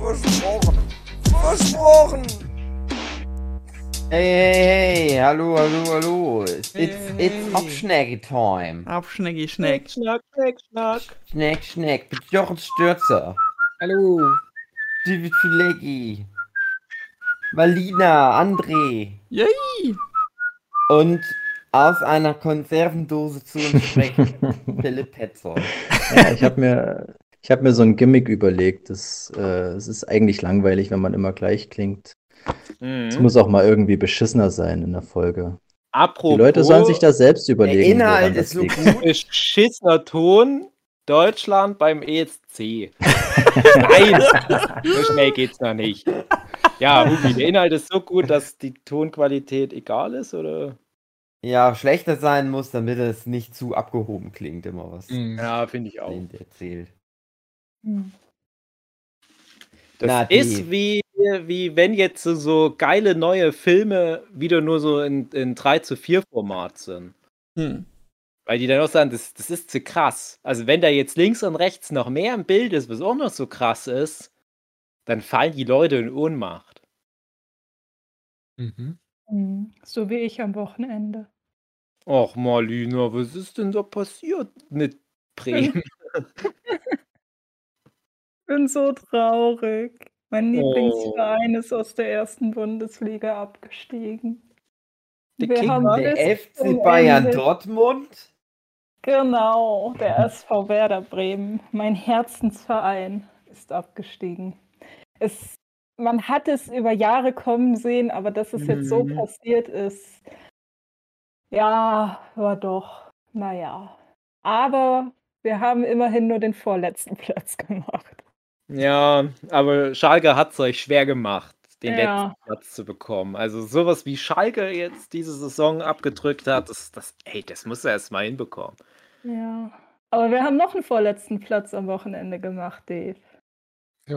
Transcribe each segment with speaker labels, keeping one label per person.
Speaker 1: Versprochen. Versprochen.
Speaker 2: Hey, hey, hey, hallo, hallo, hallo. It's,
Speaker 3: Hey,
Speaker 2: it's Abschnecki-Time.
Speaker 3: Abschnecki, Schneck.
Speaker 4: Schnack, schnack, schnack.
Speaker 2: Schneck, Schneck, mit Jochen Stürzer,
Speaker 4: Hallo.
Speaker 2: David Filecki, Malina, André
Speaker 3: Yay!
Speaker 2: und aus einer Konservendose zu uns spricht Philipp Petzold.
Speaker 5: Ja, ich habe mir, ich hab mir so ein Gimmick überlegt. Das, äh, es ist eigentlich langweilig, wenn man immer gleich klingt. Es
Speaker 4: Mhm.
Speaker 5: muss auch mal irgendwie beschissener sein in der Folge.
Speaker 4: Apropos
Speaker 5: Die Leute sollen sich das selbst
Speaker 2: Der
Speaker 5: überlegen.
Speaker 2: Inhalt
Speaker 5: woran
Speaker 2: ist
Speaker 5: das
Speaker 2: so
Speaker 5: liegt.
Speaker 2: gut.
Speaker 4: beschissener Ton. Deutschland beim ESC. Nein, so schnell geht's noch nicht. Ja, Hubi, der Inhalt ist so gut, dass die Tonqualität egal ist, oder?
Speaker 2: Ja, schlechter sein muss, damit es nicht zu abgehoben klingt, immer was
Speaker 4: Ja, finde ich auch.
Speaker 2: Blind erzählt.
Speaker 4: Das
Speaker 2: Na,
Speaker 4: ist wie, wie wenn jetzt so, geile neue Filme wieder nur so in, in 3 zu 4 Format sind.
Speaker 3: Hm.
Speaker 4: Weil die dann auch sagen, das, das ist zu krass. Also wenn da jetzt links und rechts noch mehr im Bild ist, was auch noch so krass ist, dann fallen die Leute in Ohnmacht.
Speaker 6: Mhm.
Speaker 7: Hm, So wie ich am Wochenende.
Speaker 4: Och, Marlina, was ist denn da passiert mit Bremen?
Speaker 7: Bin so traurig. Mein
Speaker 4: Oh.
Speaker 7: Lieblingsverein ist aus der ersten Bundesliga abgestiegen.
Speaker 4: Der
Speaker 7: Wir
Speaker 4: King
Speaker 7: haben
Speaker 2: Der FC Bayern
Speaker 7: Ende-
Speaker 2: Dortmund.
Speaker 7: Genau, der SV Werder Bremen, mein Herzensverein, ist abgestiegen. Es, man hat es über Jahre kommen sehen, aber dass es jetzt so
Speaker 4: Mhm.
Speaker 7: passiert ist, ja, war doch, naja. Aber wir haben immerhin nur den vorletzten Platz gemacht.
Speaker 4: Ja, aber Schalke hat es euch schwer gemacht, den
Speaker 7: Ja.
Speaker 4: letzten Platz zu bekommen. Also sowas wie Schalke jetzt diese Saison abgedrückt hat, das, das, ey, das muss er erst mal hinbekommen.
Speaker 7: Ja. Aber wir haben noch einen vorletzten Platz am Wochenende gemacht, Dave.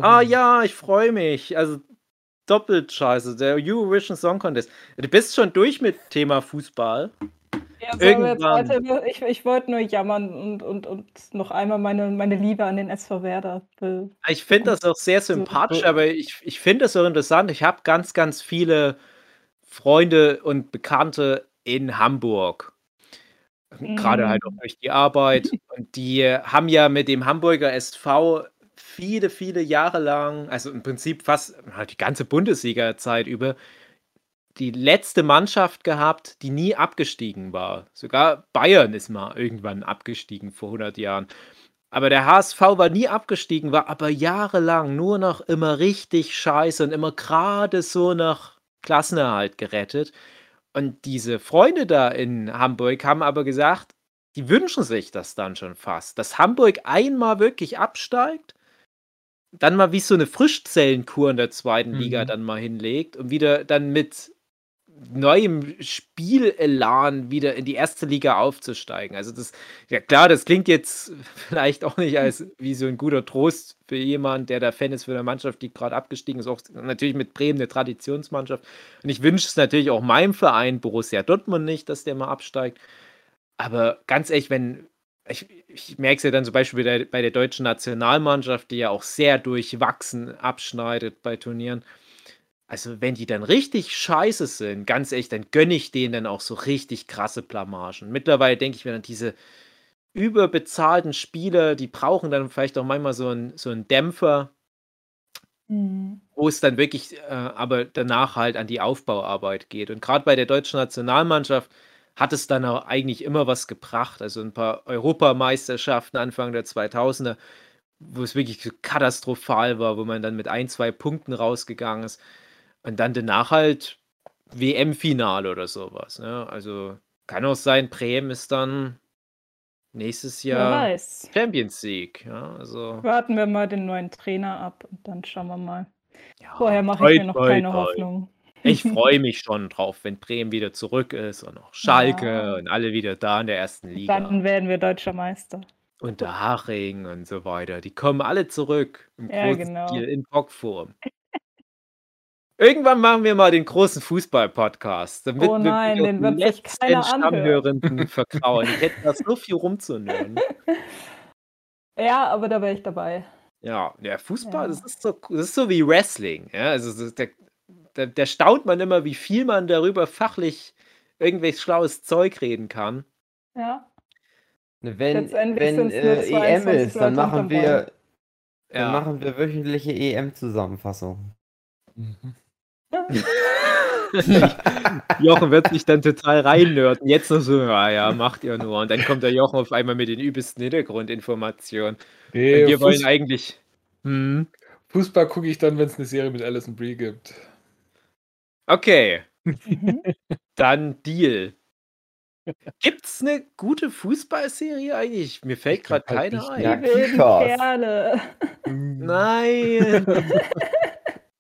Speaker 4: Ah ja, ich freue mich. Also doppelt scheiße, der Eurovision Song Contest. Du bist schon durch mit Thema Fußball.
Speaker 7: Ja,
Speaker 4: Irgendwann.
Speaker 7: weiter, ich, ich wollte nur jammern und, und, und noch einmal meine, meine Liebe an den SV Werder.
Speaker 4: Ich finde das auch sehr sympathisch,
Speaker 7: so-
Speaker 4: aber ich, ich finde das auch interessant. Ich habe ganz, ganz viele Freunde und Bekannte in Hamburg. Gerade halt auch
Speaker 7: Mhm.
Speaker 4: durch die Arbeit. Und die haben ja mit dem Hamburger SV viele, viele Jahre lang, also im Prinzip fast die ganze Bundesliga-Zeit über, die letzte Mannschaft gehabt, die nie abgestiegen war. Sogar Bayern ist mal irgendwann abgestiegen vor 100 Jahren. Aber der HSV war nie abgestiegen, war aber jahrelang nur noch immer richtig scheiße und immer gerade so nach Klassenerhalt gerettet. Und diese Freunde da in Hamburg haben aber gesagt, die wünschen sich das dann schon fast, dass Hamburg einmal wirklich absteigt, dann mal wie so eine Frischzellenkur in der zweiten Liga
Speaker 6: Mhm.
Speaker 4: dann mal hinlegt und wieder dann mit neuem Spielelan wieder in die erste Liga aufzusteigen. Also das, ja klar, das klingt jetzt vielleicht auch nicht als wie so ein guter Trost für jemanden, der da Fan ist für eine Mannschaft, die gerade abgestiegen ist, auch natürlich mit Bremen eine Traditionsmannschaft. Und ich wünsche es natürlich auch meinem Verein, Borussia Dortmund nicht, dass der mal absteigt. Aber ganz ehrlich, wenn, ich, ich merke es ja dann zum Beispiel bei der, bei der deutschen Nationalmannschaft, die ja auch sehr durchwachsen abschneidet bei Turnieren. Also, wenn die dann richtig scheiße sind, ganz ehrlich, dann gönne ich denen dann auch so richtig krasse Blamagen. Mittlerweile denke ich mir dann, diese überbezahlten Spieler, die brauchen dann vielleicht auch manchmal so einen, so einen Dämpfer,
Speaker 7: Mhm.
Speaker 4: wo es dann wirklich äh, aber danach halt an die Aufbauarbeit geht. Und gerade bei der deutschen Nationalmannschaft hat es dann auch eigentlich immer was gebracht. Also ein paar Europameisterschaften Anfang der 2000er, wo es wirklich katastrophal war, wo man dann mit ein, zwei Punkten rausgegangen ist. Und dann danach halt WM-Finale oder sowas. Ne? Also kann auch sein, Bremen ist dann nächstes Jahr. Champions League. Ja, also
Speaker 7: Warten wir mal den neuen Trainer ab und dann schauen wir mal.
Speaker 4: Ja,
Speaker 7: Vorher mache ich mir noch
Speaker 4: toi,
Speaker 7: keine
Speaker 4: toi.
Speaker 7: Hoffnung.
Speaker 4: Ich freue mich schon drauf, wenn Bremen wieder zurück ist und auch Schalke
Speaker 7: Ja.
Speaker 4: und alle wieder da in der ersten Liga.
Speaker 7: Dann werden wir deutscher Meister.
Speaker 4: Und der Haching und so weiter. Die kommen alle zurück im
Speaker 7: Ja,
Speaker 4: großen
Speaker 7: genau.
Speaker 4: Stil in Bockform. Irgendwann machen wir mal den großen Fußball-Podcast, damit
Speaker 7: Oh
Speaker 4: wir
Speaker 7: nein,
Speaker 4: auf
Speaker 7: den
Speaker 4: die
Speaker 7: wird sich keiner anhören.
Speaker 4: Stammhörenden vertrauen. Ich hätte da so viel rumzunören.
Speaker 7: Ja, aber da wäre ich dabei.
Speaker 4: Ja, der Fußball,
Speaker 7: Ja.
Speaker 4: das ist so, das ist so wie Wrestling. Ja, also der, da, da staunt man immer, wie viel man darüber fachlich irgendwelches schlaues Zeug reden kann.
Speaker 7: Ja.
Speaker 2: Wenn,
Speaker 7: Letztendlich
Speaker 2: wenn
Speaker 7: nur
Speaker 2: äh, EM
Speaker 7: 22
Speaker 2: ist, dann machen wir, dann
Speaker 4: Ja.
Speaker 2: machen wir wöchentliche EM-Zusammenfassung.
Speaker 3: Mhm.
Speaker 4: Jochen wird sich dann total reinnörden. Jetzt noch so, ja, ja, macht ihr nur. Und dann kommt der Jochen auf einmal mit den übelsten Hintergrundinformationen.
Speaker 3: Nee,
Speaker 4: Und wir wollen
Speaker 3: Fuß
Speaker 4: eigentlich. Hm,
Speaker 3: Fußball gucke ich dann, wenn es eine Serie mit Alison Brie gibt.
Speaker 4: okay,
Speaker 7: Mhm.
Speaker 4: dann Deal. Gibt's eine gute Fußballserie eigentlich? Mir fällt gerade
Speaker 3: halt
Speaker 4: keine
Speaker 3: nicht,
Speaker 4: ein.
Speaker 2: Ja.
Speaker 4: Nein.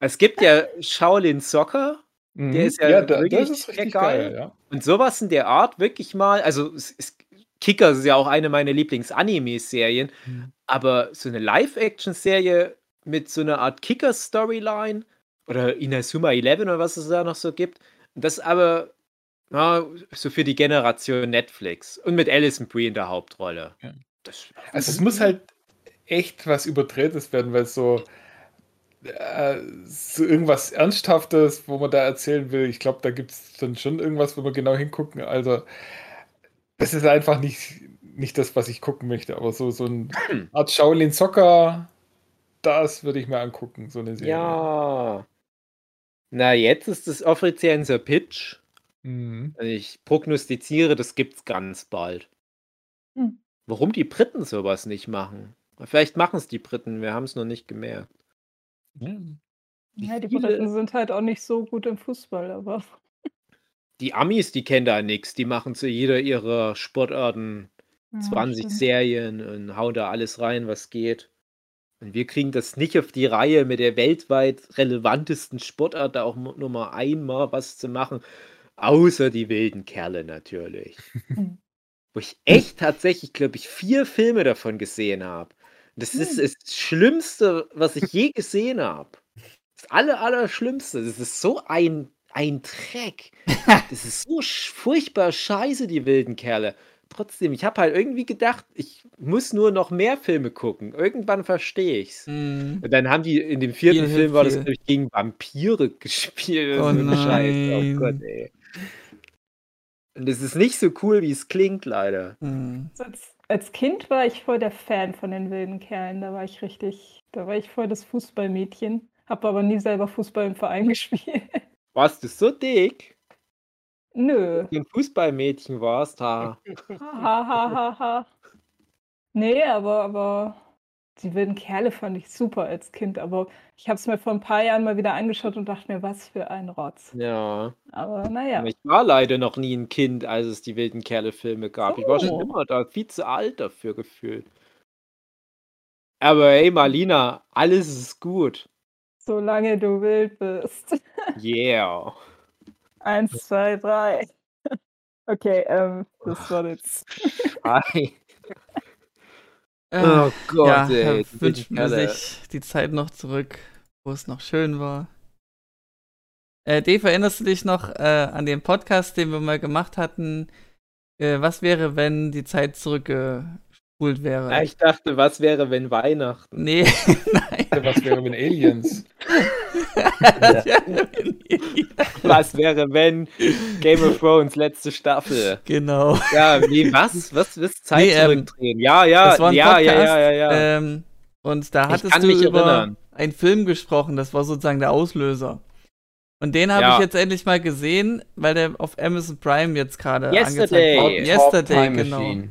Speaker 4: es gibt ja Shaolin Soccer
Speaker 3: Mhm.
Speaker 4: Der ist ja
Speaker 3: da,
Speaker 4: wirklich
Speaker 3: ist richtig
Speaker 4: geil.
Speaker 3: geil. ja.
Speaker 4: und sowas in der Art wirklich mal. Also, es, es, Kickers ist ja auch eine meiner Lieblings-Anime-Serien,
Speaker 3: Mhm.
Speaker 4: aber so eine Live-Action-Serie mit so einer Art Kickers-Storyline oder Inazuma 11 oder was es da noch so gibt, das aber ja, so für die Generation Netflix und mit Alison Brie in der Hauptrolle.
Speaker 3: Ja.
Speaker 4: Das,
Speaker 3: Also es muss halt echt was Überdrehtes werden, weil so, äh, so irgendwas Ernsthaftes, wo man da erzählen will, ich glaube, da gibt es dann schon irgendwas, wo wir genau hingucken. Also das ist einfach nicht, nicht das, was ich gucken möchte, aber so, so eine Art Shaolin Soccer, das würde ich mir angucken, so eine Serie.
Speaker 4: ja. Na, jetzt ist es offiziell unser Pitch.
Speaker 3: Mhm.
Speaker 4: Also Ich prognostiziere, das gibt's ganz bald.
Speaker 7: Hm.
Speaker 4: Warum die Briten sowas nicht machen? Vielleicht machen es die Briten, wir haben es noch nicht gemerkt.
Speaker 3: Ja.
Speaker 4: Wie
Speaker 7: Ja, die Briten sind halt auch nicht so gut im Fußball, aber.
Speaker 4: Die Amis, die kennen da nichts. Die machen zu jeder ihrer Sportarten
Speaker 7: Ja,
Speaker 4: 20
Speaker 7: stimmt.
Speaker 4: Serien und hauen da alles rein, was geht. Und wir kriegen das nicht auf die Reihe, mit der weltweit relevantesten Sportart da auch nur mal einmal was zu machen. Außer die wilden Kerle natürlich.
Speaker 7: Hm.
Speaker 4: Wo ich echt tatsächlich, glaube ich, vier Filme davon gesehen habe. Das ist
Speaker 7: Hm.
Speaker 4: das Schlimmste, was ich je gesehen habe. Das aller, Allerschlimmste. Das ist so ein, ein Dreck. Das ist so furchtbar scheiße, die wilden Kerle. Trotzdem, ich habe halt irgendwie gedacht, ich muss nur noch mehr Filme gucken. Irgendwann verstehe ich's.
Speaker 6: Mhm.
Speaker 4: Und dann haben die in dem vierten
Speaker 6: Viel
Speaker 4: Film war das,
Speaker 6: viel.
Speaker 4: glaube ich, gegen Vampire gespielt.
Speaker 6: Oh
Speaker 4: so ein Scheiß. Oh
Speaker 6: nein.
Speaker 4: Gott, ey. Und es ist nicht so cool, wie es klingt, leider.
Speaker 6: Mhm.
Speaker 7: Als, als Kind war ich voll der Fan von den wilden Kerlen. Da war ich richtig, da war ich voll das Fußballmädchen. Hab aber nie selber Fußball im Verein gespielt.
Speaker 4: Warst du so dick?
Speaker 7: Nö.
Speaker 4: Ein Fußballmädchen warst. Ha,
Speaker 7: ha, ha, ha, ha. Nee, aber, aber die wilden Kerle fand ich super als Kind. Aber ich habe es mir vor ein paar Jahren mal wieder angeschaut und dachte mir, was für ein Rotz.
Speaker 4: Ja.
Speaker 7: Aber naja.
Speaker 4: Ich war leider noch nie ein Kind, als es die wilden Kerle-Filme gab. Ich war schon
Speaker 7: Oh.
Speaker 4: immer da viel zu alt dafür gefühlt. Aber hey, Marlina, alles ist gut.
Speaker 7: Solange du wild bist.
Speaker 4: Yeah.
Speaker 7: Eins, zwei, drei. Okay, ähm, das war jetzt.
Speaker 4: Hi.
Speaker 6: Äh,
Speaker 4: Oh Gott,
Speaker 6: ja,
Speaker 4: ey.
Speaker 6: wünscht man
Speaker 4: Kerle.
Speaker 6: sich die Zeit noch zurück, wo es noch schön war. Äh, Dave, erinnerst du dich noch äh, an den Podcast, den wir mal gemacht hatten? Äh, was wäre, wenn die Zeit zurückgespult wäre?
Speaker 4: Ja, ich dachte, was wäre, wenn Weihnachten?
Speaker 6: Nee, nein.
Speaker 3: Was wäre mit Aliens?
Speaker 4: Was wäre, wenn Game of Thrones letzte Staffel?
Speaker 6: genau.
Speaker 4: Ja, wie, was? Was? Was? Zeit
Speaker 6: Nee, ähm,
Speaker 4: zurückdrehen? Ja, ja,
Speaker 6: das war ein
Speaker 4: ja, ja,
Speaker 6: Podcast,
Speaker 4: ja, ja, ja.
Speaker 6: Ähm, und da hattest du
Speaker 4: mich
Speaker 6: über
Speaker 4: erinnern.
Speaker 6: einen Film gesprochen, das war sozusagen der Auslöser. Und den habe
Speaker 4: Ja.
Speaker 6: ich jetzt endlich mal gesehen, weil der auf Amazon Prime jetzt gerade
Speaker 4: Yesterday.
Speaker 6: angezeigt wird. Yesterday,
Speaker 2: Time
Speaker 6: genau.
Speaker 2: Machine.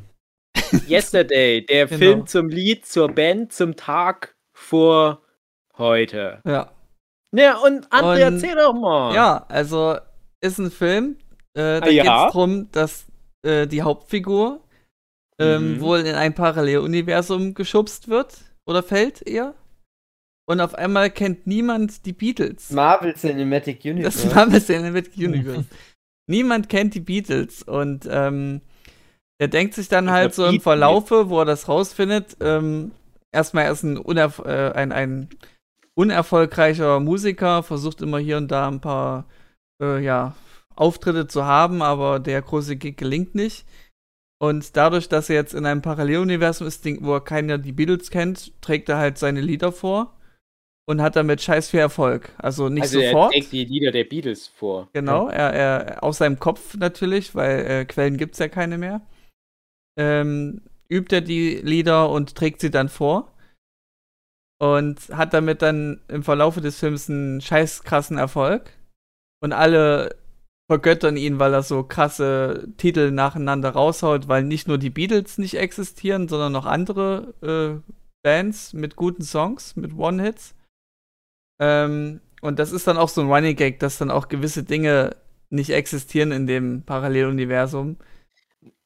Speaker 4: Yesterday, der
Speaker 6: Genau.
Speaker 4: Film zum Lied, zur Band, zum Tag vor heute.
Speaker 6: Ja.
Speaker 4: Ja, und André,
Speaker 6: Und-
Speaker 4: erzähl doch mal.
Speaker 6: Ja, also ist ein Film. Äh, da
Speaker 4: Ah, ja?
Speaker 6: geht es darum, dass äh, die Hauptfigur ähm,
Speaker 4: Mhm.
Speaker 6: wohl in ein Paralleluniversum geschubst wird oder fällt eher. und auf einmal kennt niemand die Beatles.
Speaker 2: Marvel Cinematic Universe.
Speaker 6: Das Marvel Cinematic Universe. niemand kennt die Beatles und ähm, er denkt sich dann halt so im Verlaufe, wo er das rausfindet, ähm, erstmal er ist ein, unerf äh, ein, ein unerfolgreicher Musiker, versucht immer hier und da ein paar äh, ja, Auftritte zu haben, aber der große Gig gelingt nicht. Und dadurch, dass er jetzt in einem Paralleluniversum ist, wo er keiner die Beatles kennt, trägt er halt seine Lieder vor und hat damit scheiß viel Erfolg. Also nicht
Speaker 4: also
Speaker 6: sofort.
Speaker 4: er trägt die Lieder der Beatles vor.
Speaker 6: Genau, er, er aus seinem Kopf natürlich, weil äh, Quellen gibt es ja keine mehr. Ähm, übt er die Lieder und trägt sie dann vor. Und hat damit dann im Verlaufe des Films einen scheiß krassen Erfolg. Und alle vergöttern ihn, weil er so krasse Titel nacheinander raushaut, weil nicht nur die Beatles nicht existieren, sondern noch andere äh, Bands mit guten Songs, mit One-Hits. Ähm, und das ist dann auch so ein Running Gag, dass dann auch gewisse Dinge nicht existieren in dem Paralleluniversum.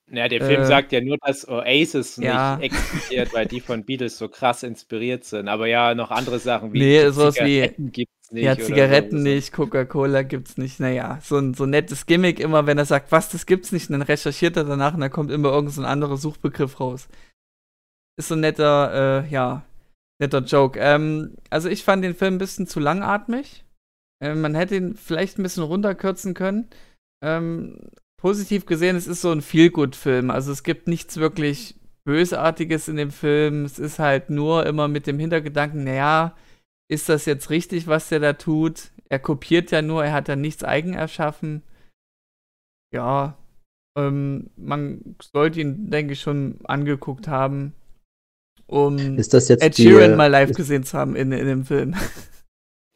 Speaker 4: Ja, der Film
Speaker 6: Äh,
Speaker 4: sagt ja nur, dass Oasis
Speaker 6: ja.
Speaker 4: nicht existiert, weil die von Beatles so krass inspiriert sind. Aber ja, noch andere Sachen wie
Speaker 6: Nee, sowas wie-
Speaker 4: Zigaretten gibt's nicht.
Speaker 6: ja, Zigaretten
Speaker 4: so.
Speaker 6: nicht, Coca-Cola gibt's nicht. Naja, so ein, so ein nettes Gimmick immer, wenn er sagt, was, das gibt's nicht, und dann recherchiert er danach und dann kommt immer irgend so anderer Suchbegriff raus. Ist so ein netter, äh, ja, netter Joke. Ähm, also ich fand den Film ein bisschen zu langatmig. Ähm, man hätte ihn vielleicht ein bisschen runterkürzen können. Ähm, positiv gesehen, es ist so ein Feel-Good-Film. Also es gibt nichts wirklich Bösartiges in dem Film. Es ist halt nur immer mit dem Hintergedanken, naja, ist das jetzt richtig, was der da tut? Er kopiert ja nur, er hat ja nichts eigen erschaffen. Ja, ähm, man sollte ihn, denke ich, schon angeguckt haben, um
Speaker 5: Ist das jetzt
Speaker 6: Ed Sheeran mal live gesehen zu haben in, in dem Film.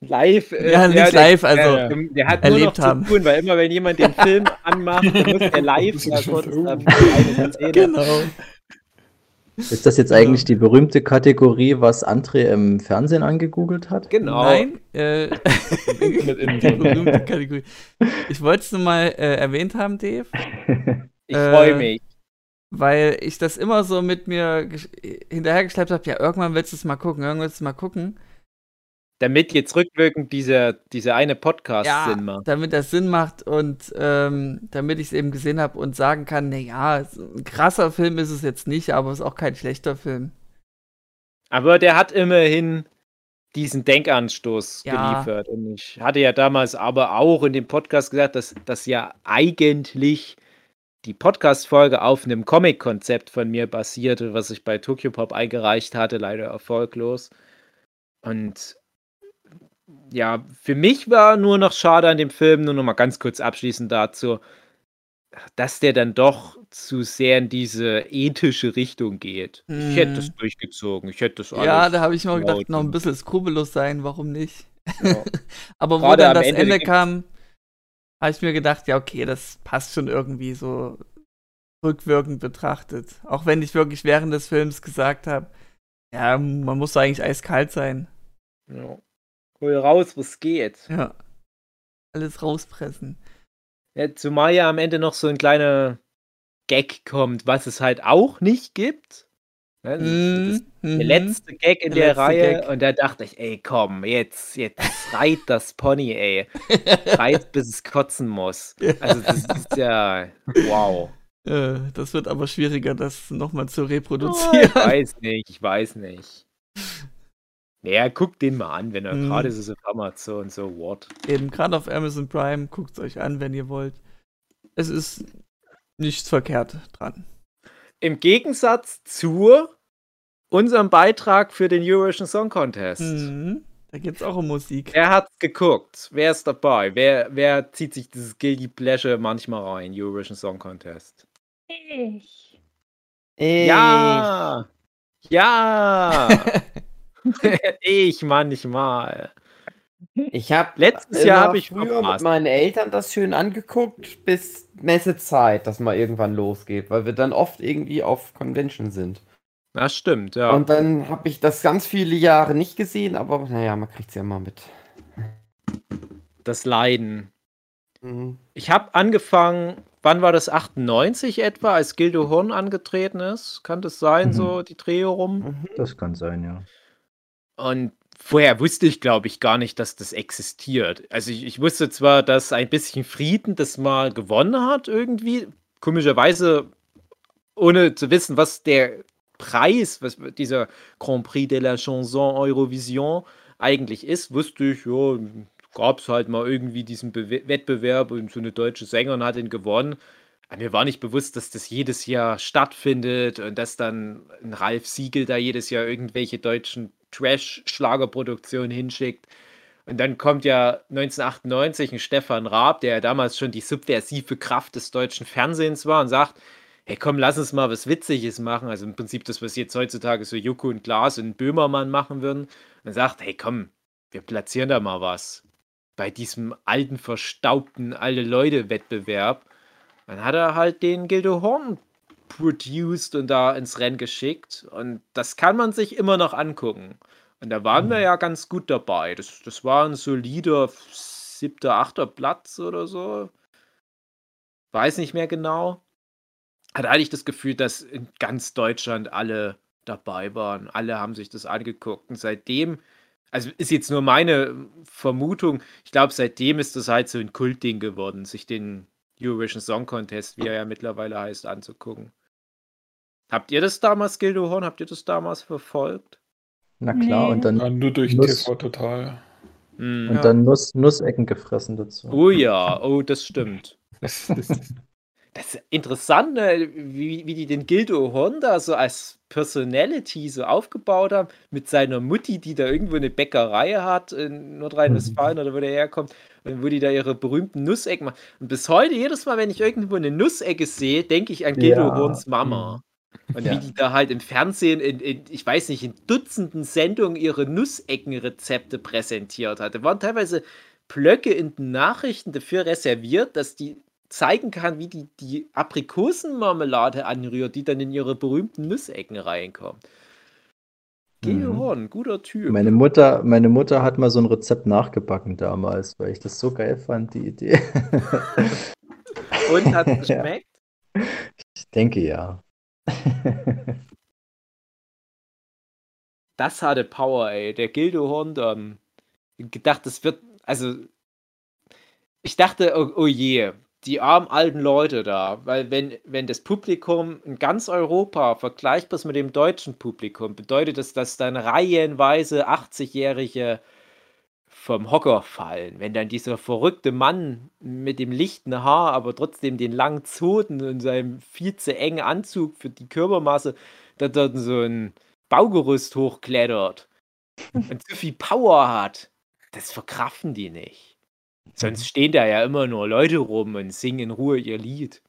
Speaker 4: Live? äh,
Speaker 6: Ja, nicht
Speaker 4: der-
Speaker 6: live, also
Speaker 4: der, der hat nur noch
Speaker 6: erlebt
Speaker 4: zu
Speaker 6: haben.
Speaker 4: tun, weil immer wenn jemand den Film anmacht, dann muss er live da kurz
Speaker 6: genau.
Speaker 5: ist das jetzt eigentlich die berühmte Kategorie, was André im Fernsehen angegoogelt hat?
Speaker 4: Genau.
Speaker 6: Nein, äh,
Speaker 3: Internet
Speaker 6: die
Speaker 3: Intern.
Speaker 6: berühmte Kategorie. Ich wollte es nur mal äh, erwähnt haben, Dave,
Speaker 4: Ich
Speaker 6: Äh,
Speaker 4: freue mich.
Speaker 6: weil ich das immer so mit mir gesch- hinterhergeschleppt habe. Ja, irgendwann willst du es mal gucken, irgendwann willst du es mal gucken.
Speaker 4: Damit jetzt rückwirkend dieser, dieser eine Podcast Sinn macht.
Speaker 6: damit das Sinn macht und ähm, damit ich es eben gesehen habe und sagen kann, naja, ein krasser Film ist es jetzt nicht, aber es ist auch kein schlechter Film.
Speaker 4: Aber der hat immerhin diesen Denkanstoß
Speaker 6: Ja.
Speaker 4: geliefert. Und ich hatte ja damals aber auch in dem Podcast gesagt, dass das ja eigentlich die Podcast-Folge auf einem Comic-Konzept von mir basierte, was ich bei Tokyo Pop eingereicht hatte, leider erfolglos. Und ja, für mich war nur noch schade an dem Film, nur noch mal ganz kurz abschließend dazu, dass der dann doch zu sehr in diese ethische Richtung geht. Ich hätte das
Speaker 6: Hm.
Speaker 4: durchgezogen. Ich hätte das alles.
Speaker 6: Ja, da habe ich mir gedacht, noch ein bisschen skrupellos sein, warum nicht?
Speaker 4: Ja.
Speaker 6: Aber wo
Speaker 4: Gerade
Speaker 6: dann
Speaker 4: am
Speaker 6: das
Speaker 4: Ende
Speaker 6: Ende kam, habe ich mir gedacht, ja, okay, das passt schon irgendwie so rückwirkend betrachtet. Auch wenn ich wirklich während des Films gesagt habe, ja, man muss doch eigentlich eiskalt sein.
Speaker 4: Ja. Hol raus, was geht.
Speaker 6: Ja. Alles rauspressen.
Speaker 4: Ja, zumal ja am Ende noch so ein kleiner Gag kommt, was es halt auch nicht gibt. Ne,
Speaker 6: Mhm,
Speaker 4: der
Speaker 6: mhm.
Speaker 4: letzte Gag in
Speaker 6: Der
Speaker 4: der Reihe
Speaker 6: Gag.
Speaker 4: und da dachte ich, ey, komm, jetzt, jetzt reit das Pony, ey. Reit, bis es kotzen muss. Also das ist ja, wow.
Speaker 6: Äh, das wird aber schwieriger, das nochmal zu
Speaker 4: Oh,
Speaker 6: reproduzieren.
Speaker 4: ich weiß nicht, ich weiß nicht. Naja, guck den mal an, wenn er
Speaker 6: Mhm.
Speaker 4: gerade ist es auf Amazon, so what.
Speaker 6: Eben, gerade auf Amazon Prime, guckt es euch an, wenn ihr wollt. Es ist nichts verkehrt dran.
Speaker 4: Im Gegensatz zu unserem Beitrag für den Eurovision Song Contest.
Speaker 6: Mhm. Da geht es auch um Musik.
Speaker 4: Wer hat's geguckt? Wer ist dabei? Wer, wer zieht sich dieses Guilty Pleasure manchmal rein? Eurovision Song Contest.
Speaker 7: Ich.
Speaker 2: Ey,
Speaker 4: Ja! Ja! ich manchmal.
Speaker 2: Ich habe
Speaker 4: Letztes Jahr hab ich
Speaker 2: früher
Speaker 4: verpasst.
Speaker 2: mit meinen Eltern das schön angeguckt, bis Messezeit, dass mal irgendwann losgeht, weil wir dann oft irgendwie auf Convention sind.
Speaker 4: Das stimmt, ja.
Speaker 2: Und dann habe ich das ganz viele Jahre nicht gesehen, aber naja, man kriegt es ja mal mit.
Speaker 4: das Leiden.
Speaker 2: Mhm.
Speaker 4: Ich habe angefangen, wann war das? 98 etwa, als Gildo Horn angetreten ist? Kann das sein,
Speaker 5: Mhm.
Speaker 4: so die Dreh rum?
Speaker 2: Mhm.
Speaker 5: Das kann sein, ja.
Speaker 4: Und vorher wusste ich, glaube ich, gar nicht, dass das existiert. Also ich, ich wusste zwar, dass ein bisschen Frieden das mal gewonnen hat, irgendwie. Komischerweise, ohne zu wissen, was der Preis, was dieser Grand Prix de la Chanson Eurovision eigentlich ist, wusste ich, ja, gab es halt mal irgendwie diesen Bewe Wettbewerb und so eine deutsche Sängerin hat ihn gewonnen. Mir war nicht bewusst, dass das jedes Jahr stattfindet und dass dann ein Ralf Siegel da jedes Jahr irgendwelche deutschen Trash-Schlagerproduktionen hinschickt. Und dann kommt ja 1998 ein Stefan Raab, der ja damals schon die subversive Kraft des deutschen Fernsehens war und sagt, hey komm, lass uns mal was Witziges machen. Also im Prinzip das, was jetzt heutzutage so Joko und Glas und Böhmermann machen würden. Und sagt, hey komm, wir platzieren da mal was. Bei diesem alten, verstaubten Alte-Leute-Wettbewerb. Dann hat er halt den Gildo Horn produced und da ins Rennen geschickt. Und das kann man sich immer noch angucken. Und da waren wir ja ganz gut dabei. Das, das war ein solider siebter, achter Platz oder so. Weiß nicht mehr genau. Hatte eigentlich das Gefühl, dass in ganz Deutschland alle dabei waren. Alle haben sich das angeguckt. Und seitdem, also ist jetzt nur meine Vermutung, ich glaube, seitdem ist das halt so ein Kultding geworden, sich den Eurovision Song Contest, wie er ja mittlerweile heißt, anzugucken. Habt ihr das damals, Gildo Horn, habt ihr das damals verfolgt?
Speaker 5: Na klar,
Speaker 7: Nee.
Speaker 5: und dann,
Speaker 3: Ja, nur durch
Speaker 5: Nuss.
Speaker 3: TV total.
Speaker 4: Hm.
Speaker 5: und
Speaker 3: Ja.
Speaker 5: dann Nuss, Nussecken gefressen dazu.
Speaker 4: Oh ja, oh, das stimmt.
Speaker 3: Das, das,
Speaker 4: Das ist interessant, ne, wie, wie die den Gildo Honda so als Personality so aufgebaut haben, mit seiner Mutti, die da irgendwo eine Bäckerei hat in Nordrhein-Westfalen oder wo der herkommt, und wo die da ihre berühmten Nussecken machen. Und bis heute, jedes Mal, wenn ich irgendwo eine Nussecke sehe, denke ich an Gildo
Speaker 5: Ja.
Speaker 4: Horns Mama. Und
Speaker 5: Ja.
Speaker 4: wie die da halt im Fernsehen, in, in, ich weiß nicht, in Dutzenden Sendungen ihre Nusseckenrezepte präsentiert hat. Da waren teilweise Blöcke in den Nachrichten dafür reserviert, dass die zeigen kann, wie die die Aprikosenmarmelade anrührt, die dann in ihre berühmten Nussecken reinkommt. Gildo
Speaker 5: Mhm.
Speaker 4: Guter Typ.
Speaker 5: Meine Mutter, meine Mutter hat mal so ein Rezept nachgebacken damals, weil ich das so geil fand, die Idee.
Speaker 4: Und hat es
Speaker 5: Ja.
Speaker 4: geschmeckt?
Speaker 5: Ich denke ja.
Speaker 4: Das hatte Power, ey. Der Gildo Horn dann. Gedacht, das wird. Also. Ich dachte, oh, oh je, die armen alten Leute da. Weil, wenn, wenn das Publikum in ganz Europa vergleichbar ist mit dem deutschen Publikum, bedeutet das, dass dann reihenweise 80-Jährige vom Hocker fallen. Wenn dann dieser verrückte Mann mit dem lichten Haar, aber trotzdem den langen Zoten und seinem viel zu engen Anzug für die Körpermasse, da dort so ein Baugerüst hochklettert und zu viel Power hat, das verkraften die nicht. Sonst stehen da ja immer nur Leute rum und singen in Ruhe ihr Lied.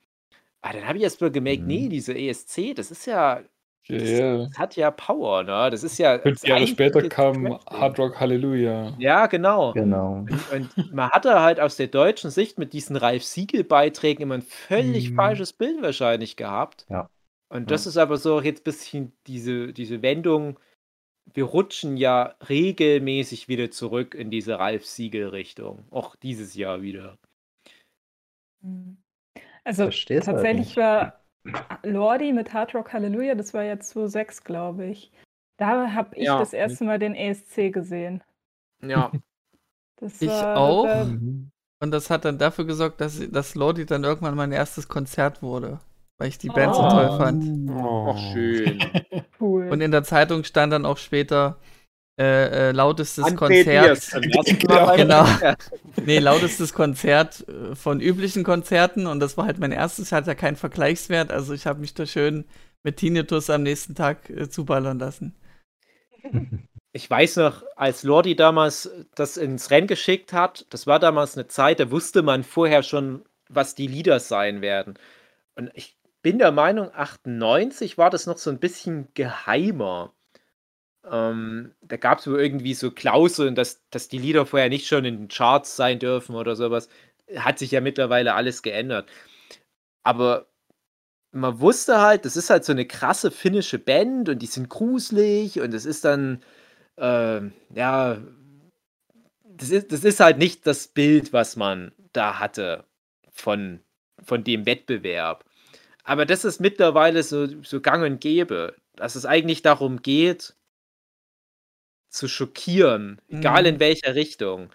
Speaker 4: Aber dann habe ich erst mal gemerkt,
Speaker 5: Mhm.
Speaker 4: nee, diese ESC, das ist ja,
Speaker 3: ja,
Speaker 4: das,
Speaker 3: ja.
Speaker 4: das hat ja Power, ne? Das ist ja.
Speaker 3: Fünf Jahre später kam. Hard Rock Hallelujah.
Speaker 4: Ja, genau.
Speaker 5: Genau.
Speaker 4: Und man hatte halt aus der deutschen Sicht mit diesen Ralf Siegel-Beiträgen immer ein völlig
Speaker 3: Mhm.
Speaker 4: falsches Bild wahrscheinlich gehabt.
Speaker 5: Ja.
Speaker 4: Und das ist aber so jetzt ein bisschen diese, diese Wendung, wir rutschen ja regelmäßig wieder zurück in diese Ralf Siegel-Richtung. Auch dieses Jahr wieder.
Speaker 7: Mhm. Also
Speaker 5: Versteh's halt
Speaker 7: tatsächlich
Speaker 5: nicht.
Speaker 7: war Lordi mit Hard Rock Hallelujah, das war jetzt 2006, glaube ich. Da habe ich
Speaker 4: Ja.
Speaker 7: das erste Mal den ESC gesehen.
Speaker 4: Ja.
Speaker 7: Das
Speaker 6: Ich
Speaker 7: war,
Speaker 6: auch.
Speaker 7: Das war,
Speaker 5: Mhm.
Speaker 6: Und das hat dann dafür gesorgt, dass, dass Lordi dann irgendwann mein erstes Konzert wurde. Weil ich die Band so
Speaker 7: Oh.
Speaker 6: toll fand.
Speaker 4: Ach, schön.
Speaker 7: cool.
Speaker 6: Und in der Zeitung stand dann auch später äh, äh, lautestes
Speaker 4: André
Speaker 6: Konzert. Genau.
Speaker 4: Konzert.
Speaker 6: Nee, lautestes Konzert äh, von üblichen Konzerten und das war halt mein erstes, ich hatte ja keinen Vergleichswert, also ich habe mich da schön mit Tinnitus am nächsten Tag äh, zuballern lassen.
Speaker 4: Ich weiß noch, als Lordi damals das ins Rennen geschickt hat, das war damals eine Zeit, da wusste man vorher schon, was die Lieder sein werden. Und ich bin der Meinung, 98 war das noch so ein bisschen geheimer. Ähm, da gab es wohl irgendwie so Klauseln, dass, dass die Lieder vorher nicht schon in den Charts sein dürfen oder sowas. Hat sich ja mittlerweile alles geändert. Aber man wusste halt, das ist halt so eine krasse finnische Band und die sind gruselig und es ist dann, ähm, ja, das ist, das ist halt nicht das Bild, was man da hatte von, von dem Wettbewerb. Aber das ist mittlerweile so, so gang und gäbe, dass es eigentlich darum geht, zu schockieren, egal
Speaker 6: Mhm.
Speaker 4: in welcher Richtung.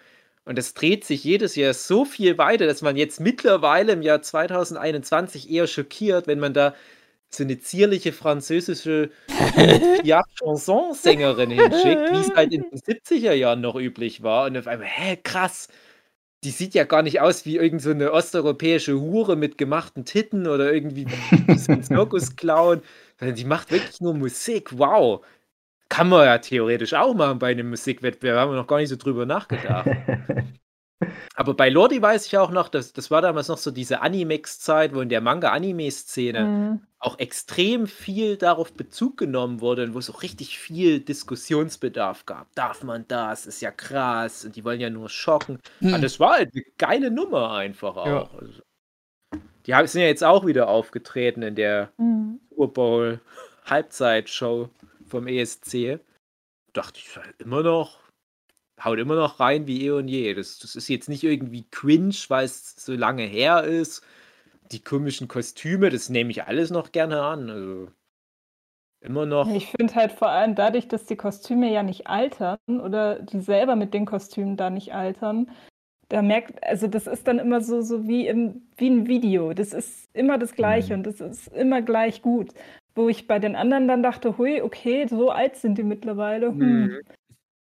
Speaker 4: Und es dreht sich jedes Jahr so viel weiter, dass man jetzt mittlerweile im Jahr 2021 eher schockiert, wenn man da so eine zierliche französische Chansonsängerin hinschickt, wie es halt in den 70er Jahren noch üblich war. Und auf einmal, hä, krass, die sieht ja gar nicht aus wie irgend so eine osteuropäische Hure mit gemachten Titten oder irgendwie wie so ein Zirkusclown. sondern Die macht wirklich nur Musik. Wow. Kann man ja theoretisch auch machen bei einem Musikwettbewerb. Haben wir noch gar nicht so drüber nachgedacht. Aber bei Lordi weiß ich auch noch, das, das war damals noch so diese Animex-Zeit, wo in der Manga-Anime-Szene
Speaker 7: Mhm.
Speaker 4: auch extrem viel darauf Bezug genommen wurde und wo es auch richtig viel Diskussionsbedarf gab. Darf man das? Ist ja krass. Und die wollen ja nur schocken.
Speaker 6: Hm.
Speaker 4: Aber das war halt eine geile Nummer einfach auch.
Speaker 6: Ja.
Speaker 4: Also, die sind ja jetzt auch wieder aufgetreten in der
Speaker 7: Mhm.
Speaker 4: Super Bowl Halbzeitshow vom ESC. Dachte ich, immer noch, haut immer noch rein wie eh und je. Das, das ist jetzt nicht irgendwie cringe, weil es so lange her ist. Die komischen Kostüme, das nehme ich alles noch gerne an. Also immer noch.
Speaker 7: Ich finde halt vor allem dadurch, dass die Kostüme ja nicht altern oder die selber mit den Kostümen da nicht altern, da merkt, also das ist dann immer so, so wie, im, wie ein Video. Das ist immer das Gleiche
Speaker 5: Mhm.
Speaker 7: und das ist immer gleich gut. Wo ich bei den anderen dann dachte, hui, okay, so alt sind die mittlerweile. Hm.
Speaker 4: Mhm.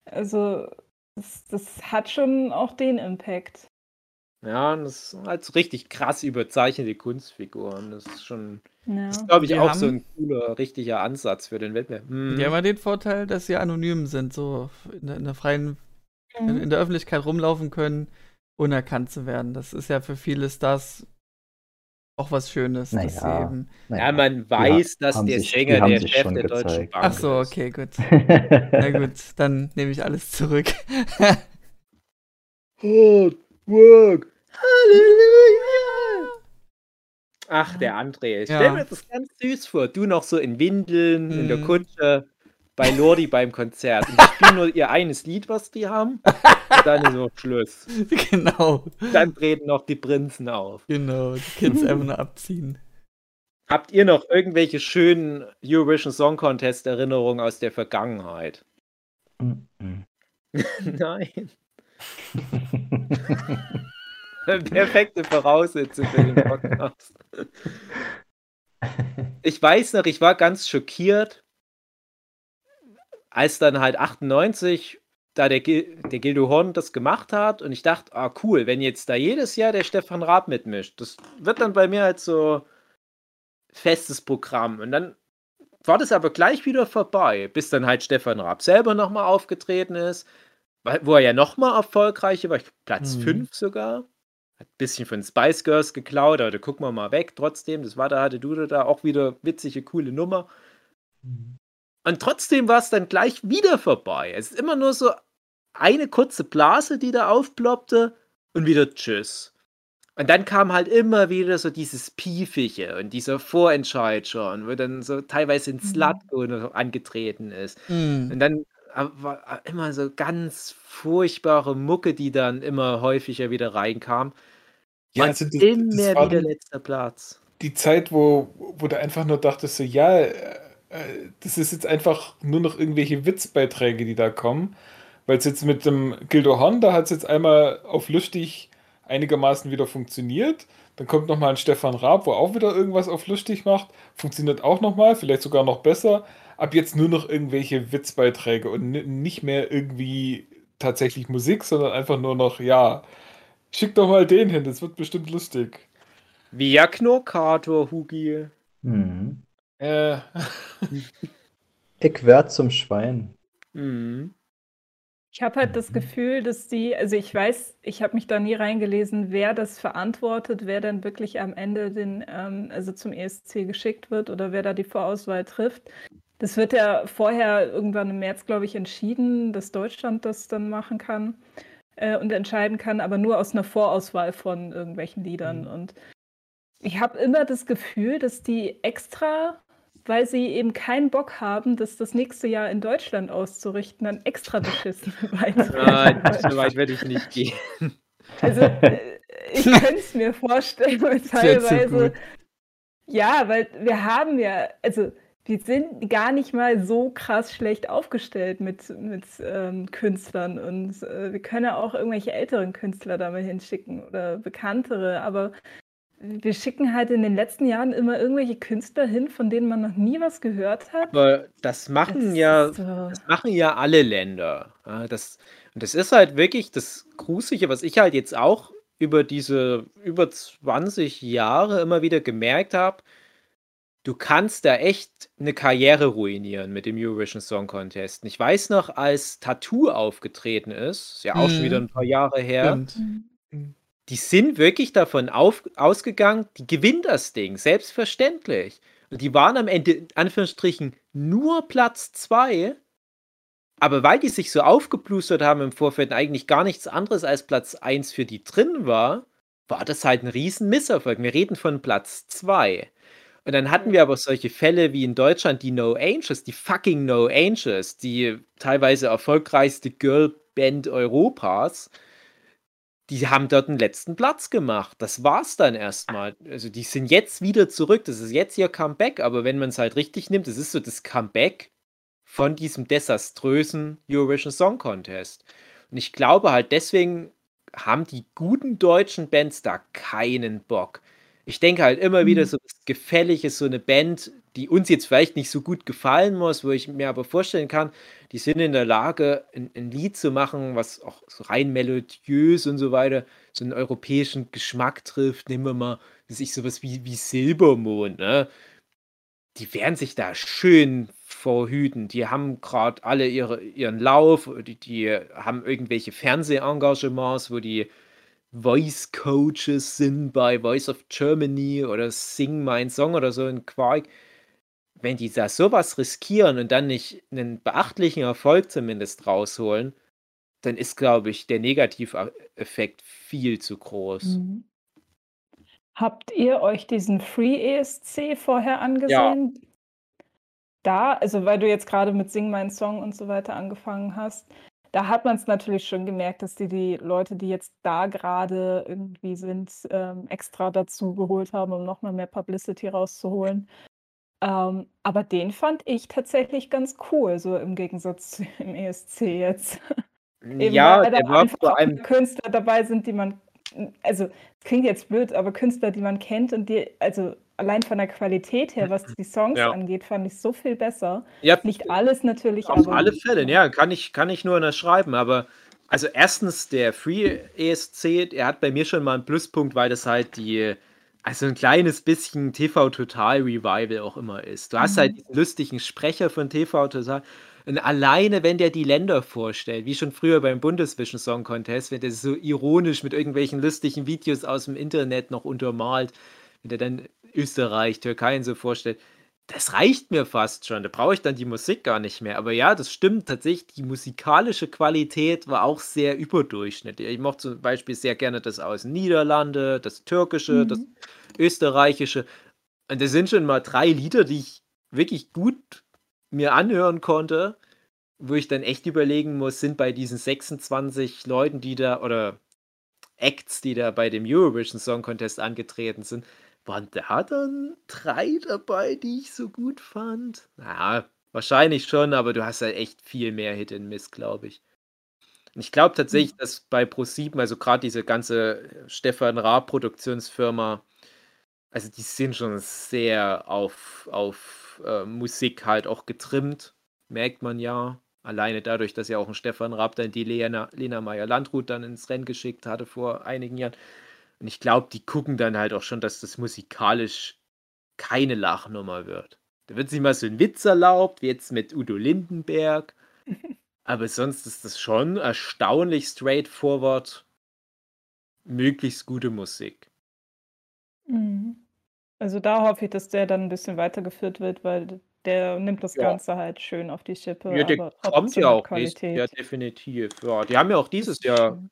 Speaker 7: Also das, das hat schon auch den Impact.
Speaker 4: Ja, und das sind halt so richtig krass überzeichnete Kunstfiguren. Das ist schon,
Speaker 7: Ja.
Speaker 4: das glaube ich,
Speaker 6: Die
Speaker 4: auch so ein cooler, richtiger Ansatz für den Wettbewerb. Mhm.
Speaker 6: Die haben ja den Vorteil, dass sie anonym sind, so in der, in der freien, in,
Speaker 7: Mhm.
Speaker 6: in der Öffentlichkeit rumlaufen können, unerkannt zu werden. Das ist ja für viele Stars auch was Schönes. dass sie
Speaker 5: Naja.
Speaker 6: eben,
Speaker 5: Naja,
Speaker 4: Ja, man weiß, dass
Speaker 5: haben
Speaker 4: der
Speaker 5: sich-
Speaker 4: Sänger der Chef der Deutschen
Speaker 5: gezeigt.
Speaker 4: Bank
Speaker 6: ach so,
Speaker 4: ist.
Speaker 6: okay, gut. Na gut, dann nehme ich alles zurück.
Speaker 4: Hard work. Halleluja. Ach, der André. Ich
Speaker 6: Ja.
Speaker 4: stell mir das ganz süß vor. Du noch so in Windeln, in der
Speaker 6: Mhm.
Speaker 4: Kutsche, bei Lordi beim Konzert. Und die spielen nur ihr eines Lied, was die haben. Und dann ist noch Schluss.
Speaker 6: genau,
Speaker 4: Dann treten noch die Prinzen auf.
Speaker 6: genau. Die Kids einfach nur abziehen.
Speaker 4: Habt ihr noch irgendwelche schönen Eurovision Song Contest Erinnerungen aus der Vergangenheit? Nein. Perfekte Voraussetzung für den Podcast. Ich weiß noch, ich war ganz schockiert, als dann halt 98 da der, Gil der Gildo Horn das gemacht hat und ich dachte, ah cool, wenn jetzt da jedes Jahr der Stefan Raab mitmischt, das wird dann bei mir halt so festes Programm und dann war das aber gleich wieder vorbei, bis dann halt Stefan Raab selber nochmal aufgetreten ist, wo er ja nochmal erfolgreicher war, Platz
Speaker 6: Mhm.
Speaker 4: 5 sogar. Hat ein bisschen von Spice Girls geklaut, aber da gucken wir mal weg trotzdem. Das war da, hatte Dude da auch wieder witzige, coole Nummer. Und trotzdem war es dann gleich wieder vorbei. Es ist immer nur so eine kurze Blase, die da aufploppte und wieder Tschüss. Und dann kam halt immer wieder so dieses Piefige und dieser Vorentscheid schon, wo dann so teilweise ein
Speaker 7: Mhm.
Speaker 4: Slatko noch angetreten ist.
Speaker 6: Hm.
Speaker 4: Und dann war immer so ganz furchtbare Mucke, die dann immer häufiger wieder reinkam.
Speaker 3: Ja,
Speaker 4: und
Speaker 3: also das,
Speaker 4: immer
Speaker 3: das
Speaker 4: wieder
Speaker 3: die,
Speaker 4: letzter Platz.
Speaker 3: die Zeit, wo, wo du einfach nur dachtest, so, ja, äh, das ist jetzt einfach nur noch irgendwelche Witzbeiträge, die da kommen. Weil es jetzt mit dem Gildo Horn, da hat es jetzt einmal auf lustig einigermaßen wieder funktioniert. Dann kommt nochmal ein Stefan Raab, wo auch wieder irgendwas auf lustig macht. Funktioniert auch nochmal, vielleicht sogar noch besser. Ab jetzt nur noch irgendwelche Witzbeiträge und ni- nicht mehr irgendwie tatsächlich Musik, sondern einfach nur noch, ja, schick doch mal den hin, das wird bestimmt lustig.
Speaker 4: Via Knurkator, Hugi.
Speaker 5: Mhm.
Speaker 3: Äh,
Speaker 5: Ich werd zum Schwein.
Speaker 4: Mhm.
Speaker 7: Ich habe halt das Gefühl, dass die, also ich weiß, ich habe mich da nie reingelesen, wer das verantwortet, wer dann wirklich am Ende den, ähm, also zum ESC geschickt wird oder wer da die Vorauswahl trifft. Das wird ja vorher irgendwann im März, glaube ich, entschieden, dass Deutschland das dann machen kann äh, und entscheiden kann, aber nur aus einer Vorauswahl von irgendwelchen Liedern. Und ich habe immer das Gefühl, dass die extra weil sie eben keinen Bock haben, das das nächste Jahr in Deutschland auszurichten, dann extra beschissen
Speaker 4: Nein, so weit werde ich nicht gehen.
Speaker 7: Also, äh, ich könnte es mir vorstellen, weil teilweise. Ja, weil wir haben ja, also wir sind gar nicht mal so krass schlecht aufgestellt mit, mit ähm, Künstlern und äh, wir können ja auch irgendwelche älteren Künstler da mal hinschicken oder bekanntere, aber wir schicken halt in den letzten Jahren immer irgendwelche Künstler hin, von denen man noch nie was gehört hat.
Speaker 4: Aber das machen
Speaker 7: Es
Speaker 4: ja,
Speaker 7: so-
Speaker 4: das machen ja alle Länder. Ja, das, und das ist halt wirklich das Gruselige, was ich halt jetzt auch über diese über 20 Jahre immer wieder gemerkt habe. Du kannst da echt eine Karriere ruinieren mit dem Eurovision Song Contest. Und Ich weiß noch, als Tattoo aufgetreten ist, ist ja auch schon
Speaker 6: Mhm.
Speaker 4: wieder ein paar Jahre her,
Speaker 6: Stimmt.
Speaker 4: Die sind wirklich davon auf, ausgegangen, die gewinnt das Ding, selbstverständlich. Und die waren am Ende, in Anführungsstrichen, nur Platz zwei. Aber weil die sich so aufgeplustert haben im Vorfeld eigentlich gar nichts anderes als Platz 1 für die drin war, war das halt ein riesen Misserfolg. Wir reden von Platz 2. Und dann hatten wir aber solche Fälle wie in Deutschland die No Angels, die fucking No Angels, die teilweise erfolgreichste Girlband Europas, die haben dort den letzten Platz gemacht. Das war's dann erstmal. Also die sind jetzt wieder zurück. Das ist jetzt ihr Comeback, aber wenn man es halt richtig nimmt, das ist so das Comeback von diesem desaströsen Eurovision Song Contest. Und ich glaube halt deswegen haben die guten deutschen Bands da keinen Bock. Ich denke halt immer wieder,
Speaker 7: Mhm.
Speaker 4: so das Gefällige, so eine Band, die uns jetzt vielleicht nicht so gut gefallen muss, wo ich mir aber vorstellen kann, die sind in der Lage, ein, ein Lied zu machen, was auch so rein melodiös und so weiter, so einen europäischen Geschmack trifft. Nehmen wir mal, weiß ich sowas wie, wie Silbermond, ne? Die werden sich da schön vorhüten. Die haben gerade alle ihre, ihren Lauf, die, die haben irgendwelche Fernsehengagements, wo die Voice Coaches sind bei Voice of Germany oder Sing My Song oder so in Quark. Wenn die da sowas riskieren und dann nicht einen beachtlichen Erfolg zumindest rausholen, dann ist, glaube ich, der Negativeffekt viel zu groß.
Speaker 7: Mhm. Habt ihr euch diesen Free ESC vorher angesehen? Da, also weil du jetzt gerade mit Sing Mein Song und so weiter angefangen hast, da hat man es natürlich schon gemerkt, dass die die Leute, die jetzt da gerade irgendwie sind, ähm, extra dazu geholt haben, um nochmal mehr Publicity rauszuholen. Ähm, aber den fand ich tatsächlich ganz cool, so im Gegensatz zu im ESC jetzt. Eben
Speaker 4: Ja,
Speaker 7: weil da einfach
Speaker 4: vor allem
Speaker 7: Künstler dabei sind, die man, also klingt jetzt blöd, aber Künstler, die man kennt und die, also allein von der Qualität her, was die Songs
Speaker 4: Ja.
Speaker 7: angeht, fand ich so viel besser.
Speaker 4: Ja,
Speaker 7: Nicht alles natürlich,
Speaker 4: Auf
Speaker 7: aber
Speaker 4: alle Fälle, ja, kann ich, kann ich nur unterschreiben. Aber also erstens, der Free ESC, der hat bei mir schon mal einen Pluspunkt, weil das halt die, also ein kleines bisschen TV Total Revival auch immer ist. Du hast halt
Speaker 7: Mhm.
Speaker 4: diesen lustigen Sprecher von TV Total. Und alleine, wenn der die Länder vorstellt, wie schon früher beim Bundesvision Song Contest, wenn der so ironisch mit irgendwelchen lustigen Videos aus dem Internet noch untermalt, wenn der dann Österreich, Türkei und so vorstellt, das reicht mir fast schon. Da brauche ich dann die Musik gar nicht mehr. Aber ja, das stimmt tatsächlich. Die musikalische Qualität war auch sehr überdurchschnittlich. Ich mochte zum Beispiel sehr gerne das aus Niederlande, das Türkische, das
Speaker 7: Mhm.
Speaker 4: Österreichische. Und das sind schon mal drei Lieder, die ich wirklich gut mir anhören konnte, wo ich dann echt überlegen muss, sind bei diesen 26 Leuten, die da, oder Acts, die da bei dem Eurovision Song Contest angetreten sind, waren da dann drei dabei, die ich so gut fand? Ja, wahrscheinlich schon, aber du hast halt echt viel mehr Hit and Miss, glaube ich. Und ich glaube tatsächlich, dass bei Pro7, also gerade diese ganze Stefan Raab Produktionsfirma, also die sind schon sehr auf, auf äh, Musik halt auch getrimmt, merkt man ja. Alleine dadurch, dass ja auch ein Stefan Raab dann die Lena, Lena Meyer-Landrut dann ins Rennen geschickt hatte vor einigen Jahren. Und ich glaube, die gucken dann halt auch schon, dass das musikalisch keine Lachnummer wird. Da wird sich mal so ein Witz erlaubt, wie jetzt mit Udo Lindenberg. Aber sonst ist das schon erstaunlich straightforward, möglichst gute Musik.
Speaker 7: Mhm. Also da hoffe ich, dass der dann ein bisschen weitergeführt wird, weil der nimmt das
Speaker 4: Ja.
Speaker 7: Ganze halt schön auf die Schippe,
Speaker 4: Ja, der kommt ja auch
Speaker 7: Qualität.
Speaker 4: Jahr definitiv. Ja, die haben ja auch dieses Jahr.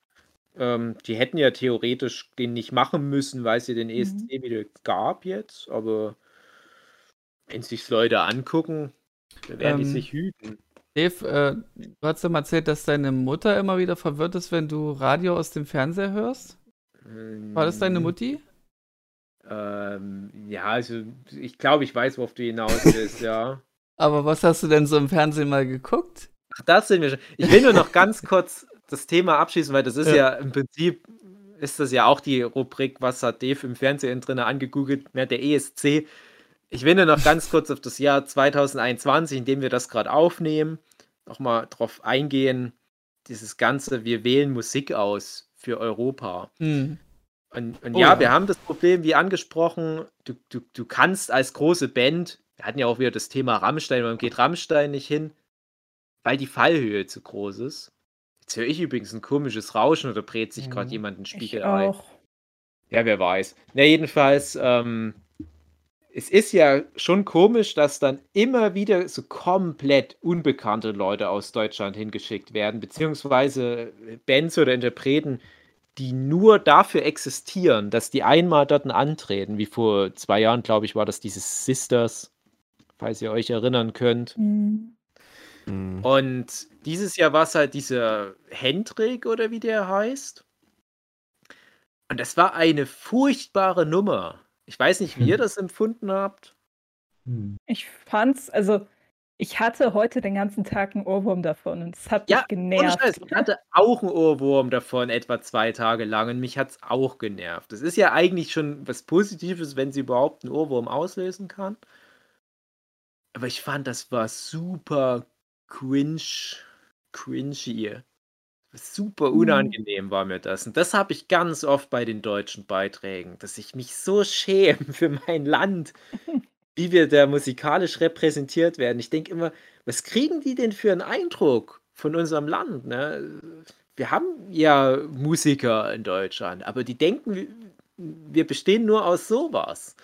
Speaker 4: Ähm, die hätten ja theoretisch den nicht machen müssen, weil es ja den ESC
Speaker 7: Mhm.
Speaker 4: wieder gab jetzt, aber wenn sich Leute angucken, dann werden die
Speaker 6: Ähm,
Speaker 4: sich hüten.
Speaker 6: Dave, äh, du hast ja mal erzählt, dass deine Mutter immer wieder verwirrt ist, wenn du Radio aus dem Fernseher hörst. War das deine
Speaker 4: Ähm,
Speaker 6: Mutti?
Speaker 4: Ähm, ja, also ich glaube, ich weiß, worauf du hinaus willst, ja.
Speaker 6: Aber was hast du denn so im Fernsehen mal geguckt?
Speaker 4: Ach, das sind wir schon. Ich will nur noch ganz kurz das Thema abschließen, weil das ist ja,
Speaker 6: Ja.
Speaker 4: im Prinzip, ist das ja auch die Rubrik, was hat Dave im Fernsehen drin angegoogelt, mehr der ESC. Ich will nur noch ganz kurz auf das Jahr 2021, in dem wir das gerade aufnehmen, nochmal drauf eingehen. Dieses ganze, wir wählen Musik aus für Europa.
Speaker 6: Hm.
Speaker 4: Und, und
Speaker 6: Oh
Speaker 4: ja,
Speaker 6: ja.
Speaker 4: wir haben das Problem, wie angesprochen, du, du, du kannst als große Band, wir hatten ja auch wieder das Thema Rammstein, warum geht Rammstein nicht hin? Weil die Fallhöhe zu groß ist. Jetzt höre ich übrigens ein komisches Rauschen oder brät sich gerade
Speaker 6: Mhm.
Speaker 4: jemand einen Spiegel ein.
Speaker 7: auch.
Speaker 4: Ja, wer weiß. Na, jedenfalls, ähm, es ist ja schon komisch, dass dann immer wieder so komplett unbekannte Leute aus Deutschland hingeschickt werden, beziehungsweise Bands oder Interpreten, die nur dafür existieren, dass die einmal dort antreten, wie vor zwei Jahren, glaube ich, war das dieses Sisters, falls ihr euch erinnern könnt.
Speaker 7: Mhm.
Speaker 2: Hm.
Speaker 4: Und dieses Jahr war es halt dieser Hendrik oder wie der heißt. Und das war eine furchtbare Nummer. Ich weiß nicht, wie ihr das empfunden habt.
Speaker 5: Hm.
Speaker 7: Ich fand's, also ich hatte heute den ganzen Tag einen Ohrwurm davon und es hat
Speaker 4: Ja,
Speaker 7: mich genervt.
Speaker 4: Scheiß, ich hatte auch einen Ohrwurm davon, etwa zwei Tage lang, und mich hat es auch genervt. Das ist ja eigentlich schon was Positives, wenn sie überhaupt einen Ohrwurm auslösen kann. Aber ich fand, das war super cringe, cringy. Super
Speaker 7: Mhm.
Speaker 4: unangenehm war mir das. Und das habe ich ganz oft bei den deutschen Beiträgen, dass ich mich so schäme für mein Land, wie wir da musikalisch repräsentiert werden. Ich denke immer, was kriegen die denn für einen Eindruck von unserem Land? Ne? Wir haben ja Musiker in Deutschland, aber die denken, wir bestehen nur aus sowas.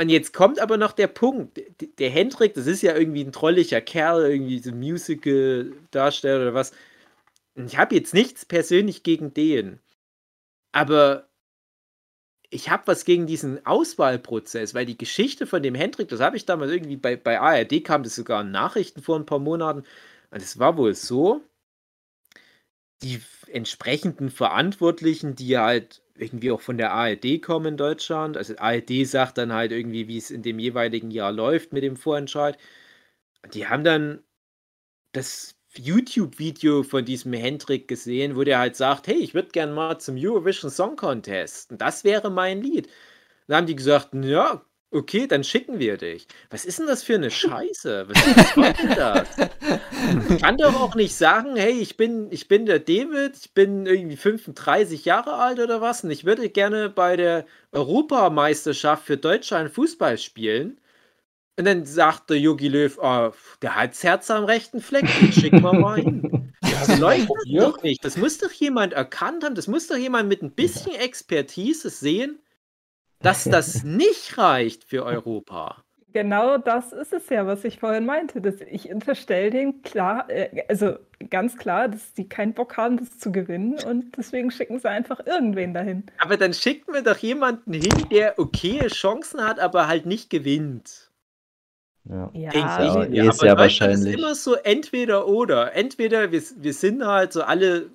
Speaker 4: Und jetzt kommt aber noch der Punkt. Der Hendrik, das ist ja irgendwie ein trolliger Kerl, irgendwie so Musical-Darsteller oder was. Ich habe jetzt nichts persönlich gegen den. Aber ich habe was gegen diesen Auswahlprozess, weil die Geschichte von dem Hendrik, das habe ich damals irgendwie bei, bei ARD kam das sogar in Nachrichten vor ein paar Monaten. Und es war wohl so, die entsprechenden Verantwortlichen, die halt irgendwie auch von der ARD kommen in Deutschland, also ARD sagt dann halt irgendwie, wie es in dem jeweiligen Jahr läuft mit dem Vorentscheid. Die haben dann das YouTube-Video von diesem Hendrik gesehen, wo der halt sagt, hey, ich würde gern mal zum Eurovision Song Contest. Und das wäre mein Lied. Dann haben die gesagt, ja, okay, dann schicken wir dich. Was ist denn das für eine Scheiße? Was, was soll denn das? Ich kann doch auch nicht sagen, hey, ich bin, ich bin der David, ich bin irgendwie 35 Jahre alt oder was und ich würde gerne bei der Europameisterschaft für Deutschland Fußball spielen. Und dann sagt der Jogi Löw, ah, der hat das Herz am rechten Fleck, den schicken wir mal hin. Das läuft doch nicht. Das muss doch jemand erkannt haben, das muss doch jemand mit ein bisschen Expertise sehen, dass das nicht reicht für Europa.
Speaker 7: Genau das ist es ja, was ich vorhin meinte. Dass ich unterstelle denen klar, äh, also ganz klar, dass die keinen Bock haben, das zu gewinnen und deswegen schicken sie einfach irgendwen dahin.
Speaker 4: Aber dann schicken wir doch jemanden hin, der okaye Chancen hat, aber halt nicht gewinnt.
Speaker 5: Ja.
Speaker 7: Ja,
Speaker 5: Ja,
Speaker 4: ich mir. Aber
Speaker 5: sehr
Speaker 4: in Deutschland ist
Speaker 5: wahrscheinlich.
Speaker 4: immer so entweder oder. Entweder wir, wir sind halt so alle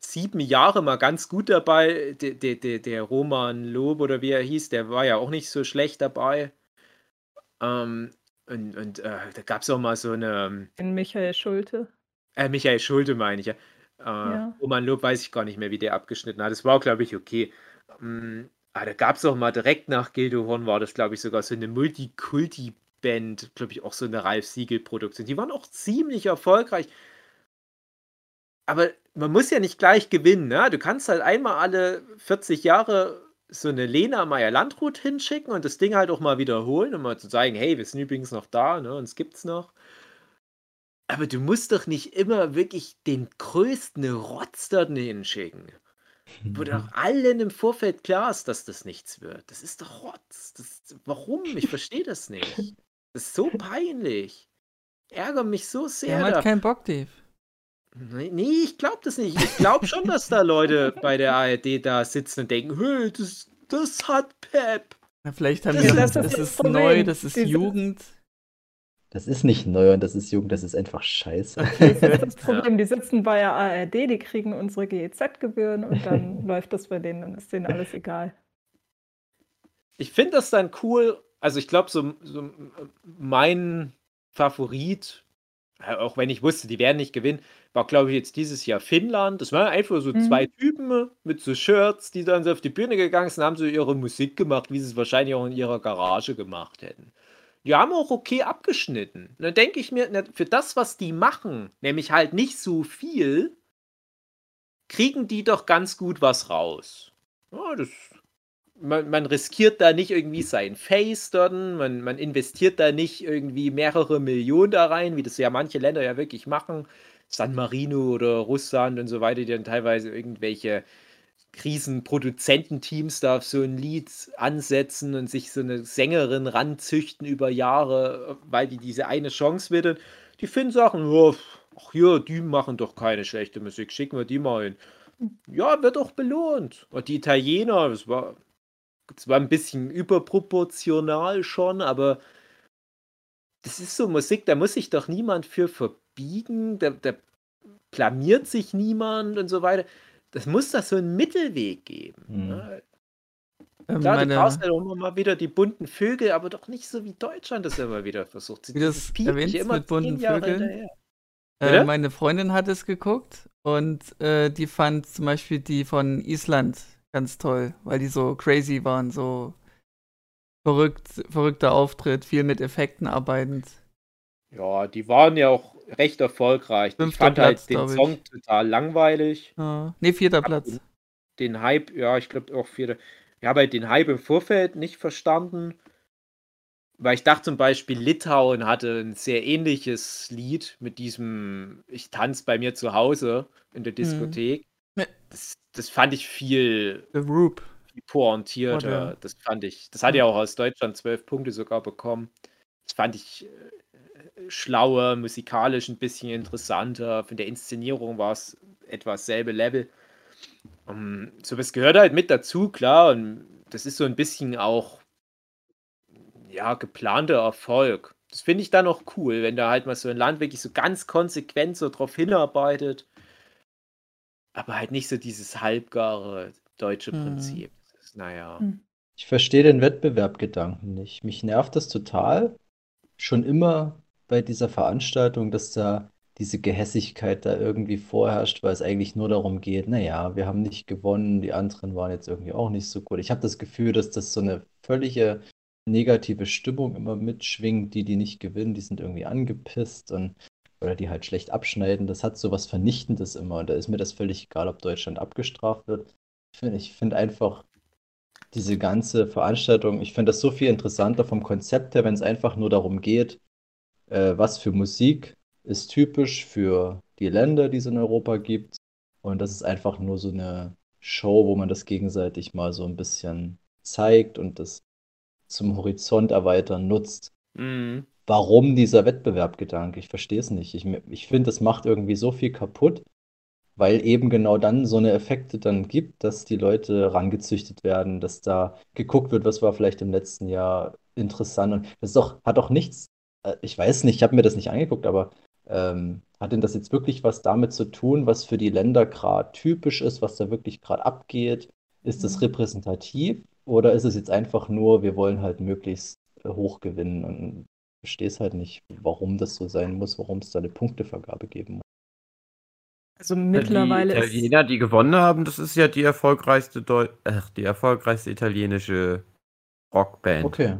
Speaker 4: sieben Jahre mal ganz gut dabei. Der, der, der, der Roman Lob oder wie er hieß, der war ja auch nicht so schlecht dabei. Ähm, und und äh, da gab es auch mal so eine,
Speaker 7: in Michael Schulte.
Speaker 4: äh, Michael Schulte meine ich ja. Äh,
Speaker 7: Ja.
Speaker 4: Roman Lob weiß ich gar nicht mehr, wie der abgeschnitten hat. Das war, glaube ich, okay. Ähm, aber da gab es auch mal direkt nach Gildo Horn war das, glaube ich, sogar so eine Multikulti-Band, glaube ich, auch so eine Ralf Siegel-Produktion. Die waren auch ziemlich erfolgreich. Aber man muss ja nicht gleich gewinnen, ne? Du kannst halt einmal alle 40 Jahre so eine Lena Meyer-Landrut hinschicken und das Ding halt auch mal wiederholen, um mal zu zeigen, hey, wir sind übrigens noch da, ne? Uns gibt's noch. Aber du musst doch nicht immer wirklich den größten Rotz dort hinschicken. Wo doch allen im Vorfeld klar ist, dass das nichts wird. Das ist doch Rotz. Das, warum? Ich verstehe das nicht. Das ist so peinlich. Ärgere mich so sehr.
Speaker 6: hat halt
Speaker 4: da-
Speaker 6: keinen Bock, Dave.
Speaker 4: Nee, nee, ich glaube das nicht. Ich glaube schon, dass da Leute bei der ARD da sitzen und denken, hey, das, das hat Pep.
Speaker 6: Ja, vielleicht haben
Speaker 7: Das-
Speaker 6: wir,
Speaker 7: das
Speaker 6: das,
Speaker 7: ist das
Speaker 6: ist
Speaker 7: Problem.
Speaker 6: neu, das ist Jugend.
Speaker 5: Das ist nicht neu und das ist Jugend, das ist einfach scheiße.
Speaker 7: Das ist das Problem. Die sitzen bei der ARD, die kriegen unsere GEZ-Gebühren und dann läuft das bei denen, dann ist denen alles egal.
Speaker 4: ich finde das dann cool. Also ich glaube, so, so mein Favorit, äh, auch wenn ich wusste, die werden nicht gewinnen, war, glaube ich, jetzt dieses Jahr Finnland. Das waren einfach so
Speaker 7: Mhm.
Speaker 4: zwei Typen mit so Shirts, die dann so auf die Bühne gegangen sind, haben so ihre Musik gemacht, wie sie es wahrscheinlich auch in ihrer Garage gemacht hätten. Die haben auch okay abgeschnitten. Und dann denke ich mir, na, für das, was die machen, nämlich halt nicht so viel, kriegen die doch ganz gut was raus. Ja, das, man, man riskiert da nicht irgendwie sein Face dort, man, man investiert da nicht irgendwie mehrere Millionen da rein, wie das ja manche Länder ja wirklich machen. San Marino oder Russland und so weiter, die dann teilweise irgendwelche Krisenproduzententeams da auf so ein Lied ansetzen und sich so eine Sängerin ranzüchten über Jahre, weil die diese eine Chance wittern. Die finden Sachen, ja, ach hier, die machen doch keine schlechte Musik, schicken wir die mal hin. Ja, wird auch belohnt. Und die Italiener, das war, das war ein bisschen überproportional schon, aber das ist so Musik, da muss sich doch niemand für verbiegen, da, da blamiert sich niemand und so weiter. Das muss da so einen Mittelweg geben.
Speaker 5: Mhm.
Speaker 4: Ne?
Speaker 6: Ähm,
Speaker 4: Klar, du
Speaker 6: meine,
Speaker 4: brauchst ja auch immer mal wieder die bunten Vögel, aber doch nicht so wie Deutschland das immer wieder versucht. Sie-
Speaker 6: Wie das erwähnt
Speaker 4: sich
Speaker 6: mit bunten Vögeln. äh, meine Freundin hat es geguckt und äh, die fand zum Beispiel die von Island ganz toll, weil die so crazy waren, so verrückt, verrückter Auftritt, viel mit Effekten arbeitend.
Speaker 4: Ja, die waren ja auch recht erfolgreich.
Speaker 6: Fünfter
Speaker 4: ich fand
Speaker 6: Platz,
Speaker 4: halt den. Song total langweilig.
Speaker 6: Ja. Ne, vierter Platz.
Speaker 4: Den Hype, ja, ich glaube auch vierter. Ich habe halt den Hype im Vorfeld nicht verstanden. Weil ich dachte zum Beispiel, Litauen hatte ein sehr ähnliches Lied mit diesem Ich tanze bei mir zu Hause in der Diskothek.
Speaker 6: Ja.
Speaker 4: Das, das fand ich viel,
Speaker 6: The Roop.
Speaker 4: viel pointierter.
Speaker 6: Oder-
Speaker 4: Das fand ich. Das hat ja auch aus Deutschland zwölf Punkte sogar bekommen. Das fand ich äh, schlauer, musikalisch ein bisschen interessanter. Von der Inszenierung war es etwas selbe Level. Um, sowas gehört halt mit dazu, klar. Und das ist so ein bisschen auch ja, geplanter Erfolg. Das finde ich dann auch cool, wenn da halt mal so ein Land wirklich so ganz konsequent so drauf hinarbeitet. Aber halt nicht so dieses halbgare deutsche
Speaker 6: Mhm.
Speaker 4: Prinzip. Das ist, naja.
Speaker 7: Mhm.
Speaker 5: Ich verstehe den Wettbewerbgedanken nicht. Mich nervt das total. Schon immer bei dieser Veranstaltung, dass da diese Gehässigkeit da irgendwie vorherrscht, weil es eigentlich nur darum geht, naja, wir haben nicht gewonnen, die anderen waren jetzt irgendwie auch nicht so gut. Ich habe das Gefühl, dass das so eine völlige negative Stimmung immer mitschwingt. Die, die nicht gewinnen, die sind irgendwie angepisst und oder die halt schlecht abschneiden. Das hat so was Vernichtendes immer und da ist mir das völlig egal, ob Deutschland abgestraft wird. Ich finde, einfach diese ganze Veranstaltung, ich finde das so viel interessanter vom Konzept her, wenn es einfach nur darum geht, äh, was für Musik ist typisch für die Länder, die es in Europa gibt. Und das ist einfach nur so eine Show, wo man das gegenseitig mal so ein bisschen zeigt und das zum Horizont erweitern nutzt.
Speaker 4: Mhm.
Speaker 5: Warum dieser Wettbewerbgedanke? Ich verstehe es nicht. Ich, ich finde, das macht irgendwie so viel kaputt, weil eben genau dann so eine Effekte dann gibt, dass die Leute rangezüchtet werden, dass da geguckt wird, was war vielleicht im letzten Jahr interessant. Und das doch, hat doch nichts, ich weiß nicht, ich habe mir das nicht angeguckt, aber ähm, hat denn das jetzt wirklich was damit zu tun, was für die Länder gerade typisch ist, was da wirklich gerade abgeht? Ist das repräsentativ oder ist es jetzt einfach nur, wir wollen halt möglichst äh, hoch gewinnen und ich verstehe es halt nicht, warum das so sein muss, warum es da eine Punktevergabe geben muss.
Speaker 7: Also mittlerweile
Speaker 2: die
Speaker 7: ist.
Speaker 2: Italiener, die gewonnen haben, das ist ja die erfolgreichste Deu ach, die erfolgreichste italienische Rockband.
Speaker 5: Okay.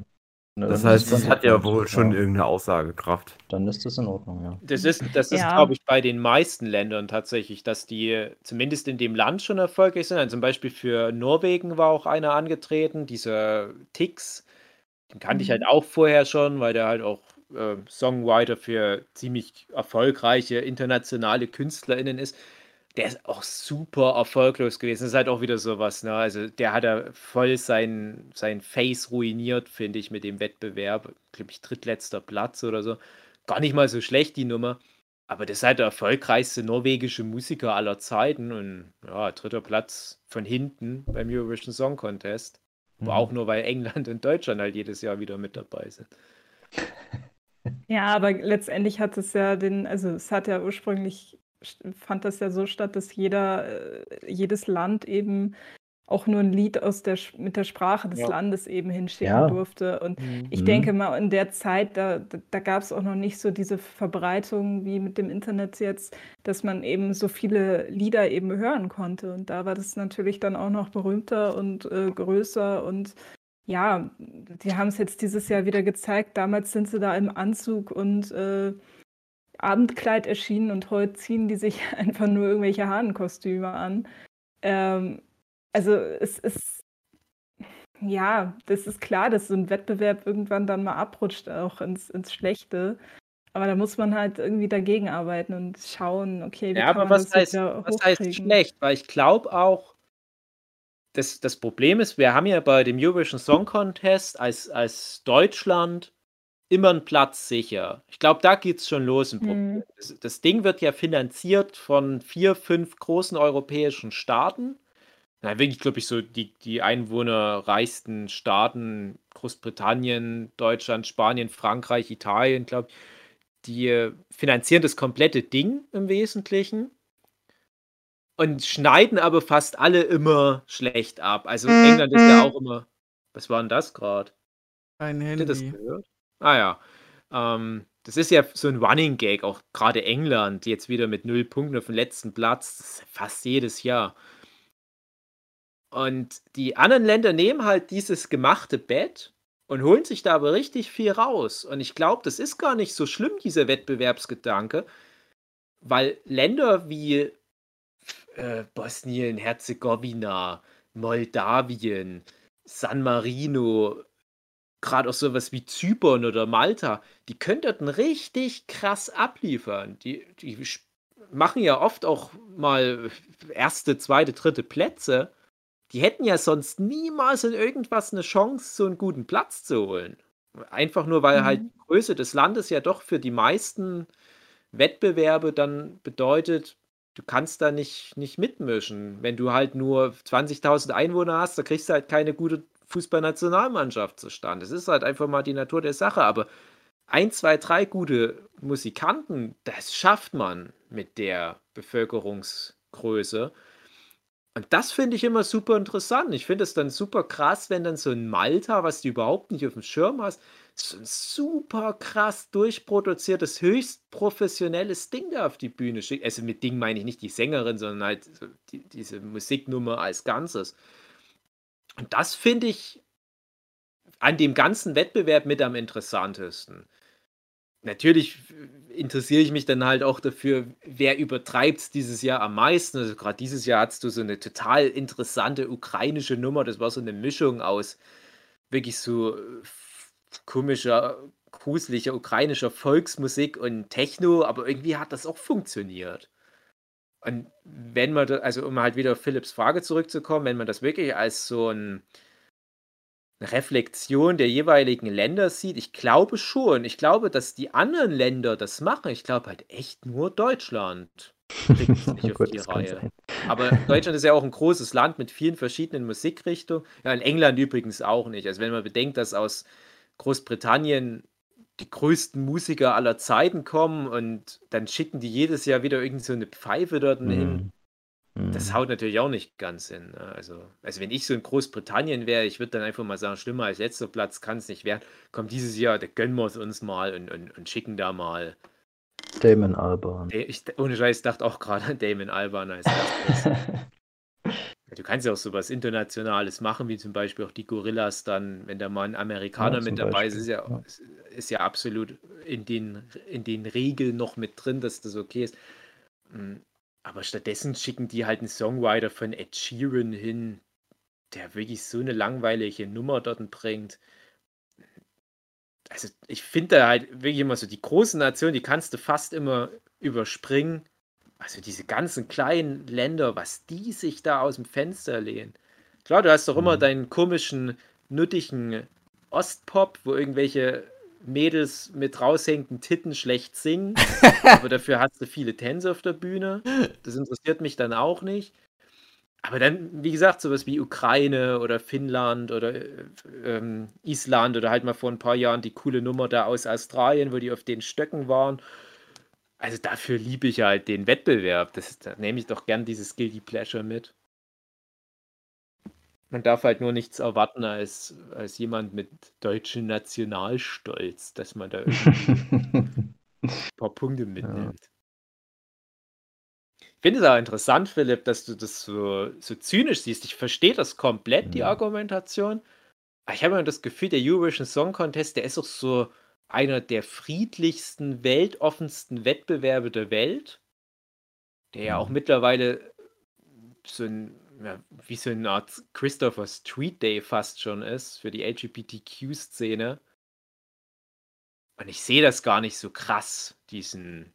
Speaker 5: Na,
Speaker 2: Das heißt, das hat ja wohl schon
Speaker 5: Ja,
Speaker 2: irgendeine Aussagekraft.
Speaker 5: Dann ist das in Ordnung, ja.
Speaker 4: Das ist, das ist
Speaker 7: Ja.
Speaker 4: glaube ich, bei den meisten Ländern tatsächlich, dass die zumindest in dem Land schon erfolgreich sind. Also zum Beispiel für Norwegen war auch einer angetreten, dieser Tix. Den kannte ich
Speaker 7: Mhm.
Speaker 4: halt auch vorher schon, weil der halt auch äh, Songwriter für ziemlich erfolgreiche internationale KünstlerInnen ist. Der ist auch super erfolglos gewesen. Das ist halt auch wieder sowas, ne? Also der hat ja voll sein, sein Face ruiniert, finde ich, mit dem Wettbewerb. Glaube ich, drittletzter Platz oder so. Gar nicht mal so schlecht, die Nummer. Aber das ist halt der erfolgreichste norwegische Musiker aller Zeiten und ja, dritter Platz von hinten beim Eurovision Song Contest. Aber
Speaker 5: Mhm.
Speaker 4: auch nur, weil England und Deutschland halt jedes Jahr wieder mit dabei sind.
Speaker 7: Ja, aber letztendlich hat es ja den, also es hat ja ursprünglich, fand das ja so statt, dass jeder, äh, jedes Land eben auch nur ein Lied aus der, mit der Sprache des
Speaker 4: Ja.
Speaker 7: Landes eben hinschicken
Speaker 5: Ja.
Speaker 7: durfte. Und
Speaker 4: Mhm.
Speaker 7: ich denke mal, in der Zeit, da, da, da gab es auch noch nicht so diese Verbreitung wie mit dem Internet jetzt, dass man eben so viele Lieder eben hören konnte. Und da war das natürlich dann auch noch berühmter und äh, größer. Und ja, die haben es jetzt dieses Jahr wieder gezeigt. Damals sind sie da im Anzug und äh, Abendkleid erschienen und heute ziehen die sich einfach nur irgendwelche Hahnenkostüme an. Ähm, also es ist, ja, das ist klar, dass so ein Wettbewerb irgendwann dann mal abrutscht, auch ins, ins Schlechte. Aber da muss man halt irgendwie dagegen arbeiten und schauen, okay, wie
Speaker 4: Ja,
Speaker 7: kann
Speaker 4: aber
Speaker 7: man
Speaker 4: was heißt, was heißt schlecht? Weil ich glaube auch, das, das Problem ist, wir haben ja bei dem Eurovision Song Contest als, als Deutschland immer einen Platz sicher. Ich glaube, da geht es schon los.
Speaker 7: Mhm.
Speaker 4: Das, das Ding wird ja finanziert von vier, fünf großen europäischen Staaten. Na, wirklich, glaube ich, so die, die einwohnerreichsten Staaten, Großbritannien, Deutschland, Spanien, Frankreich, Italien, glaube ich, die äh, finanzieren das komplette Ding im Wesentlichen und schneiden aber fast alle immer schlecht ab. Also England ist ja auch immer. Was war denn das gerade?
Speaker 6: Ein
Speaker 4: Habt ihr das
Speaker 6: Handy.
Speaker 4: gehört? Ah ja. Ähm, das ist ja so ein Running Gag, auch gerade England, jetzt wieder mit null Punkten auf dem letzten Platz, fast jedes Jahr. Und die anderen Länder nehmen halt dieses gemachte Bett und holen sich da aber richtig viel raus. Und ich glaube, das ist gar nicht so schlimm, dieser Wettbewerbsgedanke, weil Länder wie äh, Bosnien, Herzegowina, Moldawien, San Marino, gerade auch sowas wie Zypern oder Malta, die könnten richtig krass abliefern. Die, die machen ja oft auch mal erste, zweite, dritte Plätze. Die hätten ja sonst niemals in irgendwas eine Chance, so einen guten Platz zu holen. Einfach nur, weil halt
Speaker 7: Mhm.
Speaker 4: die Größe des Landes ja doch für die meisten Wettbewerbe dann bedeutet, du kannst da nicht, nicht mitmischen. Wenn du halt nur 20.000 Einwohner hast, da kriegst du halt keine gute Fußballnationalmannschaft zustande. Das ist halt einfach mal die Natur der Sache. Aber ein, zwei, drei gute Musikanten, das schafft man mit der Bevölkerungsgröße. Und das finde ich immer super interessant. Ich finde es dann super krass, wenn dann so ein Malta, was du überhaupt nicht auf dem Schirm hast, so ein super krass durchproduziertes, höchst professionelles Ding da auf die Bühne schickt. Also mit Ding meine ich nicht die Sängerin, sondern halt die, diese Musiknummer als Ganzes. Und das finde ich an dem ganzen Wettbewerb mit am interessantesten. Natürlich interessiere ich mich dann halt auch dafür, wer übertreibt es dieses Jahr am meisten. Also gerade dieses Jahr hattest du so eine total interessante ukrainische Nummer. Das war so eine Mischung aus wirklich so äh, komischer, gruseliger ukrainischer Volksmusik und Techno, aber irgendwie hat das auch funktioniert. Und wenn man, da, also um halt wieder auf Philipps Frage zurückzukommen, wenn man das wirklich als so ein, eine Reflexion der jeweiligen Länder sieht, ich glaube schon. Ich glaube, dass die anderen Länder das machen. Ich glaube halt echt nur Deutschland
Speaker 5: Gut, das.
Speaker 4: Aber Deutschland ist ja auch ein großes Land mit vielen verschiedenen Musikrichtungen. Ja, in England übrigens auch nicht. Also wenn man bedenkt, dass aus Großbritannien die größten Musiker aller Zeiten kommen und dann schicken die jedes Jahr wieder irgend so eine Pfeife dort hin.
Speaker 5: Mhm.
Speaker 4: Das
Speaker 5: Mhm.
Speaker 4: haut natürlich auch nicht ganz hin. ne? Also, also wenn ich so in Großbritannien wäre, ich würde dann einfach mal sagen, schlimmer als letzter Platz kann es nicht werden. Komm, dieses Jahr, da gönnen wir es uns mal und, und, und schicken da mal.
Speaker 5: Damon Albarn.
Speaker 4: Ich, ohne Scheiß, dachte auch gerade an Damon Albarn als erstes. Du kannst ja auch sowas Internationales machen, wie zum Beispiel auch die Gorillas dann, wenn da mal ein Amerikaner
Speaker 5: Ja,
Speaker 4: mit dabei ist, ist
Speaker 5: Beispiel,
Speaker 4: ja,
Speaker 5: ja.
Speaker 4: ist- ist ja absolut in den, in den Regeln noch mit drin, dass das okay ist. Mm, Aber stattdessen schicken die halt einen Songwriter von Ed Sheeran hin, der wirklich so eine langweilige Nummer dort bringt. Also ich finde da halt wirklich immer so, die großen Nationen, die kannst du fast immer überspringen. Also diese ganzen kleinen Länder, was die sich da aus dem Fenster lehnen. Klar, du hast doch immer
Speaker 5: Mhm.
Speaker 4: deinen komischen, nuttigen Ostpop, wo irgendwelche Mädels mit raushängenden Titten schlecht singen, aber dafür hast du viele Tänze auf der Bühne. Das interessiert mich dann auch nicht. Aber dann, wie gesagt, sowas wie Ukraine oder Finnland oder äh, ähm, Island oder halt mal vor ein paar Jahren die coole Nummer da aus Australien, wo die auf den Stöcken waren. Also dafür liebe ich halt den Wettbewerb. Das, da nehme ich doch gern dieses Guilty Pleasure mit. Man darf halt nur nichts erwarten als, als jemand mit deutschem Nationalstolz, dass man da ein paar Punkte mitnimmt. Ich finde es auch interessant, Philipp, dass du das so, so zynisch siehst. Ich verstehe das komplett, die. Argumentation. Aber ich habe immer das Gefühl, der Eurovision Song Contest, der ist auch so einer der friedlichsten, weltoffensten Wettbewerbe der Welt. Der ja auch
Speaker 5: Mhm.
Speaker 4: mittlerweile so ein, ja, wie so eine Art Christopher Street Day fast schon ist für die LGBTQ-Szene. Und ich sehe das gar nicht so krass, diesen,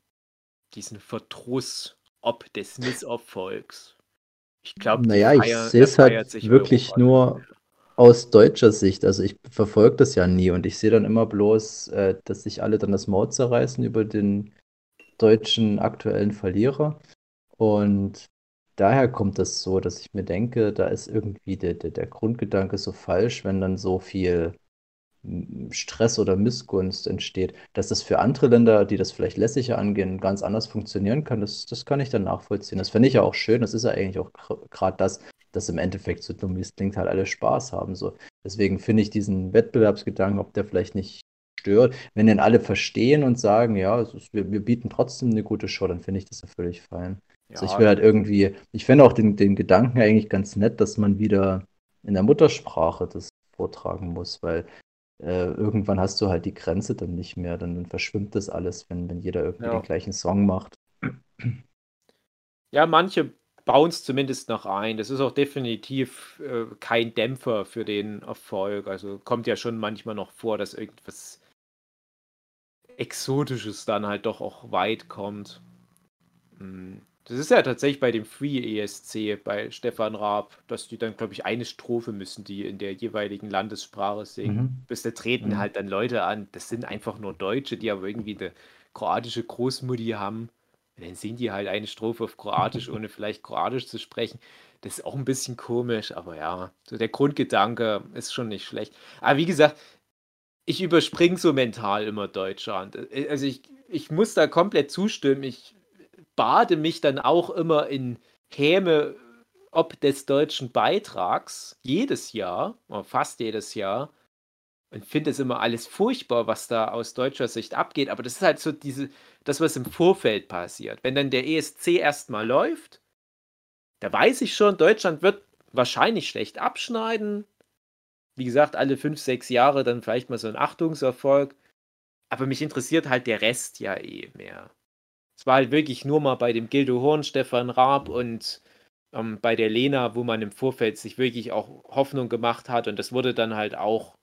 Speaker 4: diesen Verdruss ob des Misserfolgs. Ich glaube,
Speaker 5: Naja, ich sehe es halt wirklich nur aus deutscher Sicht. Also ich verfolge das ja nie und ich sehe dann immer bloß, äh, dass sich alle dann das Maul zerreißen über den deutschen aktuellen Verlierer. Und daher kommt das so, dass ich mir denke, da ist irgendwie der, der, der Grundgedanke so falsch, wenn dann so viel Stress oder Missgunst entsteht. Dass das für andere Länder, die das vielleicht lässiger angehen, ganz anders funktionieren kann, das, das kann ich dann nachvollziehen. Das finde ich ja auch schön. Das ist ja eigentlich auch gerade das, dass im Endeffekt so dumm wie es klingt, halt alle Spaß haben. So. Deswegen finde ich diesen Wettbewerbsgedanken, ob der vielleicht nicht stört, wenn den alle verstehen und sagen, ja, ist, wir, wir bieten trotzdem eine gute Show, dann finde ich das ja völlig fein. Also ich will halt irgendwie, ich finde auch den, den Gedanken eigentlich ganz nett, dass man wieder in der Muttersprache das vortragen muss, weil äh, irgendwann hast du halt die Grenze dann nicht mehr, dann, dann verschwimmt das alles, wenn, wenn jeder irgendwie
Speaker 4: Ja.
Speaker 5: den gleichen Song macht.
Speaker 4: Ja, manche bauen es zumindest noch ein. Das ist auch definitiv äh, kein Dämpfer für den Erfolg. Also kommt ja schon manchmal noch vor, dass irgendwas Exotisches dann halt doch auch weit kommt. Hm. Das ist ja tatsächlich bei dem Free ESC bei Stefan Raab, dass die dann, glaube ich, eine Strophe müssen, die in der jeweiligen Landessprache singen.
Speaker 5: Mhm.
Speaker 4: Bis da treten
Speaker 5: Mhm.
Speaker 4: halt dann Leute an, das sind einfach nur Deutsche, die aber irgendwie eine kroatische Großmutti haben. Und dann singen die halt eine Strophe auf Kroatisch, ohne vielleicht Kroatisch zu sprechen. Das ist auch ein bisschen komisch, aber ja, so der Grundgedanke ist schon nicht schlecht. Aber wie gesagt, ich überspringe so mental immer Deutschland. Äh, Also ich, ich muss da komplett zustimmen. Ich bade mich dann auch immer in Häme ob des deutschen Beitrags jedes Jahr, fast jedes Jahr, und finde es immer alles furchtbar, was da aus deutscher Sicht abgeht. Aber das ist halt so diese, das, was im Vorfeld passiert. Wenn dann der ESC erstmal läuft, da weiß ich schon, Deutschland wird wahrscheinlich schlecht abschneiden. Wie gesagt, alle fünf, sechs Jahre dann vielleicht mal so ein Achtungserfolg. Aber mich interessiert halt der Rest ja eh mehr. Es war halt wirklich nur mal bei dem Gildo Horn, Stefan Raab und ähm, bei der Lena, wo man im Vorfeld sich wirklich auch Hoffnung gemacht hat und das wurde dann halt auch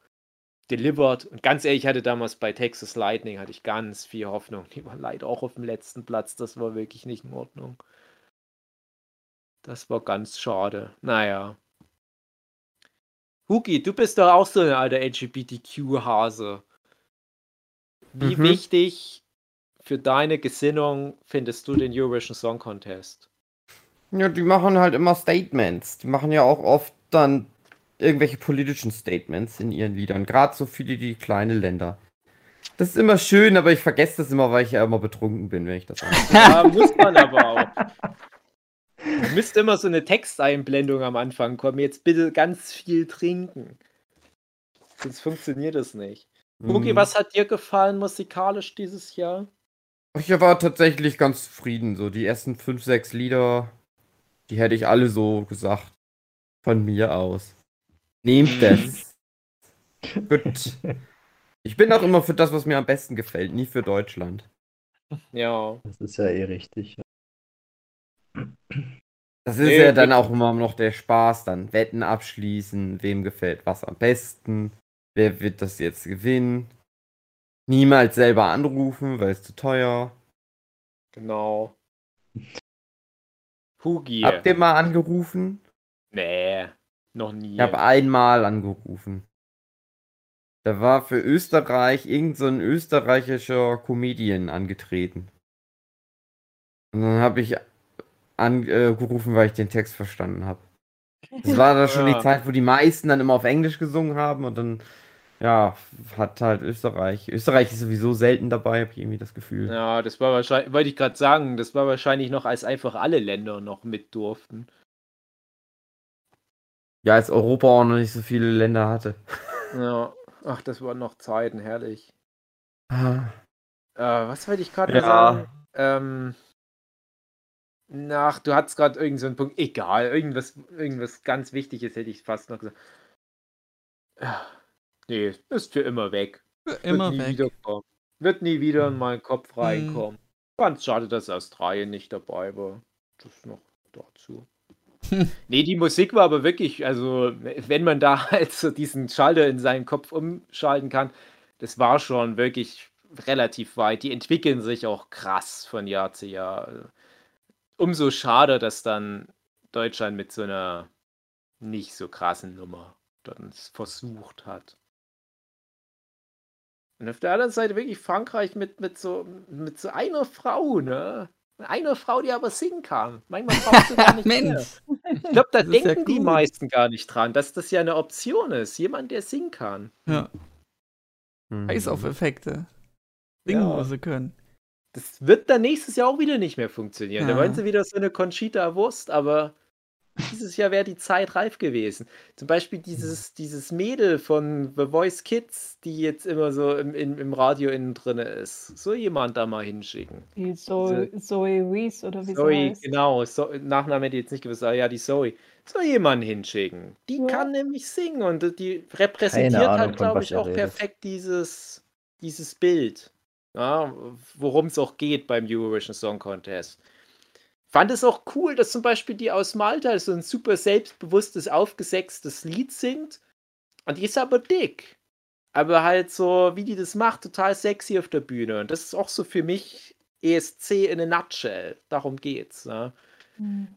Speaker 4: delivered. Und ganz ehrlich, ich hatte damals bei Texas Lightning hatte ich ganz viel Hoffnung. Die waren leider auch auf dem letzten Platz. Das war wirklich nicht in Ordnung. Das war ganz schade. Naja. Huki, du bist doch auch so ein alter LGBTQ-Hase. Wie
Speaker 2: Mhm.
Speaker 4: wichtig für deine Gesinnung findest du den Eurovision Song Contest?
Speaker 2: Ja, die machen halt immer Statements. Die machen ja auch oft dann irgendwelche politischen Statements in ihren Liedern. Gerade so viele die kleine Länder. Das ist immer schön, aber ich vergesse das immer, weil ich ja immer betrunken bin, wenn ich das angucke.
Speaker 4: Ja, muss man aber auch. Müsste immer so eine Texteinblendung am Anfang kommen. Jetzt bitte ganz viel trinken. Sonst funktioniert das nicht. Huki,
Speaker 2: Mhm.
Speaker 4: was hat dir gefallen musikalisch dieses Jahr?
Speaker 2: Ich war tatsächlich ganz zufrieden. So die ersten fünf, sechs Lieder, die hätte ich alle so gesagt. Von mir aus. Nehmt das. Gut. Ich bin auch immer für das, was mir am besten gefällt, nie für Deutschland.
Speaker 4: Ja.
Speaker 5: Das ist ja eh richtig.
Speaker 2: Das ist
Speaker 4: Nee,
Speaker 2: ja dann auch immer noch der Spaß, dann Wetten abschließen, wem gefällt was am besten, wer wird das jetzt gewinnen. Niemals selber anrufen, weil es zu teuer.
Speaker 4: Genau. Hugi.
Speaker 2: Habt ihr mal angerufen?
Speaker 4: Nee, noch nie.
Speaker 2: Ich habe einmal angerufen. Da war für Österreich irgend so ein österreichischer Comedian angetreten. Und dann habe ich angerufen, weil ich den Text verstanden habe. Das war da schon
Speaker 4: Ja.
Speaker 2: die Zeit, wo die meisten dann immer auf Englisch gesungen haben und dann, ja, hat halt Österreich. Österreich ist sowieso selten dabei, habe ich irgendwie das Gefühl.
Speaker 4: Ja, das war wahrscheinlich, wollte ich gerade sagen, das war wahrscheinlich noch, als einfach alle Länder noch mit durften.
Speaker 2: Ja, als Europa auch noch nicht so viele Länder hatte.
Speaker 4: Ja. Ach, das waren noch Zeiten, herrlich.
Speaker 2: Ah,
Speaker 4: Äh, was wollte ich gerade
Speaker 2: Ja.
Speaker 4: sagen? Ähm, nach, du hattest gerade irgendeinen so einen Punkt. Egal, irgendwas, irgendwas ganz Wichtiges hätte ich fast noch gesagt. Ja, nee, ist für immer weg.
Speaker 6: Immer
Speaker 4: Wird nie
Speaker 6: weg.
Speaker 4: Wird nie wieder in meinen Kopf
Speaker 6: Hm.
Speaker 4: reinkommen. Ganz schade, dass Australien nicht dabei war. Das noch dazu. nee, die Musik war aber wirklich, also wenn man da halt so diesen Schalter in seinen Kopf umschalten kann, das war schon wirklich relativ weit. Die entwickeln sich auch krass von Jahr zu Jahr. Umso schade, dass dann Deutschland mit so einer nicht so krassen Nummer dann versucht hat. Und auf der anderen Seite wirklich Frankreich mit, mit, so, mit so einer Frau, ne? Einer Frau, die aber singen kann. Manchmal brauchst du gar nicht mehr.
Speaker 6: Mensch.
Speaker 4: Ich glaube, da
Speaker 6: ist ja
Speaker 4: denken die meisten gar nicht dran, dass das ja eine Option ist. Jemand, der singen kann.
Speaker 6: Ja,
Speaker 2: hm.
Speaker 6: Face-Off-Effekte. Singen,
Speaker 4: Ja.
Speaker 6: wo sie können.
Speaker 4: Das wird dann nächstes Jahr auch wieder nicht mehr funktionieren. Da
Speaker 6: Ja.
Speaker 4: wollen sie wieder so eine Conchita Wurst, aber dieses Jahr wäre die Zeit reif gewesen. Zum Beispiel dieses, dieses Mädel von The Voice Kids, die jetzt immer so im, im, im Radio innen drin ist. So jemand da mal hinschicken.
Speaker 7: Die Zoe, Zoe Reese oder wie
Speaker 4: Zoe,
Speaker 7: sie heißt.
Speaker 4: genau. So, Nachname hätte ich jetzt nicht gewusst, aber ja, die Zoe. So jemanden hinschicken. Die
Speaker 7: Ja.
Speaker 4: kann nämlich singen und die repräsentiert
Speaker 5: Ahnung,
Speaker 4: halt, glaube ich, auch
Speaker 5: redet.
Speaker 4: perfekt dieses, dieses Bild. Ja, worum es auch geht beim Eurovision Song Contest. Fand es auch cool, dass zum Beispiel die aus Malta so ein super selbstbewusstes, aufgesetztes Lied singt. Und die ist aber dick. Aber halt so, wie die das macht, total sexy auf der Bühne. Und das ist auch so für mich ESC in a nutshell. Darum geht's. Ne?
Speaker 7: Hm.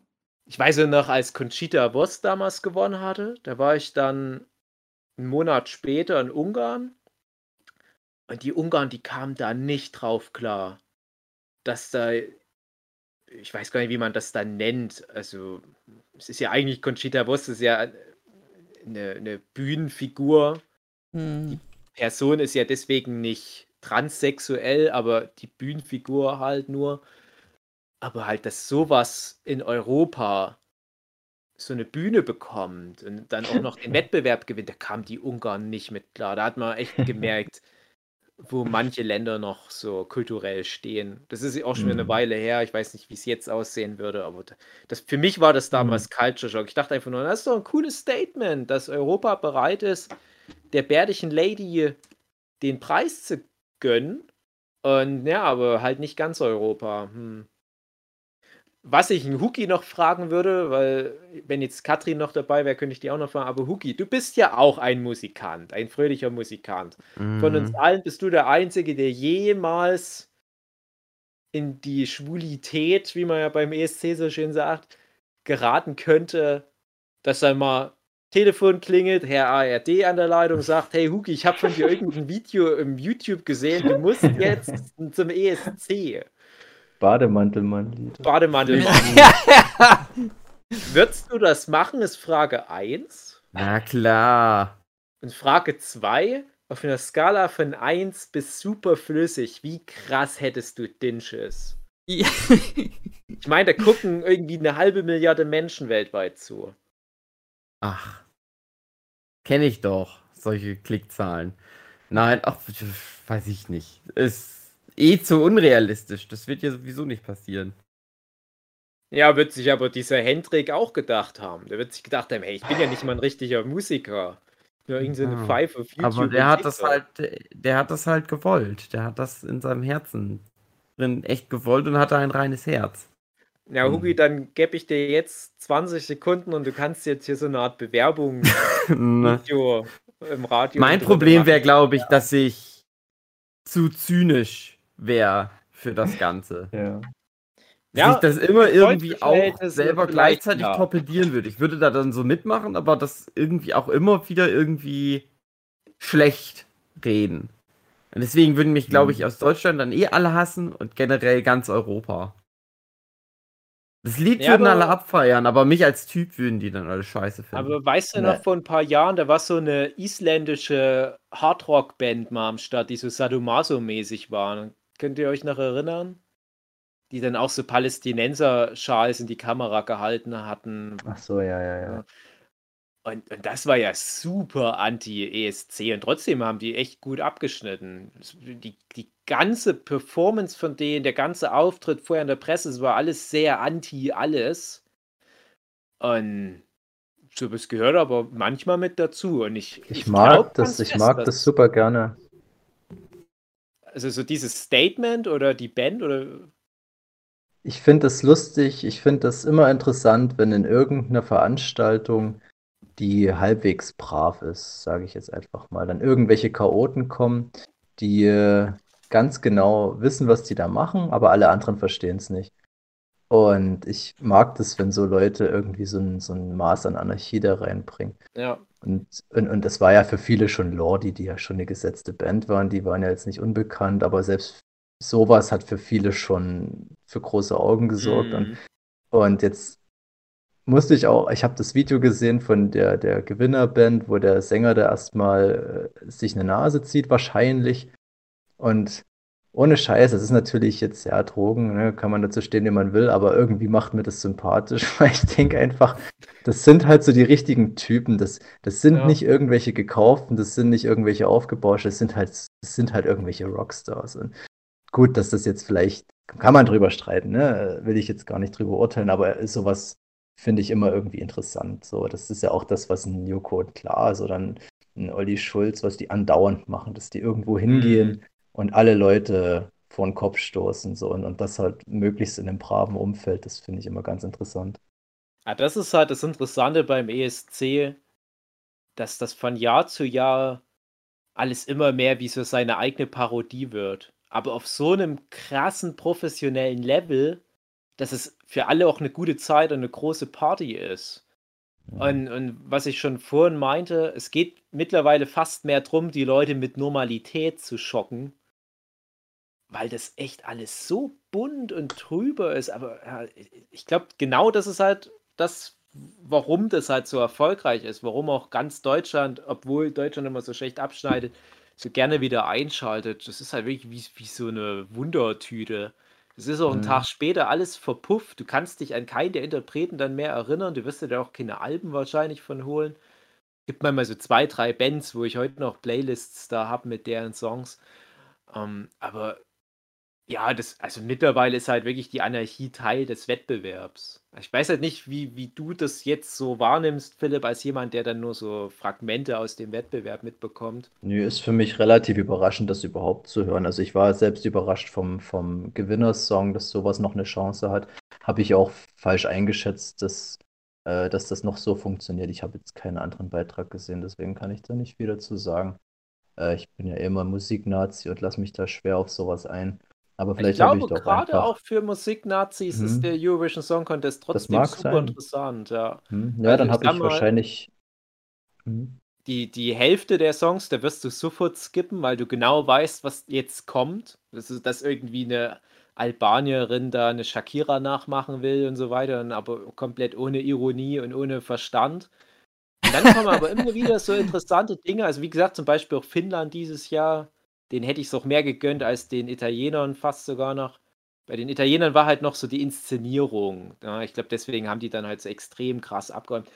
Speaker 4: Ich weiß ja noch, als Conchita Wurst damals gewonnen hatte, da war ich dann einen Monat später in Ungarn. Und die Ungarn, die kamen da nicht drauf klar, dass da, ich weiß gar nicht, wie man das dann nennt. Also, es ist ja eigentlich Conchita Wurst, ist ja eine, eine Bühnenfigur.
Speaker 6: Hm.
Speaker 4: Person ist ja deswegen nicht transsexuell, aber die Bühnenfigur halt nur. Aber halt, dass sowas in Europa so eine Bühne bekommt und dann auch noch den Wettbewerb gewinnt, da kamen die Ungarn nicht mit klar. Da hat man echt gemerkt, wo manche Länder noch so kulturell stehen. Das ist auch schon wieder eine
Speaker 5: Mhm.
Speaker 4: Weile her. Ich weiß nicht, wie es jetzt aussehen würde, aber da- das, für mich war das damals Culture Shock. Ich dachte einfach nur, das ist doch ein cooles Statement, dass Europa bereit ist, der bärtigen Lady den Preis zu gönnen. Und ja, aber halt nicht ganz Europa. Hm. Was ich einen Huki noch fragen würde, weil wenn jetzt Katrin noch dabei wäre, könnte ich die auch noch fragen. Aber Huki, du bist ja auch ein Musikant, ein fröhlicher Musikant. Von uns
Speaker 2: Mhm.
Speaker 4: allen bist du der Einzige, der jemals in die Schwulität, wie man ja beim ESC so schön sagt, geraten könnte, dass dann mal Telefon klingelt, Herr ARD an der Leitung sagt, hey Huki, ich habe von dir irgendein Video im YouTube gesehen, du musst jetzt zum ESC.
Speaker 5: Bademantelmann-Lied.
Speaker 4: Bademantel. Würdest du das machen, ist Frage 1.
Speaker 2: Na klar.
Speaker 4: Und Frage 2, auf einer Skala von 1 bis super flüssig, wie krass hättest du Dinches?
Speaker 6: Ja.
Speaker 4: Ich meine, da gucken irgendwie eine halbe Milliarde Menschen weltweit zu.
Speaker 2: Ach. Kenne ich doch, solche Klickzahlen. Nein, ach, weiß ich nicht. Ist eh zu unrealistisch. Das wird ja sowieso nicht passieren.
Speaker 4: Ja, wird sich aber dieser Hendrik auch gedacht haben. Der wird sich gedacht haben, hey, ich bin ja nicht mal ein richtiger Musiker. Ja irgendeine so
Speaker 2: Ja.
Speaker 4: Pfeife auf YouTube.
Speaker 2: Aber der hat das halt, der hat das halt gewollt. Der hat das in seinem Herzen drin echt gewollt und hatte ein reines Herz.
Speaker 4: Ja, Hugi, dann gebe ich dir jetzt 20 Sekunden und du kannst jetzt hier so eine Art Bewerbung
Speaker 2: Ne.
Speaker 4: Video im Radio.
Speaker 2: mein Problem wäre, glaube ich, dass ich zu zynisch wäre für das Ganze.
Speaker 5: Ja.
Speaker 2: Dass
Speaker 4: Ja,
Speaker 2: ich das immer irgendwie auch selber gleichzeitig
Speaker 4: ja.
Speaker 2: torpedieren würde. Ich würde da dann so mitmachen, aber das irgendwie auch immer wieder irgendwie schlecht reden. Und deswegen würden mich, glaube ich,
Speaker 5: Mhm.
Speaker 2: aus Deutschland dann eh alle hassen und generell ganz Europa. Das Lied
Speaker 4: Ja,
Speaker 2: würden
Speaker 4: aber-
Speaker 2: alle abfeiern, aber mich als Typ würden die dann alle scheiße finden.
Speaker 4: Aber weißt du
Speaker 5: Nee.
Speaker 4: noch, vor ein paar Jahren, da war so eine isländische Hardrock-Band mal am Start, die so Sadomaso-mäßig waren. Könnt ihr euch noch erinnern? Die dann auch so Palästinenser-Schals in die Kamera gehalten hatten.
Speaker 5: Ach so, ja, ja, ja.
Speaker 4: Und, und das war ja super anti-ESC und trotzdem haben die echt gut abgeschnitten. Die, die ganze Performance von denen, der ganze Auftritt vorher in der Presse, es war alles sehr anti-alles. Und so was gehört aber manchmal mit dazu. Und ich,
Speaker 5: Ich
Speaker 4: glaub
Speaker 5: mag das, ich mag das super gerne.
Speaker 4: Also so dieses Statement oder die Band oder
Speaker 5: Ich finde das lustig, ich finde das immer interessant, wenn in irgendeiner Veranstaltung, die halbwegs brav ist, sage ich jetzt einfach mal, dann irgendwelche Chaoten kommen, die äh, ganz genau wissen, was die da machen, aber alle anderen verstehen es nicht. Und ich mag das, wenn so Leute irgendwie so ein, so ein Maß an Anarchie da reinbringen.
Speaker 4: ja.
Speaker 5: Und, und, und das war ja für viele schon Lordi, die ja schon eine gesetzte Band waren, die waren ja jetzt nicht unbekannt, aber selbst sowas hat für viele schon für große Augen gesorgt. Und,
Speaker 4: Mhm.
Speaker 5: und jetzt musste ich auch, ich habe das Video gesehen von der, der Gewinnerband, wo der Sänger da erstmal äh, sich eine Nase zieht, wahrscheinlich. Und ohne Scheiß, es ist natürlich jetzt, ja, Drogen, ne, kann man dazu stehen, wie man will, aber irgendwie macht mir das sympathisch, weil ich denke einfach, das sind halt so die richtigen Typen. Das, das sind
Speaker 4: Ja.
Speaker 5: nicht irgendwelche gekauften, das sind nicht irgendwelche aufgebauschte, das sind halt, das sind halt irgendwelche Rockstars. Und gut, dass das jetzt vielleicht, kann man drüber streiten, ne? Will ich jetzt gar nicht drüber urteilen, aber sowas finde ich immer irgendwie interessant. So, das ist ja auch das, was ein Joko und Klaas oder ein, ein Olli Schulz, was die andauernd machen, dass die irgendwo hingehen und alle Leute vor den Kopf stoßen so und, und das halt möglichst in einem braven Umfeld, das finde ich immer ganz interessant.
Speaker 4: Ah, das ist halt das Interessante beim ESC, dass das von Jahr zu Jahr alles immer mehr wie so seine eigene Parodie wird. Aber auf so einem krassen professionellen Level, dass es für alle auch eine gute Zeit und eine große Party ist. Und, und was ich schon vorhin meinte, es geht mittlerweile fast mehr darum, die Leute mit Normalität zu schocken, weil das echt alles so bunt und trüber ist. Aber ja, ich glaube, genau das ist halt das, warum das halt so erfolgreich ist, warum auch ganz Deutschland, obwohl Deutschland immer so schlecht abschneidet, so gerne wieder einschaltet. Das ist halt wirklich wie, wie so eine Wundertüte. Es ist auch
Speaker 5: Mhm.
Speaker 4: Tag später alles verpufft. Du kannst dich an keinen der Interpreten dann mehr erinnern. Du wirst dir da auch keine Alben wahrscheinlich von holen. Gibt manchmal so zwei, drei Bands, wo ich heute noch Playlists da habe mit deren Songs. Ähm, aber ja, das, also mittlerweile ist halt wirklich die Anarchie Teil des Wettbewerbs. Ich weiß halt nicht, wie, wie du das jetzt so wahrnimmst, Philipp, als jemand, der dann nur so Fragmente aus dem Wettbewerb mitbekommt.
Speaker 5: Nö, ist für mich relativ überraschend, das überhaupt zu hören. Also ich war selbst überrascht vom, vom Gewinnersong, dass sowas noch eine Chance hat. Habe ich auch falsch eingeschätzt, dass, äh, dass das noch so funktioniert. Ich habe jetzt keinen anderen Beitrag gesehen, deswegen kann ich da nicht viel dazu sagen. Äh, ich bin ja immer Musiknazi und lasse mich da schwer auf sowas ein. Aber
Speaker 4: Ich
Speaker 5: vielleicht ich
Speaker 4: glaube,
Speaker 5: doch
Speaker 4: gerade
Speaker 5: einfach.
Speaker 4: auch für Musiknazis
Speaker 5: Mhm.
Speaker 4: ist der Eurovision Song Contest trotzdem super
Speaker 5: sein.
Speaker 4: interessant, ja.
Speaker 5: Hm, ja,
Speaker 4: Also
Speaker 5: dann
Speaker 4: ich
Speaker 5: habe ich wahrscheinlich. Hm,
Speaker 4: Die, die Hälfte der Songs, da wirst du sofort skippen, weil du genau weißt, was jetzt kommt. Das ist, dass irgendwie eine Albanierin da eine Shakira nachmachen will und so weiter, und aber komplett ohne Ironie und ohne Verstand. Und dann kommen aber immer wieder so interessante Dinge. Also wie gesagt, zum Beispiel auch Finnland dieses Jahr, den hätte ich es auch mehr gegönnt als den Italienern fast sogar noch. Bei den Italienern war halt noch so die Inszenierung. Ja, ich glaube, deswegen haben die dann halt so extrem krass abgeräumt.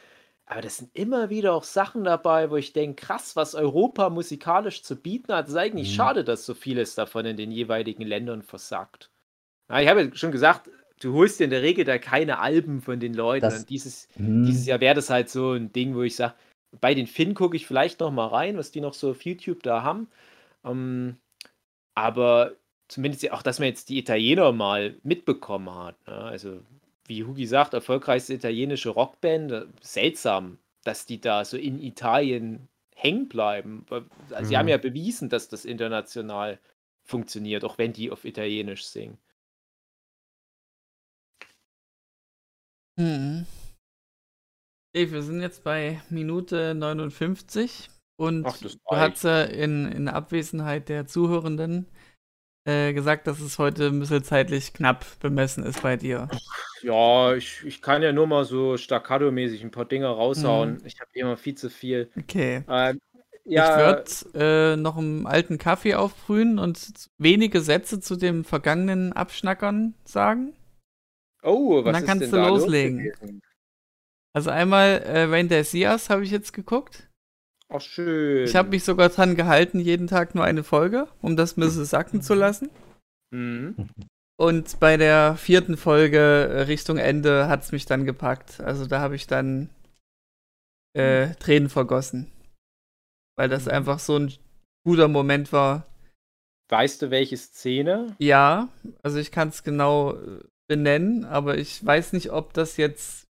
Speaker 4: Aber das sind immer wieder auch Sachen dabei, wo ich denke, krass, was Europa musikalisch zu bieten hat. Es ist eigentlich
Speaker 5: Mhm.
Speaker 4: schade, dass so vieles davon in den jeweiligen Ländern versagt. Ja, ich habe ja schon gesagt, du holst dir in der Regel da keine Alben von den Leuten.
Speaker 5: Das-
Speaker 4: Und dieses,
Speaker 5: hm.
Speaker 4: dieses Jahr wäre das halt so ein Ding, wo ich sage, bei den Finn gucke ich vielleicht noch mal rein, was die noch so auf YouTube da haben. Ähm, aber zumindest ja auch, dass man jetzt die Italiener mal mitbekommen hat. Ne? Also, wie Hugi sagt, erfolgreichste italienische Rockband. äh, Seltsam, dass die da so in Italien hängen bleiben. Also, Sie haben
Speaker 5: Mhm.
Speaker 4: ja bewiesen, dass das international funktioniert, auch wenn die auf Italienisch singen.
Speaker 6: Mhm. Dave, wir sind jetzt bei Minute 59 und
Speaker 4: Ach,
Speaker 6: du hast ja in, in Abwesenheit der Zuhörenden äh, gesagt, dass es heute ein bisschen zeitlich knapp bemessen ist bei dir.
Speaker 4: Ja, ich, ich kann ja nur mal so staccato-mäßig ein paar Dinge raushauen. Ich habe immer viel zu viel.
Speaker 6: Okay.
Speaker 4: Ähm,
Speaker 6: Ich
Speaker 4: ja,
Speaker 6: würde äh, noch einen alten Kaffee aufbrühen und wenige Sätze zu dem vergangenen Abschnackern sagen.
Speaker 4: oh, was
Speaker 6: dann
Speaker 4: ist
Speaker 6: kannst
Speaker 4: denn
Speaker 6: du
Speaker 4: da los
Speaker 6: loslegen.
Speaker 4: gewesen?
Speaker 6: Also einmal äh, Rain der Sias habe ich jetzt geguckt.
Speaker 4: Ach, schön.
Speaker 6: Ich habe mich sogar dran gehalten, jeden Tag nur eine Folge, um das ein bisschen sacken zu lassen.
Speaker 4: Mhm.
Speaker 6: Und bei der vierten Folge äh, Richtung Ende hat es mich dann gepackt. Also da habe ich dann äh, Tränen vergossen. Weil das einfach so ein guter Moment war.
Speaker 4: Weißt du, welche Szene?
Speaker 6: Ja, also ich kann es genau äh, benennen, aber ich weiß nicht, ob das jetzt.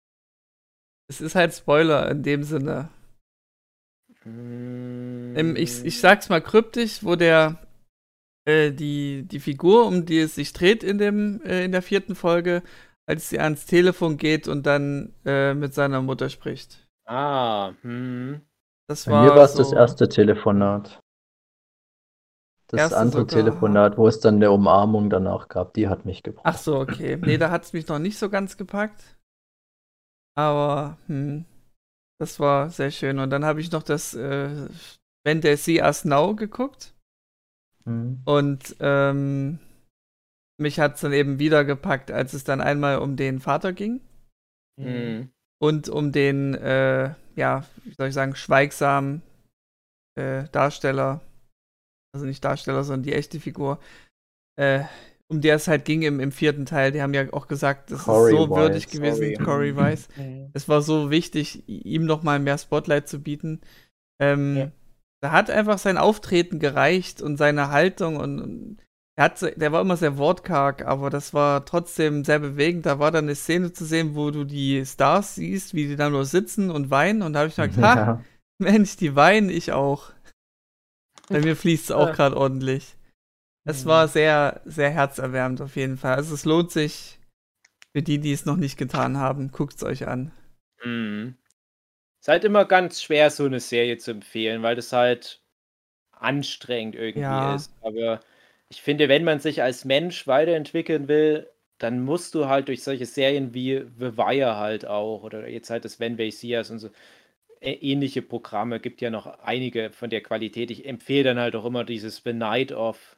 Speaker 6: Es ist halt Spoiler in dem Sinne.
Speaker 4: Hm,
Speaker 6: Im, ich, ich sag's mal kryptisch, wo der äh, die, die Figur, um die es sich dreht in, dem, äh, in der vierten Folge, als sie ans Telefon geht und dann äh, mit seiner Mutter spricht.
Speaker 4: Ah, hm.
Speaker 6: Das
Speaker 5: Bei
Speaker 6: war
Speaker 5: mir war es
Speaker 6: so,
Speaker 5: das erste Telefonat. Das
Speaker 6: Erste
Speaker 5: andere
Speaker 6: sogar.
Speaker 5: Telefonat, wo es dann eine Umarmung danach gab, die hat mich gebrochen.
Speaker 6: Ach so, okay. Nee, da hat's mich noch nicht so ganz gepackt. Aber, hm, das war sehr schön. Und dann habe ich noch das äh, When They See Us Now geguckt.
Speaker 5: Hm.
Speaker 6: Und ähm, mich hat's dann eben wieder gepackt, als es dann einmal um den Vater ging.
Speaker 4: Hm.
Speaker 6: und um den, äh, ja, wie soll ich sagen, schweigsamen äh, Darsteller, also nicht Darsteller, sondern die echte Figur, äh, um der es halt ging im, im vierten Teil. Die haben ja auch gesagt, das
Speaker 5: Corey
Speaker 6: ist so
Speaker 5: Weiss,
Speaker 6: würdig gewesen,
Speaker 4: sorry.
Speaker 6: Corey Weiss. Es war so wichtig, ihm nochmal mehr Spotlight zu bieten. Ähm,
Speaker 4: Ja.
Speaker 6: Da hat einfach sein Auftreten gereicht und seine Haltung und, und er hat, so- der war immer sehr wortkarg, aber das war trotzdem sehr bewegend. Da war dann eine Szene zu sehen, wo du die Stars siehst, wie die da nur sitzen und weinen. Und da habe ich mir gedacht, ha,
Speaker 5: Ja.
Speaker 6: Mensch, die weinen, ich auch. Bei mir fließt es auch gerade ordentlich. Es war sehr, sehr herzerwärmend auf jeden Fall. Also es lohnt sich für die, die es noch nicht getan haben, guckt es euch an.
Speaker 4: Mhm. Ist halt immer ganz schwer, so eine Serie zu empfehlen, weil das halt anstrengend irgendwie
Speaker 6: Ja.
Speaker 4: ist. Aber ich finde, wenn man sich als Mensch weiterentwickeln will, dann musst du halt durch solche Serien wie The Wire halt auch oder jetzt halt das When They See Us und so ä- ähnliche Programme, gibt ja noch einige von der Qualität. Ich empfehle dann halt auch immer dieses The Night of.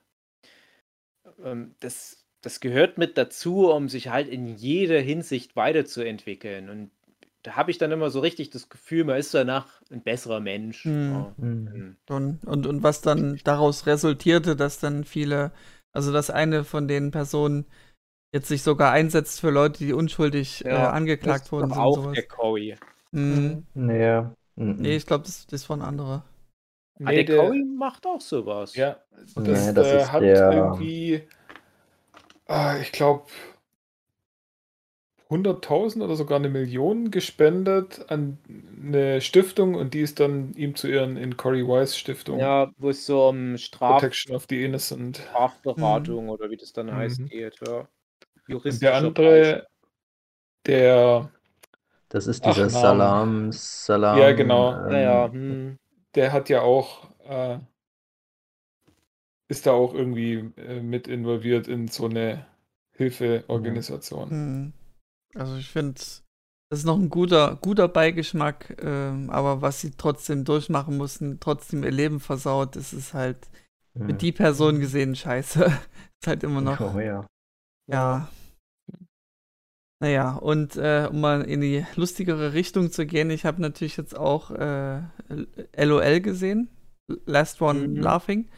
Speaker 4: Ähm, das, das gehört mit dazu, um sich halt in jeder Hinsicht weiterzuentwickeln. Und da habe ich dann immer so richtig das Gefühl, man ist danach ein besserer Mensch.
Speaker 6: Hm.
Speaker 4: Ja.
Speaker 5: Hm.
Speaker 4: Hm.
Speaker 6: Und, und, und was dann daraus resultierte, dass dann viele, also dass eine von den Personen jetzt sich sogar einsetzt für Leute, die unschuldig äh,
Speaker 4: Ja,
Speaker 6: angeklagt
Speaker 4: Das ist
Speaker 6: wurden
Speaker 4: auch
Speaker 6: Sowas.
Speaker 4: der Cory.
Speaker 6: Mhm.
Speaker 5: Nee. Mhm.
Speaker 6: Nee, ich glaube, das, das waren andere.
Speaker 4: Ah,
Speaker 3: Nee,
Speaker 4: der Cory macht auch sowas.
Speaker 3: Ja, das,
Speaker 5: Nee, das
Speaker 3: äh,
Speaker 5: ist
Speaker 3: hat
Speaker 5: der-
Speaker 3: irgendwie, ah, ich glaube, 100.000 oder sogar eine Million gespendet an eine Stiftung und die ist dann ihm zu ihren in Cory Wise Stiftung.
Speaker 4: Ja, wo es so um Straf
Speaker 3: Protection of the Innocent.
Speaker 4: Strafberatung oder wie das dann heißt
Speaker 3: Mhm.
Speaker 4: geht. Ja.
Speaker 3: Der andere, der,
Speaker 5: Das ist
Speaker 3: Ach,
Speaker 5: dieser
Speaker 3: Namen.
Speaker 5: Salam, Salam.
Speaker 3: Ja, genau.
Speaker 5: ähm,
Speaker 4: Ja, ja. Hm.
Speaker 3: Der hat ja auch, äh, ist da auch irgendwie äh, mit involviert in so eine Hilfeorganisation.
Speaker 6: Mhm. Also ich finde, das ist noch ein guter, guter Beigeschmack, ähm, aber was sie trotzdem durchmachen mussten, trotzdem ihr Leben versaut, das ist halt
Speaker 5: hm.
Speaker 6: mit die Person gesehen scheiße. ist halt immer noch.
Speaker 5: Oh, ja.
Speaker 6: Ja. Naja, und äh, um mal in die lustigere Richtung zu gehen, ich habe natürlich jetzt auch äh, LOL gesehen. Last One
Speaker 4: Mhm.
Speaker 6: Laughing.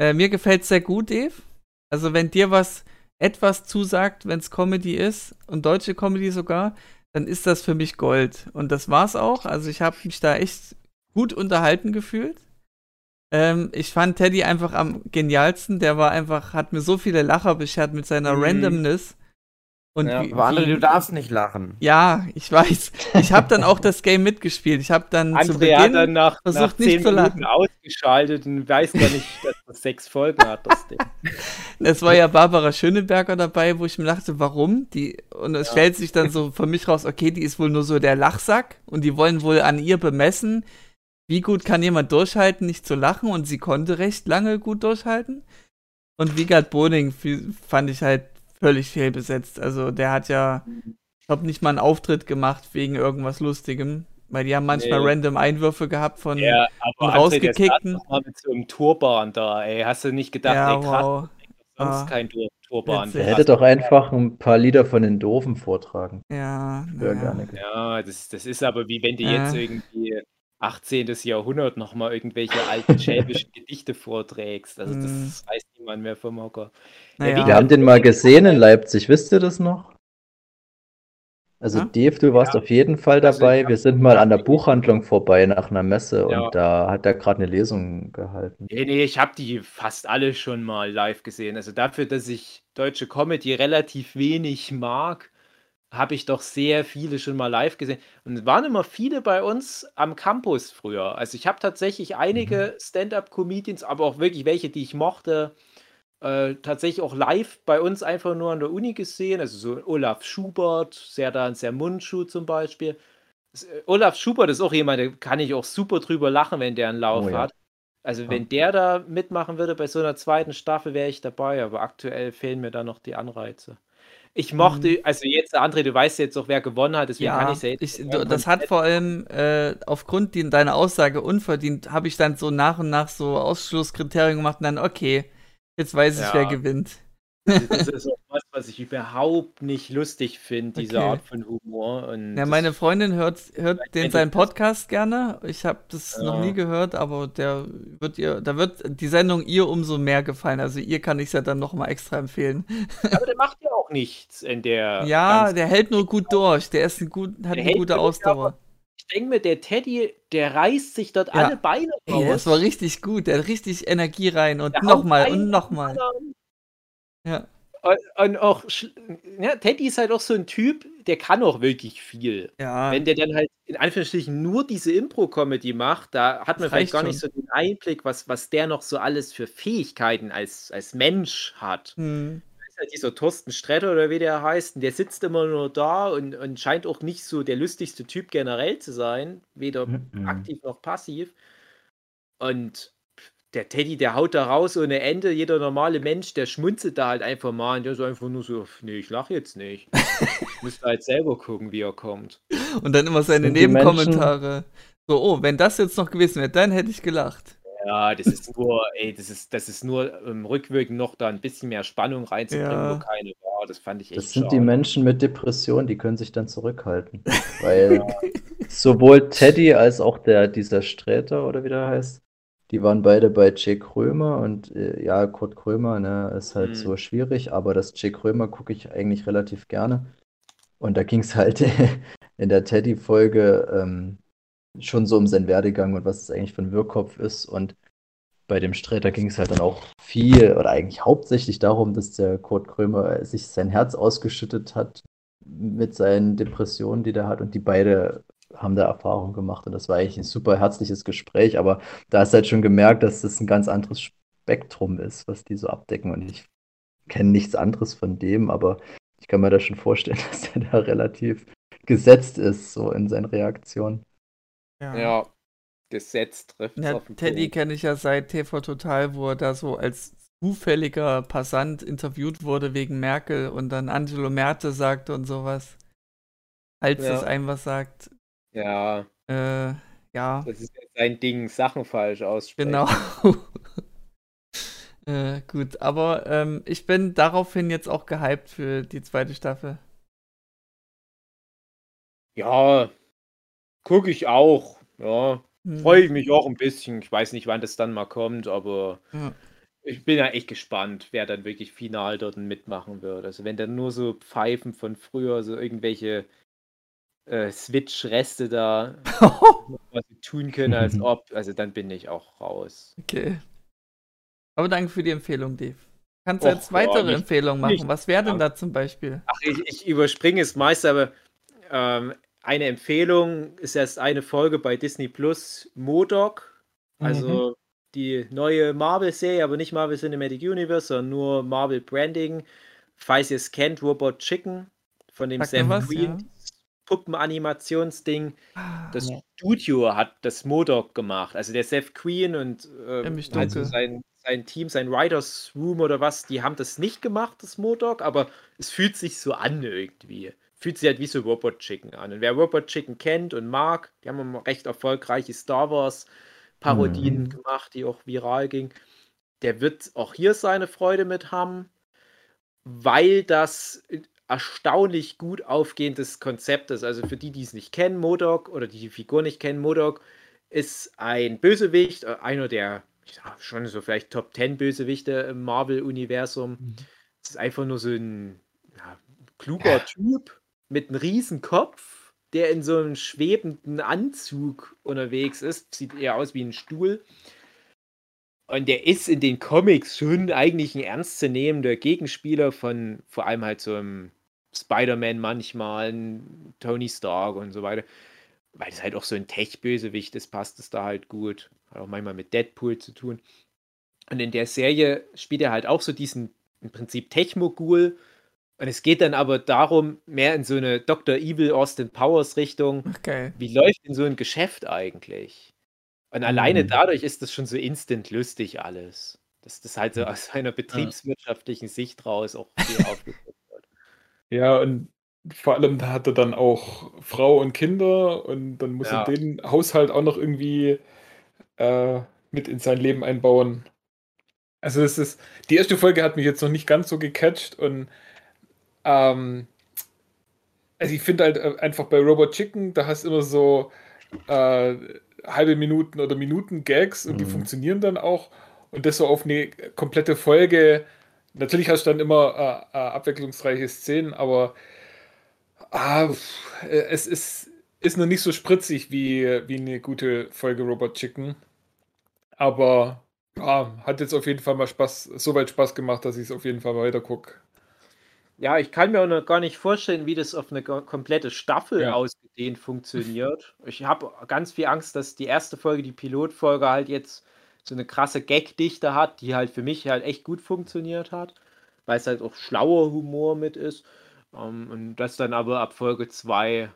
Speaker 6: Äh, mir gefällt sehr gut, Dave. Also, wenn dir was etwas zusagt, wenn es Comedy ist und deutsche Comedy sogar, dann ist das für mich Gold. Und das war's auch. Also, ich habe mich da echt gut unterhalten gefühlt. Ähm, ich fand Teddy einfach am genialsten. Der war einfach, hat mir so viele Lacher beschert mit seiner
Speaker 4: Mhm.
Speaker 6: Randomness. Und
Speaker 4: Ja.
Speaker 6: wie,
Speaker 2: Aber André,
Speaker 6: wie,
Speaker 2: du darfst nicht lachen.
Speaker 6: ja, ich weiß. Ich habe dann auch das Game mitgespielt. Ich habe dann zu
Speaker 4: André hat dann
Speaker 6: Beginn,
Speaker 4: nach,
Speaker 6: versucht
Speaker 4: nach
Speaker 6: nicht
Speaker 4: zehn
Speaker 6: zu
Speaker 4: Minuten
Speaker 6: lachen.
Speaker 4: ausgeschaltet und weiß gar nicht, dass das sechs Folgen hat, das Ding.
Speaker 6: es war ja Barbara Schöneberger dabei, wo ich mir dachte, warum? Die, und es stellt sich dann so für mich raus, okay, die ist wohl nur so der Lachsack und die wollen wohl an ihr bemessen, wie gut kann jemand durchhalten, nicht zu lachen und sie konnte recht lange gut durchhalten. Und Wiegald Boning fand ich halt völlig fehlbesetzt. Also der hat ja, ich glaube, nicht mal einen Auftritt gemacht wegen irgendwas Lustigem, weil die haben manchmal
Speaker 4: Nee.
Speaker 6: random Einwürfe gehabt von
Speaker 4: Ja, aber
Speaker 6: rausgekickten.
Speaker 4: mal mit so einem Turban da, ey. Hast du nicht gedacht,
Speaker 6: ja,
Speaker 4: ey, krass,
Speaker 6: wow.
Speaker 4: sonst
Speaker 6: Ah.
Speaker 4: kein Dur Turban.
Speaker 5: Der hätte doch einfach ein paar Lieder von den Doofen vortragen.
Speaker 6: Ja,
Speaker 5: ge-
Speaker 4: Ja, das, das ist aber wie wenn du
Speaker 6: Ja.
Speaker 4: jetzt irgendwie 18. Jahrhundert nochmal irgendwelche alten schwäbischen Gedichte vorträgst. Also das weiß niemand mehr vom Hocker.
Speaker 6: Naja.
Speaker 5: Wir haben den mal gesehen in Leipzig, wisst ihr das noch? Also
Speaker 6: Ja?
Speaker 5: Dave, du warst auf jeden Fall
Speaker 4: Also
Speaker 5: dabei.
Speaker 4: hab-
Speaker 5: Wir sind mal an der Buchhandlung vorbei nach einer Messe
Speaker 4: Ja.
Speaker 5: und da hat er gerade eine Lesung gehalten.
Speaker 4: Nee, nee, ich habe die fast alle schon mal live gesehen. Also dafür, dass ich deutsche Comedy relativ wenig mag, habe ich doch sehr viele schon mal live gesehen. Und es waren immer viele bei uns am Campus früher. Also ich habe tatsächlich einige Stand-up-Comedians, aber auch wirklich welche, die ich mochte, äh, tatsächlich auch live bei uns einfach nur an der Uni gesehen. Also so Olaf Schubert, Serdan Sermundschuh zum Beispiel. Äh, Olaf Schubert ist auch jemand, da kann ich auch super drüber lachen, wenn der einen Lauf
Speaker 5: Oh ja.
Speaker 4: hat. Also wenn der da mitmachen würde bei so einer zweiten Staffel, wäre ich dabei, aber aktuell fehlen mir da noch die Anreize. Ich mochte,
Speaker 6: Mhm.
Speaker 4: also jetzt, André, du weißt jetzt auch, wer gewonnen hat, deswegen kann
Speaker 6: Ja,
Speaker 4: ich ja jetzt
Speaker 6: ich,
Speaker 4: nicht
Speaker 6: du,
Speaker 4: sagen,
Speaker 6: das hat vor allem äh, aufgrund deiner Aussage unverdient, habe ich dann so nach und nach so Ausschlusskriterien gemacht und dann, okay, jetzt weiß ich,
Speaker 4: Ja.
Speaker 6: wer gewinnt.
Speaker 4: Das ist auch was, was ich überhaupt nicht lustig finde, diese
Speaker 6: Okay.
Speaker 4: Art von Humor. Und
Speaker 6: Ja, meine Freundin hört, hört den seinen. Podcast gerne. Ich habe das noch
Speaker 4: Ja.
Speaker 6: nie gehört, aber der wird ihr, da wird die Sendung ihr umso mehr gefallen. Also ihr kann ich es ja dann noch mal extra empfehlen.
Speaker 4: aber der macht ja auch nichts in der.
Speaker 6: Ja, der hält nur gut durch. Der ist ein gut, hat
Speaker 4: Der
Speaker 6: eine gute Ausdauer.
Speaker 4: Ich denke mir, der Teddy, der reißt sich dort
Speaker 6: Ja.
Speaker 4: alle Beine raus.
Speaker 6: Ey, das war richtig gut. Der hat richtig Energie rein und nochmal und nochmal. Ja.
Speaker 4: Und, und auch, ja, Teddy ist halt auch so ein Typ, der kann auch wirklich viel.
Speaker 6: Ja.
Speaker 4: Wenn der dann halt in Anführungsstrichen nur diese Impro-Comedy macht, da hat man vielleicht gar
Speaker 6: schon.
Speaker 4: nicht so den Einblick, was, was der noch so alles für Fähigkeiten als, als Mensch hat.
Speaker 6: Hm.
Speaker 4: Das ist halt dieser Thorsten Sträter oder wie der heißt, und der sitzt immer nur da und, und scheint auch nicht so der lustigste Typ generell zu sein, weder
Speaker 5: Mhm.
Speaker 4: aktiv noch passiv. Und der Teddy, der haut da raus ohne Ende. Jeder normale Mensch, der schmunzelt da halt einfach mal und der ist einfach nur so, nee, ich lache jetzt nicht. Müsst halt selber gucken, wie er kommt.
Speaker 6: Und dann immer seine
Speaker 5: Sind die
Speaker 6: Nebenkommentare. So, oh, wenn das jetzt noch gewesen wäre, dann hätte ich gelacht.
Speaker 4: Ja, das ist nur, ey, das ist, das ist nur im Rückwirken noch da ein bisschen mehr Spannung reinzubringen,
Speaker 6: Ja.
Speaker 4: wo keine war. Das fand ich echt
Speaker 5: Das sind die
Speaker 4: schade.
Speaker 5: Menschen mit Depressionen, die können sich dann zurückhalten. Weil sowohl Teddy als auch der, dieser Sträter oder wie der heißt, die waren beide bei Jay Krömer und äh, ja, Kurt Krömer, ne, ist halt
Speaker 4: Mhm.
Speaker 5: so schwierig, aber das Jay Krömer gucke ich eigentlich relativ gerne. Und da ging es halt in der Teddy-Folge ähm, schon so um seinen Werdegang und was es eigentlich für ein Wirrkopf ist. Und bei dem Sträter ging es halt dann auch viel oder eigentlich hauptsächlich darum, dass der Kurt Krömer sich sein Herz ausgeschüttet hat mit seinen Depressionen, die der hat. Und die beide haben da Erfahrung gemacht. Und das war eigentlich ein super herzliches Gespräch. Aber da hast du halt schon gemerkt, dass das ein ganz anderes Spektrum ist, was die so abdecken. Und ich kenne nichts anderes von dem, aber ich kann mir da schon vorstellen, dass er da relativ gesetzt ist, so in seinen Reaktionen.
Speaker 4: Ja, Gesetz trifft
Speaker 6: Ja, Teddy kenne ich ja seit TV Total, wo er da so als zufälliger Passant interviewt wurde wegen Merkel und dann Angelo Merte sagte und sowas. Als
Speaker 4: Ja.
Speaker 6: das einem was sagt.
Speaker 4: Ja,
Speaker 6: Äh, ja,
Speaker 4: das ist ja sein Ding, Sachen falsch aussprechen.
Speaker 6: genau. äh, gut, aber ähm, ich bin daraufhin jetzt auch gehypt für die zweite Staffel.
Speaker 4: Ja, gucke ich auch. Ja,
Speaker 6: Hm.
Speaker 4: freue ich mich auch ein bisschen. Ich weiß nicht, wann das dann mal kommt, aber
Speaker 6: Ja.
Speaker 4: ich bin ja echt gespannt, wer dann wirklich final dort mitmachen wird. Also wenn dann nur so Pfeifen von früher, so irgendwelche äh, Switch-Reste da was tun können, als ob, also dann bin ich auch raus.
Speaker 6: okay. Aber danke für die Empfehlung, Dave. Kannst du jetzt weitere
Speaker 4: nicht-
Speaker 6: Empfehlungen machen?
Speaker 4: nicht-
Speaker 6: Was wäre denn da zum Beispiel?
Speaker 4: Ach, ich, ich überspringe es meist, aber ähm, eine Empfehlung ist erst eine Folge bei Disney Plus, Modok. Also die neue Marvel-Serie, aber nicht Marvel Cinematic Universe, sondern nur Marvel Branding. Falls ihr es kennt, Robot Chicken von dem
Speaker 6: Sag
Speaker 4: Sam
Speaker 6: was,
Speaker 4: Green,
Speaker 6: ja.
Speaker 4: Puppenanimationsding.
Speaker 6: Ah,
Speaker 4: Das
Speaker 6: ja.
Speaker 4: Studio hat das Modok gemacht. Also der Seth Queen und äh,
Speaker 6: Nämlich
Speaker 4: also sein, sein Team, sein Writers Room oder was, die haben das nicht gemacht, das Modok, aber es fühlt sich so an irgendwie. Fühlt sich halt wie so Robot Chicken an. Und wer Robot Chicken kennt und mag, die haben recht erfolgreiche Star Wars Parodien
Speaker 6: Mhm.
Speaker 4: gemacht, die auch viral ging. Der wird auch hier seine Freude mit haben. weil das erstaunlich gut aufgehendes Konzept ist. Also für die, die es nicht kennen, Modok oder die die Figur nicht kennen, Modok ist ein Bösewicht, äh, einer der ja, schon so vielleicht Top 10 Bösewichte im Marvel-Universum.
Speaker 3: Mhm.
Speaker 4: Es ist einfach nur so ein ja, kluger Typ mit einem riesen Kopf, der in so einem schwebenden Anzug unterwegs ist. Sieht eher aus wie ein Stuhl. Und der ist in den Comics schon eigentlich ein ernstzunehmender Gegenspieler von vor allem halt so einem Spider-Man manchmal, ein Tony Stark und so weiter. Weil es halt auch so ein Tech-Bösewicht ist, passt es da halt gut. Hat auch manchmal mit Deadpool zu tun. Und in der Serie spielt er halt auch so diesen, im Prinzip Tech-Mogul. Und es geht dann aber darum, mehr in so eine Dr. Evil Austin Powers Richtung.
Speaker 6: Geil.
Speaker 4: Wie läuft denn so ein Geschäft eigentlich? Und alleine
Speaker 5: Mhm.
Speaker 4: dadurch ist das schon so instant lustig alles. Dass das halt so aus einer betriebswirtschaftlichen Sicht raus auch viel aufgeführt wird.
Speaker 3: Ja, und vor allem hat er dann auch Frau und Kinder und dann muss
Speaker 4: Ja.
Speaker 3: er den Haushalt auch noch irgendwie äh, mit in sein Leben einbauen. Also es ist, die erste Folge hat mich jetzt noch nicht ganz so gecatcht und ähm, also ich finde halt äh, einfach bei Robot Chicken, da hast du immer so äh, halbe Minuten oder Minuten Gags und die
Speaker 5: Mhm.
Speaker 3: funktionieren dann auch und das so auf eine komplette Folge. Natürlich hast du dann immer äh, äh, abwechslungsreiche Szenen, aber ah, äh, es ist, ist noch nicht so spritzig wie, wie eine gute Folge Robot Chicken. Aber ja, hat jetzt auf jeden Fall mal Spaß, soweit Spaß gemacht, dass ich es auf jeden Fall weiter gucke.
Speaker 4: Ja, ich kann mir auch noch gar nicht vorstellen, wie das auf eine komplette Staffel
Speaker 3: Ja.
Speaker 4: ausgedehnt funktioniert. Ich habe ganz viel Angst, dass die erste Folge, die Pilotfolge, halt jetzt so eine krasse Gagdichte hat, die halt für mich halt echt gut funktioniert hat, weil es halt auch schlauer Humor mit ist. Ähm, und das dann aber ab Folge 2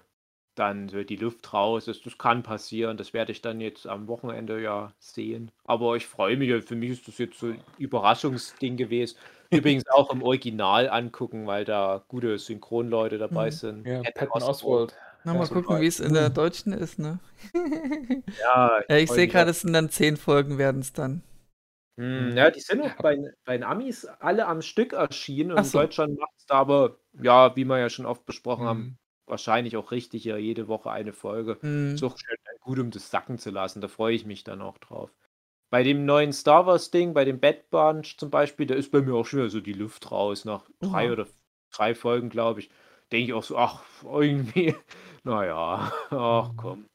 Speaker 4: dann so die Luft raus ist. Das kann passieren. Das werde ich dann jetzt am Wochenende ja sehen. Aber ich freue mich. Für mich ist das jetzt so ein Überraschungsding gewesen. Übrigens auch im Original angucken, weil da gute Synchronleute dabei
Speaker 6: Mhm.
Speaker 4: sind.
Speaker 3: Ja,
Speaker 4: Patton
Speaker 3: Oswald.
Speaker 6: Na,
Speaker 3: Ja,
Speaker 6: mal gucken, wie es in der deutschen ist, ne?
Speaker 4: Ja,
Speaker 6: Ja, ich sehe gerade, es sind dann zehn Folgen werden es dann.
Speaker 4: Hm, ja, die sind auch bei, bei den Amis alle am Stück erschienen. Und
Speaker 6: so.
Speaker 4: in Deutschland macht es da aber, ja, wie wir ja schon oft besprochen haben,
Speaker 3: Mhm.
Speaker 4: Wahrscheinlich auch richtig, ja, jede Woche eine Folge.
Speaker 6: Hm.
Speaker 4: Auch schön, gut, um das sacken zu lassen. Da freue ich mich dann auch drauf. Bei dem neuen Star Wars-Ding, bei dem Bad Bunch zum Beispiel, da ist bei mir auch schon wieder so die Luft raus. Nach drei
Speaker 6: Oha.
Speaker 4: oder drei Folgen, glaube ich, denke ich auch so, ach, irgendwie, naja, ach komm.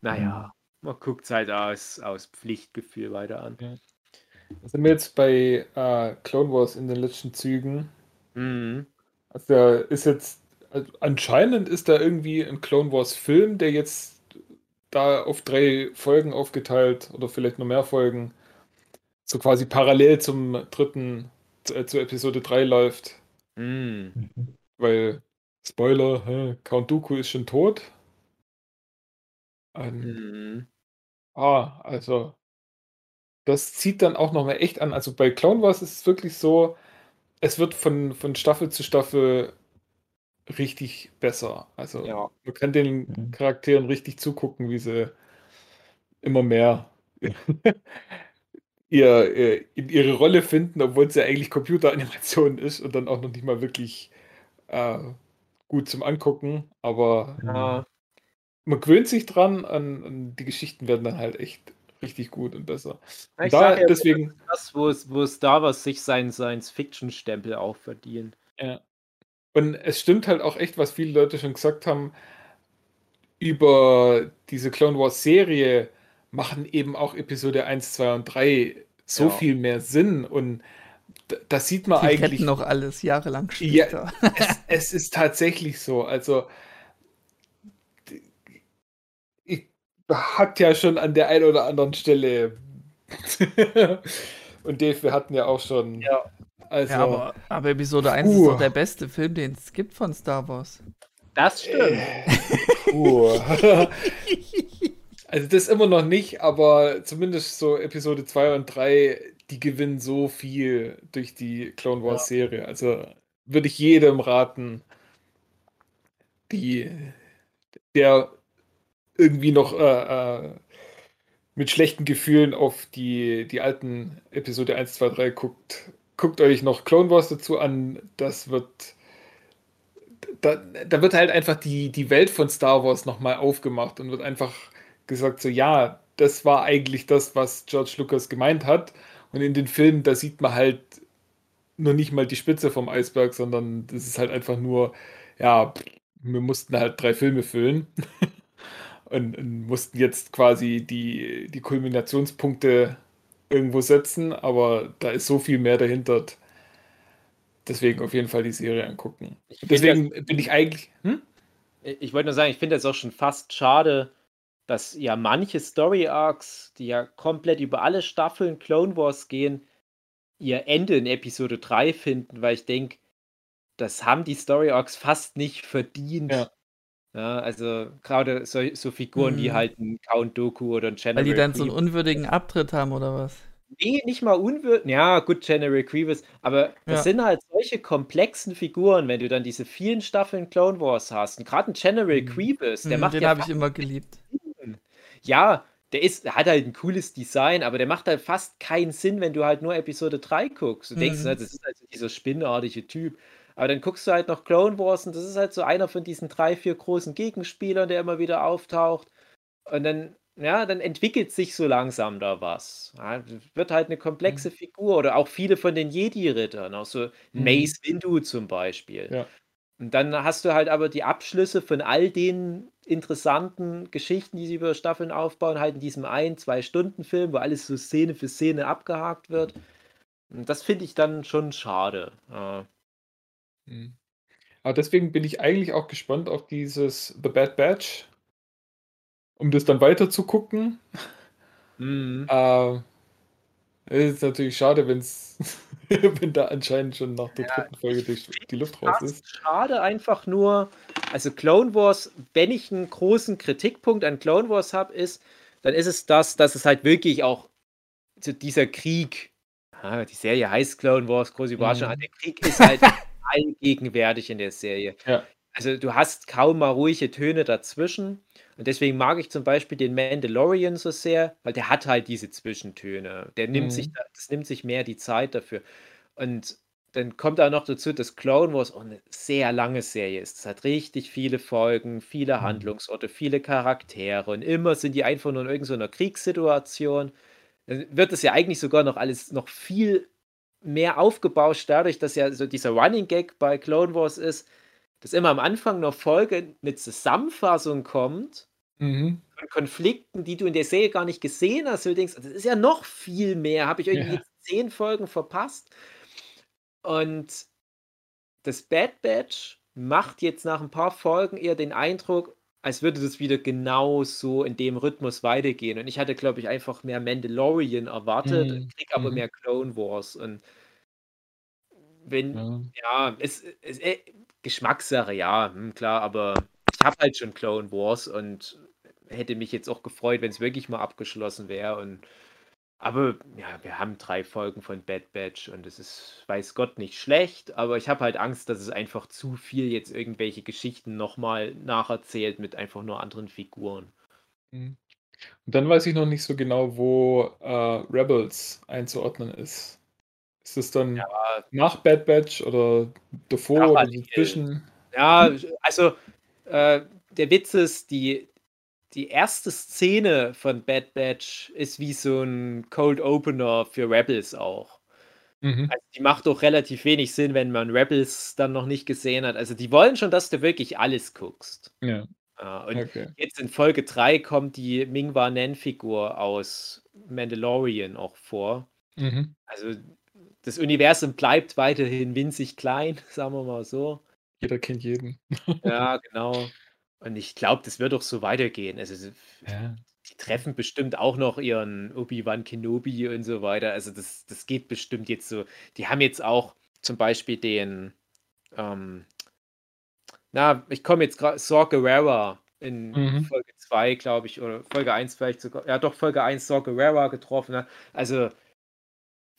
Speaker 4: Naja, man guckt es halt aus, aus Pflichtgefühl weiter an.
Speaker 3: Da sind wir jetzt bei äh, Clone Wars in den letzten Zügen.
Speaker 4: Mhm.
Speaker 3: Also der ist jetzt, also anscheinend ist da irgendwie ein Clone Wars Film, der jetzt da auf drei Folgen aufgeteilt oder vielleicht noch mehr Folgen, so quasi parallel zum dritten, zu, äh, zu Episode 3 läuft.
Speaker 4: Mhm.
Speaker 3: Weil, Spoiler, hä, Count Dooku ist schon tot. Ähm,
Speaker 4: Mhm.
Speaker 3: Ah, also das zieht dann auch nochmal echt an. Also bei Clone Wars ist es wirklich so, es wird von, von Staffel zu Staffel richtig besser. Also
Speaker 4: Ja.
Speaker 3: man kann den
Speaker 5: Mhm.
Speaker 3: Charakteren richtig zugucken, wie sie immer mehr ihr, ihr, ihre Rolle finden, obwohl es ja eigentlich Computeranimation ist und dann auch noch nicht mal wirklich äh, gut zum Angucken. Aber
Speaker 4: Ja.
Speaker 3: man gewöhnt sich dran und, und die Geschichten werden dann halt echt richtig gut und besser.
Speaker 4: Ich
Speaker 3: Und da
Speaker 4: sag ja,
Speaker 3: deswegen,
Speaker 4: das, wo, es- wo Star Wars sich seinen Science-Fiction-Stempel auch verdient.
Speaker 3: ja. Und es stimmt halt auch echt, was viele Leute schon gesagt haben, über diese Clone Wars Serie machen eben auch Episode 1, 2 und 3 so
Speaker 4: Ja.
Speaker 3: viel mehr Sinn und da, das sieht man
Speaker 6: Die
Speaker 3: eigentlich.
Speaker 6: noch alles jahrelang
Speaker 3: Ja.
Speaker 6: später.
Speaker 3: es, es ist tatsächlich so. Also, ich hat ja schon an der einen oder anderen Stelle. Und Dave, wir hatten ja auch schon.
Speaker 4: Ja.
Speaker 3: Also,
Speaker 6: Ja, aber, aber Episode 1 ist
Speaker 3: Puh.
Speaker 6: doch der beste Film, den es gibt von Star Wars.
Speaker 4: Das stimmt.
Speaker 3: puh. also, das immer noch nicht, aber zumindest so Episode 2 und 3, die gewinnen so viel durch die Clone Wars Serie. Also, würde ich jedem raten, die, der irgendwie noch äh, äh, mit schlechten Gefühlen auf die, die alten Episode 1, 2, 3 guckt, guckt euch noch Clone Wars dazu an. Das wird. Da, da wird halt einfach die, die Welt von Star Wars nochmal aufgemacht und wird einfach gesagt, so ja, das war eigentlich das, was George Lucas gemeint hat. Und in den Filmen, da sieht man halt nur nicht mal die Spitze vom Eisberg, sondern das ist halt einfach nur, ja, wir mussten halt drei Filme füllen und, und mussten jetzt quasi die, die Kulminationspunkte irgendwo setzen, aber da ist so viel mehr dahinter. Deswegen auf jeden Fall die Serie angucken. Deswegen bin ich eigentlich. Hm?
Speaker 4: Ich wollte nur sagen, ich finde das auch schon fast schade, dass ja manche Story Arcs, die ja komplett über alle Staffeln Clone Wars gehen, ihr Ende in Episode 3 finden, weil ich denke, das haben die Story Arcs fast nicht verdient.
Speaker 3: Ja.
Speaker 4: Ja, also gerade so, so Figuren wie
Speaker 6: Mhm.
Speaker 4: halt ein Count Doku oder ein
Speaker 6: Weil
Speaker 4: General
Speaker 6: die dann so einen
Speaker 4: Grievous.
Speaker 6: unwürdigen Abtritt haben oder was?
Speaker 4: Nee, nicht mal unwürdig. Ja, gut, General Grievous, aber das
Speaker 6: Ja.
Speaker 4: sind halt solche komplexen Figuren, wenn du dann diese vielen Staffeln Clone Wars hast. Und gerade ein General
Speaker 3: Mhm.
Speaker 4: Grievous, der
Speaker 6: Mhm,
Speaker 4: macht
Speaker 6: den
Speaker 4: ja
Speaker 6: habe ich immer geliebt.
Speaker 4: Sinn. Ja, der ist, der hat halt ein cooles Design, aber der macht halt fast keinen Sinn, wenn du halt nur Episode 3 guckst. Du denkst
Speaker 6: Mhm.
Speaker 4: halt, das ist halt so dieser spinnartige Typ. Aber dann guckst du halt noch Clone Wars und das ist halt so einer von diesen drei, vier großen Gegenspielern, der immer wieder auftaucht. Und dann, ja, dann entwickelt sich so langsam da was. Ja, wird halt eine komplexe Figur oder auch viele von den Jedi-Rittern, auch so
Speaker 3: Mhm.
Speaker 4: Mace Windu zum Beispiel.
Speaker 3: Ja.
Speaker 4: Und dann hast du halt aber die Abschlüsse von all den interessanten Geschichten, die sie über Staffeln aufbauen, halt in diesem ein-, zwei-Stunden-Film, wo alles so Szene für Szene abgehakt wird. Und das finde ich dann schon schade. Ja.
Speaker 3: Mhm. Aber deswegen bin ich eigentlich auch gespannt auf dieses The Bad Batch, um das dann weiter zu gucken.
Speaker 4: Mhm.
Speaker 3: Äh, es ist natürlich schade, wenn's, wenn da anscheinend schon nach der dritten Folge die, die Luft raus ist.
Speaker 4: schade einfach nur, also Clone Wars, wenn ich einen großen Kritikpunkt an Clone Wars habe, ist, dann ist es das, dass es halt wirklich auch so dieser Krieg, ah, die Serie heißt Clone Wars, große Überraschung,
Speaker 3: Mhm.
Speaker 4: der Krieg ist halt allgegenwärtig in der Serie.
Speaker 3: Ja.
Speaker 4: Also du hast kaum mal ruhige Töne dazwischen und deswegen mag ich zum Beispiel den Mandalorian so sehr, weil der hat halt diese Zwischentöne. Der nimmt sich,
Speaker 3: Mhm.
Speaker 4: da- das nimmt sich mehr die Zeit dafür. Und dann kommt auch noch dazu, dass Clone Wars auch eine sehr lange Serie ist. Es hat richtig viele Folgen, viele
Speaker 3: Mhm.
Speaker 4: Handlungsorte, viele Charaktere und immer sind die einfach nur in irgendeiner Kriegssituation. Dann wird es ja eigentlich sogar noch alles noch viel mehr aufgebauscht, dadurch, dass ja so dieser Running Gag bei Clone Wars ist, dass immer am Anfang einer Folge eine Zusammenfassung kommt
Speaker 3: Mhm.
Speaker 4: von Konflikten, die du in der Serie gar nicht gesehen hast. Du denkst, das ist ja noch viel mehr. Habe ich irgendwie
Speaker 3: Ja.
Speaker 4: jetzt zehn Folgen verpasst? Und das Bad Batch macht jetzt nach ein paar Folgen eher den Eindruck, als würde das wieder genau so in dem Rhythmus weitergehen. Und ich hatte, glaube ich, einfach mehr Mandalorian erwartet,
Speaker 3: Mhm.
Speaker 4: krieg aber
Speaker 3: Mhm.
Speaker 4: mehr Clone Wars. Und wenn,
Speaker 3: Ja.
Speaker 4: ja, es ist äh, Geschmackssache, ja, hm, klar, aber ich habe halt schon Clone Wars und hätte mich jetzt auch gefreut, wenn es wirklich mal abgeschlossen wäre. Und aber ja, wir haben drei Folgen von Bad Batch und es ist, weiß Gott, nicht schlecht, aber ich habe halt Angst, dass es einfach zu viel jetzt irgendwelche Geschichten nochmal nacherzählt mit einfach nur anderen Figuren.
Speaker 3: Mhm. Und dann weiß ich noch nicht so genau, wo äh, Rebels einzuordnen ist. Ist es dann nach Bad Batch oder davor oder dazwischen?
Speaker 4: Ja, also äh, der Witz ist, die, die erste Szene von Bad Batch ist wie so ein Cold Opener für Rebels auch.
Speaker 3: Mhm.
Speaker 4: Also die macht doch relativ wenig Sinn, wenn man Rebels dann noch nicht gesehen hat. Also die wollen schon, dass du wirklich alles guckst.
Speaker 3: Ja,
Speaker 4: Ja, und
Speaker 3: okay.
Speaker 4: jetzt in Folge 3 kommt die Mingwa Nen-Figur aus Mandalorian auch vor.
Speaker 3: Mhm.
Speaker 4: Also das Universum bleibt weiterhin winzig klein, sagen wir mal so.
Speaker 3: Jeder kennt jeden.
Speaker 4: Ja, genau. Und ich glaube, das wird auch so weitergehen. Also, so-
Speaker 3: Ja.
Speaker 4: die treffen bestimmt auch noch ihren Obi-Wan Kenobi und so weiter. Also, das, das geht bestimmt jetzt so. Die haben jetzt auch zum Beispiel den, ähm, na, ich komme jetzt gerade, Saw Gerrera in
Speaker 3: Mhm.
Speaker 4: Folge 2, glaube ich, oder Folge 1 vielleicht sogar. Ja, doch, Folge 1 Saw Gerrera getroffen. Ne? Also,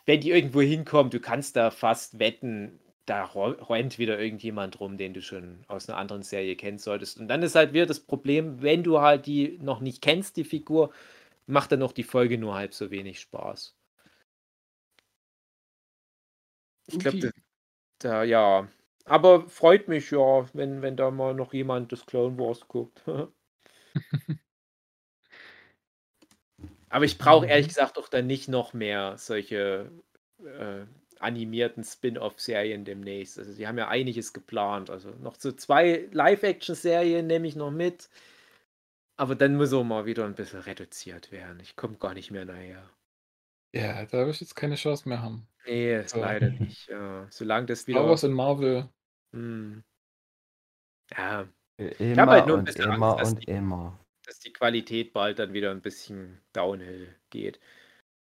Speaker 4: wenn die irgendwo hinkommen, du kannst da fast wetten, da rennt wieder irgendjemand rum, den du schon aus einer anderen Serie kennen solltest. Und dann ist halt wieder das Problem, wenn du halt die noch nicht kennst, die Figur, macht dann noch die Folge nur halb so wenig Spaß. Ich glaube,
Speaker 3: Okay.
Speaker 4: da, ja. Aber freut mich ja, wenn, wenn da mal noch jemand das Clone Wars guckt. Aber ich brauche ehrlich
Speaker 3: Mhm.
Speaker 4: gesagt auch dann nicht noch mehr solche äh, animierten Spin-off-Serien demnächst. Also die haben ja einiges geplant. Also noch so zwei Live-Action-Serien nehme ich noch mit. Aber dann muss auch mal wieder ein bisschen reduziert werden. Ich komme gar nicht mehr nachher.
Speaker 3: Ja, da wirst du jetzt keine Chance mehr haben.
Speaker 4: Nee,
Speaker 3: So.
Speaker 4: leider nicht. Ja, solange das wieder.
Speaker 3: Star Wars und Marvel.
Speaker 4: Hm. Ja,
Speaker 2: Immer
Speaker 4: hab halt nur ein
Speaker 2: und
Speaker 4: bisschen
Speaker 2: immer
Speaker 4: Angst, dass
Speaker 2: und
Speaker 4: die-
Speaker 2: immer.
Speaker 4: dass die Qualität bald dann wieder ein bisschen downhill geht.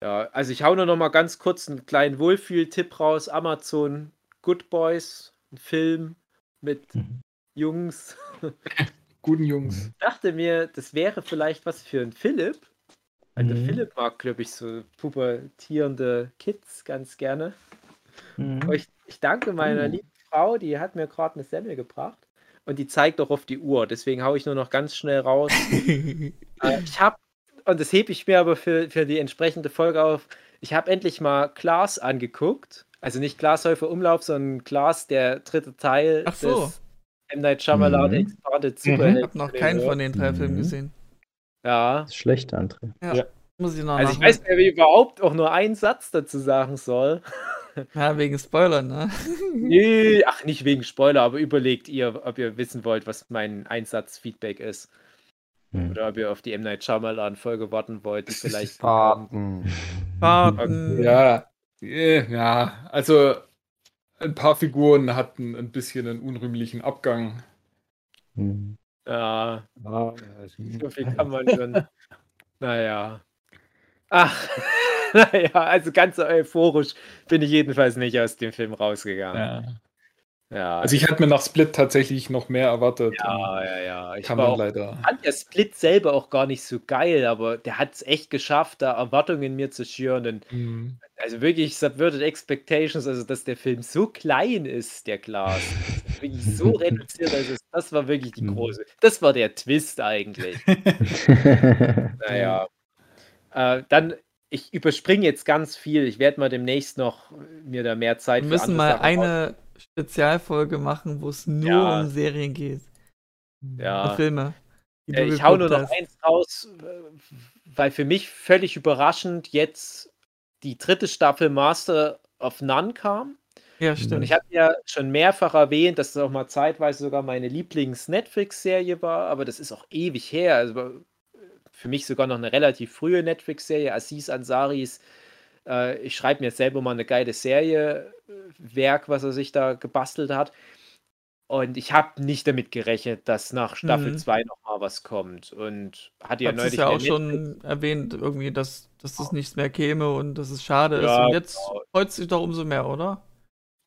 Speaker 4: Ja, also ich hau nur noch mal ganz kurz einen kleinen Wohlfühl-Tipp raus. Amazon Good Boys, ein Film mit
Speaker 5: Mhm.
Speaker 4: Jungs.
Speaker 3: Guten Jungs.
Speaker 4: Ich dachte mir, das wäre vielleicht was für einen Philipp. Der
Speaker 5: Mhm.
Speaker 4: Philipp mag, glaube ich, so pubertierende Kids ganz gerne.
Speaker 5: Mhm.
Speaker 4: Ich, ich danke meiner
Speaker 5: Mhm.
Speaker 4: lieben Frau, die hat mir gerade eine Semmel gebracht. Und die zeigt auch auf die Uhr. Deswegen haue ich nur noch ganz schnell raus. Äh, ich habe, und das hebe ich mir aber für, für die entsprechende Folge auf, ich habe endlich mal Klaas angeguckt. Also nicht Glashäufer Umlauf, sondern Klaas, der dritte Teil
Speaker 6: Ach so.
Speaker 4: des M. Night Shyamalan
Speaker 5: Mhm.
Speaker 4: Expanded
Speaker 3: Mhm.
Speaker 6: Ich
Speaker 4: Superhelden.
Speaker 6: habe noch keinen von den drei Filmen
Speaker 5: Mhm.
Speaker 6: gesehen.
Speaker 4: Ja.
Speaker 5: Das ist schlecht, André.
Speaker 6: Ja.
Speaker 3: Ja.
Speaker 6: Muss ich noch
Speaker 4: Also ich weiß nicht, ob ich überhaupt auch nur einen Satz dazu sagen soll.
Speaker 6: Ja, wegen Spoilern, ne?
Speaker 4: Nee, ach, nicht wegen Spoiler, aber überlegt ihr, ob ihr wissen wollt, was mein Einsatz-Feedback ist.
Speaker 5: Hm.
Speaker 4: Oder ob ihr auf die M. Night Shyamalan-Folge warten wollt, die vielleicht
Speaker 2: Fahrten.
Speaker 6: Warten.
Speaker 3: Ja, äh, ja, also ein paar Figuren hatten ein bisschen einen unrühmlichen Abgang.
Speaker 5: Hm.
Speaker 4: Ja, so viel kann man schon. Naja. Ach, naja, also ganz euphorisch bin ich jedenfalls nicht aus dem Film rausgegangen.
Speaker 3: Ja.
Speaker 4: Ja,
Speaker 3: Also ich hatte mir nach Split tatsächlich noch mehr erwartet.
Speaker 4: ja, ja, ja. Ich
Speaker 3: Kann
Speaker 4: war
Speaker 3: man
Speaker 4: auch,
Speaker 3: leider.
Speaker 4: fand der Split selber auch gar nicht so geil, aber der hat es echt geschafft, da Erwartungen in mir zu schüren. Und
Speaker 3: Mhm.
Speaker 4: also wirklich Subverted Expectations, also dass der Film so klein ist, der Glas. wirklich so reduziert, also das war wirklich die
Speaker 5: Mhm.
Speaker 4: große. Das war der Twist eigentlich. Naja. Äh, dann, ich überspringe jetzt ganz viel. Ich werde mal demnächst noch mir da mehr Zeit
Speaker 6: Wir müssen mal
Speaker 4: Sachen
Speaker 6: eine Spezialfolge machen, wo es nur
Speaker 4: Ja.
Speaker 6: um Serien geht. Und
Speaker 4: Ja.
Speaker 6: Filme. die
Speaker 4: Äh, ich hau nur noch
Speaker 6: hast.
Speaker 4: eins raus, weil für mich völlig überraschend jetzt die dritte Staffel Master of None kam.
Speaker 6: Ja,
Speaker 4: Und
Speaker 6: stimmt.
Speaker 4: ich habe ja schon mehrfach erwähnt, dass das auch mal zeitweise sogar meine Lieblings-Netflix-Serie war, aber das ist auch ewig her. Also äh, für mich sogar noch eine relativ frühe Netflix-Serie. Aziz Ansaris, äh, ich schreibe mir selber mal eine geile Serie, äh, Werk, was er sich da gebastelt hat. Und ich habe nicht damit gerechnet, dass nach Staffel
Speaker 6: Mhm.
Speaker 4: 2 noch mal was kommt. Und ja
Speaker 6: Hat es
Speaker 4: neulich
Speaker 6: ja auch schon erwähnt, irgendwie, dass, dass das nichts mehr käme und dass es schade ist.
Speaker 4: Ja,
Speaker 6: Und jetzt
Speaker 4: genau.
Speaker 6: freut sich doch umso mehr, oder?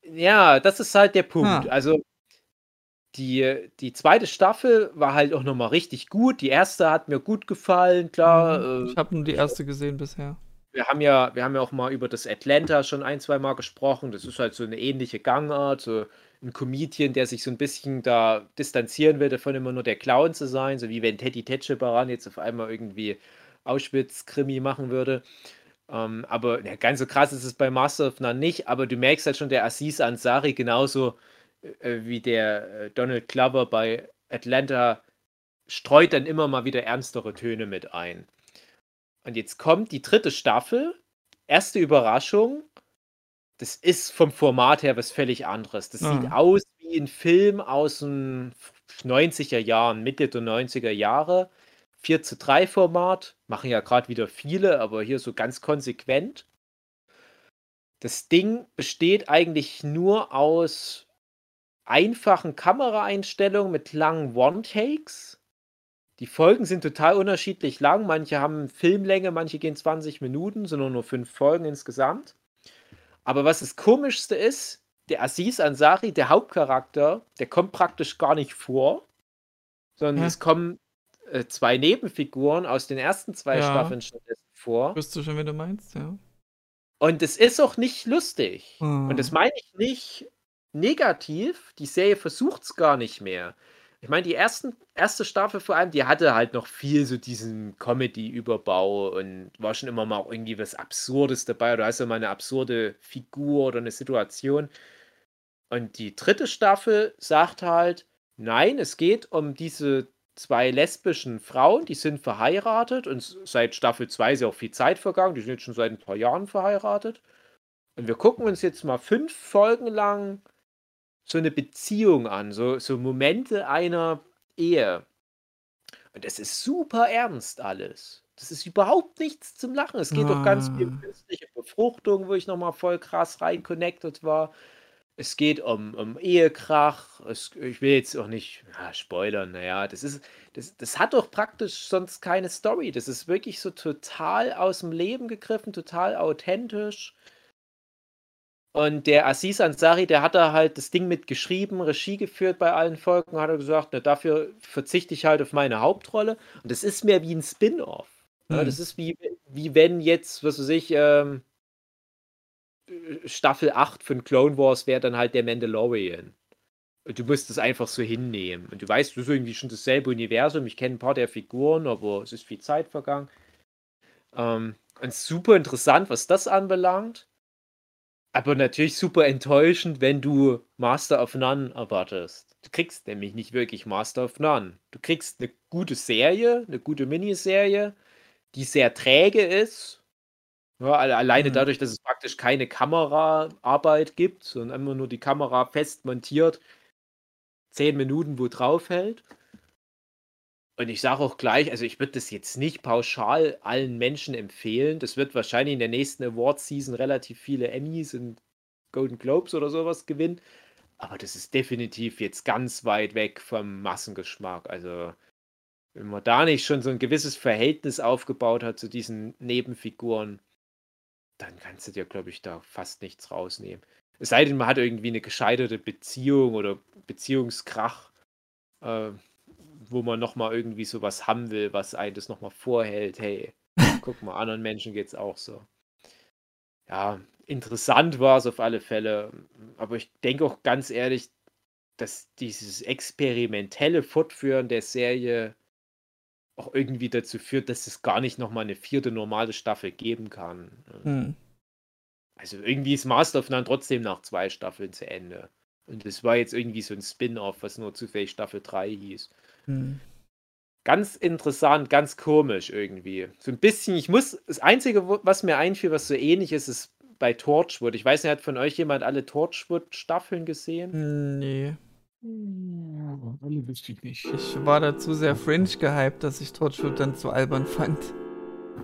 Speaker 4: Ja, das ist halt der Punkt.
Speaker 6: Ah.
Speaker 4: Also die, die zweite Staffel war halt auch nochmal richtig gut. Die erste hat mir gut gefallen, klar.
Speaker 6: Mhm.
Speaker 4: äh,
Speaker 6: Ich habe nur die erste gesehen bisher.
Speaker 4: Wir haben ja, wir haben ja auch mal über das Atlanta schon ein, zwei Mal gesprochen. Das ist halt so eine ähnliche Gangart, so ein Comedian, der sich so ein bisschen da distanzieren will, davon immer nur der Clown zu sein, so wie wenn Teddy Tetschebaran jetzt auf einmal irgendwie Auschwitz-Krimi machen würde. Ähm, aber ja, ganz so krass ist es bei Master of None nicht, aber du merkst halt schon, der Aziz Ansari genauso äh, wie der äh, Donald Glover bei Atlanta streut dann immer mal wieder ernstere Töne mit ein. Und jetzt kommt die dritte Staffel. Erste Überraschung. Das ist vom Format her was völlig anderes. Das
Speaker 6: Ah.
Speaker 4: sieht aus wie ein Film aus den 90er Jahren, Mitte der 90er Jahre. 4 zu 3 Format. Machen ja gerade wieder viele, aber hier so ganz konsequent. Das Ding besteht eigentlich nur aus einfachen Kameraeinstellungen mit langen One-Takes. Die Folgen sind total unterschiedlich lang. Manche haben Filmlänge, manche gehen 20 Minuten, sind nur, fünf Folgen insgesamt. Aber was das Komischste ist, der Aziz Ansari, der Hauptcharakter, der kommt praktisch gar nicht vor, sondern
Speaker 6: Hä?
Speaker 4: es kommen äh, zwei Nebenfiguren aus den ersten zwei
Speaker 6: Ja.
Speaker 4: Staffeln stattdessen vor.
Speaker 6: Wirst du schon, wie du meinst, ja.
Speaker 4: Und es ist auch nicht lustig.
Speaker 6: Hm.
Speaker 4: Und das meine ich nicht negativ. Die Serie versucht es gar nicht mehr. Ich meine, die ersten, erste Staffel vor allem, die hatte halt noch viel so diesen Comedy-Überbau und war schon immer mal auch irgendwie was Absurdes dabei. Oder hast du mal eine absurde Figur oder eine Situation. Und die dritte Staffel sagt halt, nein, es geht um diese zwei lesbischen Frauen, die sind verheiratet und seit Staffel 2 ist ja auch viel Zeit vergangen, die sind jetzt schon seit ein paar Jahren verheiratet. Und wir gucken uns jetzt mal fünf Folgen lang so eine Beziehung an, so, so Momente einer Ehe. Und das ist super ernst alles. Das ist überhaupt nichts zum Lachen. Es geht doch ganz viel um
Speaker 6: Ah.
Speaker 4: künstliche Befruchtung, wo ich nochmal voll krass rein connected war. Es geht um, um Ehekrach. Es, ich will jetzt auch nicht ja, spoilern. Naja, das ist, das, das hat doch praktisch sonst keine Story. Das ist wirklich so total aus dem Leben gegriffen, total authentisch. Und der Aziz Ansari, der hat da halt das Ding mitgeschrieben, Regie geführt bei allen Folgen, hat er gesagt, na, dafür verzichte ich halt auf meine Hauptrolle. Und das ist mehr wie ein Spin-off. Ja,
Speaker 6: Hm.
Speaker 4: das ist wie, wie wenn jetzt, was weiß ich, ähm, Staffel 8 von Clone Wars wäre dann halt der Mandalorian. Und du musst es einfach so hinnehmen. Und du weißt, du ist irgendwie schon dasselbe Universum. Ich kenne ein paar der Figuren, aber es ist viel Zeit vergangen. Ähm, und super interessant, was das anbelangt. Aber natürlich super enttäuschend, wenn du Master of None erwartest. Du kriegst nämlich nicht wirklich Master of None. Du kriegst eine gute Serie, eine gute Miniserie, die sehr träge ist. Ja, alle- alleine
Speaker 6: Mhm.
Speaker 4: dadurch, dass es praktisch keine Kameraarbeit gibt, sondern immer nur die Kamera fest montiert, zehn Minuten wo drauf hält. Und ich sage auch gleich, also ich würde das jetzt nicht pauschal allen Menschen empfehlen. Das wird wahrscheinlich in der nächsten Award-Season relativ viele Emmys und Golden Globes oder sowas gewinnen. Aber das ist definitiv jetzt ganz weit weg vom Massengeschmack. Also, wenn man da nicht schon so ein gewisses Verhältnis aufgebaut hat zu diesen Nebenfiguren, dann kannst du dir, glaube ich, da fast nichts rausnehmen. Es sei denn, man hat irgendwie eine gescheiterte Beziehung oder Beziehungskrach, äh, wo man nochmal irgendwie sowas haben will, was einen das nochmal vorhält. Hey, guck mal, anderen Menschen geht es auch so. Ja, interessant war es auf alle Fälle. Aber ich denke auch ganz ehrlich, dass dieses experimentelle Fortführen der Serie auch irgendwie dazu führt, dass es gar nicht nochmal eine vierte normale Staffel geben kann.
Speaker 6: Hm.
Speaker 4: Also irgendwie ist Master of None trotzdem nach zwei Staffeln zu Ende. Und es war jetzt irgendwie so ein Spin-off, was nur zufällig Staffel 3 hieß.
Speaker 6: Hm.
Speaker 4: Ganz interessant, ganz komisch irgendwie. So ein bisschen, ich muss, das Einzige, was mir einfiel, was so ähnlich ist, ist bei Torchwood. Ich weiß nicht, hat von euch jemand alle Torchwood-Staffeln gesehen?
Speaker 6: Nee.
Speaker 3: Alle wüsste ich nicht.
Speaker 6: Ich war dazu sehr fringe gehypt, dass ich Torchwood dann zu albern fand.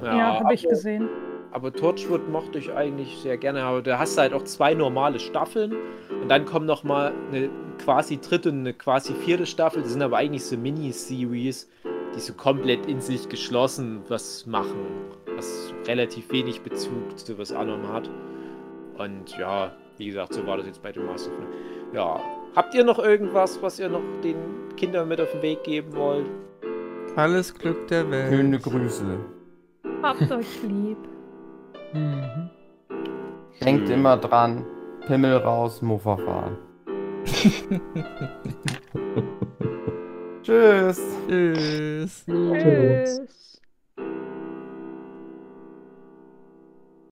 Speaker 7: Ja, habe ich gesehen.
Speaker 4: Aber Torchwood mochte ich eigentlich sehr gerne, aber da hast du halt auch zwei normale Staffeln und dann kommt noch mal eine quasi dritte und eine quasi vierte Staffel. Das sind aber eigentlich so Miniseries, die so komplett in sich geschlossen was machen, was relativ wenig Bezug zu was anderem hat. Und ja, wie gesagt, so war das jetzt bei den Master. Ja, habt ihr noch irgendwas, was ihr noch den Kindern mit auf den Weg geben wollt?
Speaker 6: Alles Glück der Welt.
Speaker 2: Schöne Grüße.
Speaker 7: Habt euch lieb.
Speaker 3: Mhm.
Speaker 2: Denkt immer dran, Pimmel raus, Mofa fahren. Tschüss.
Speaker 6: Tschüss.
Speaker 7: Tschüss.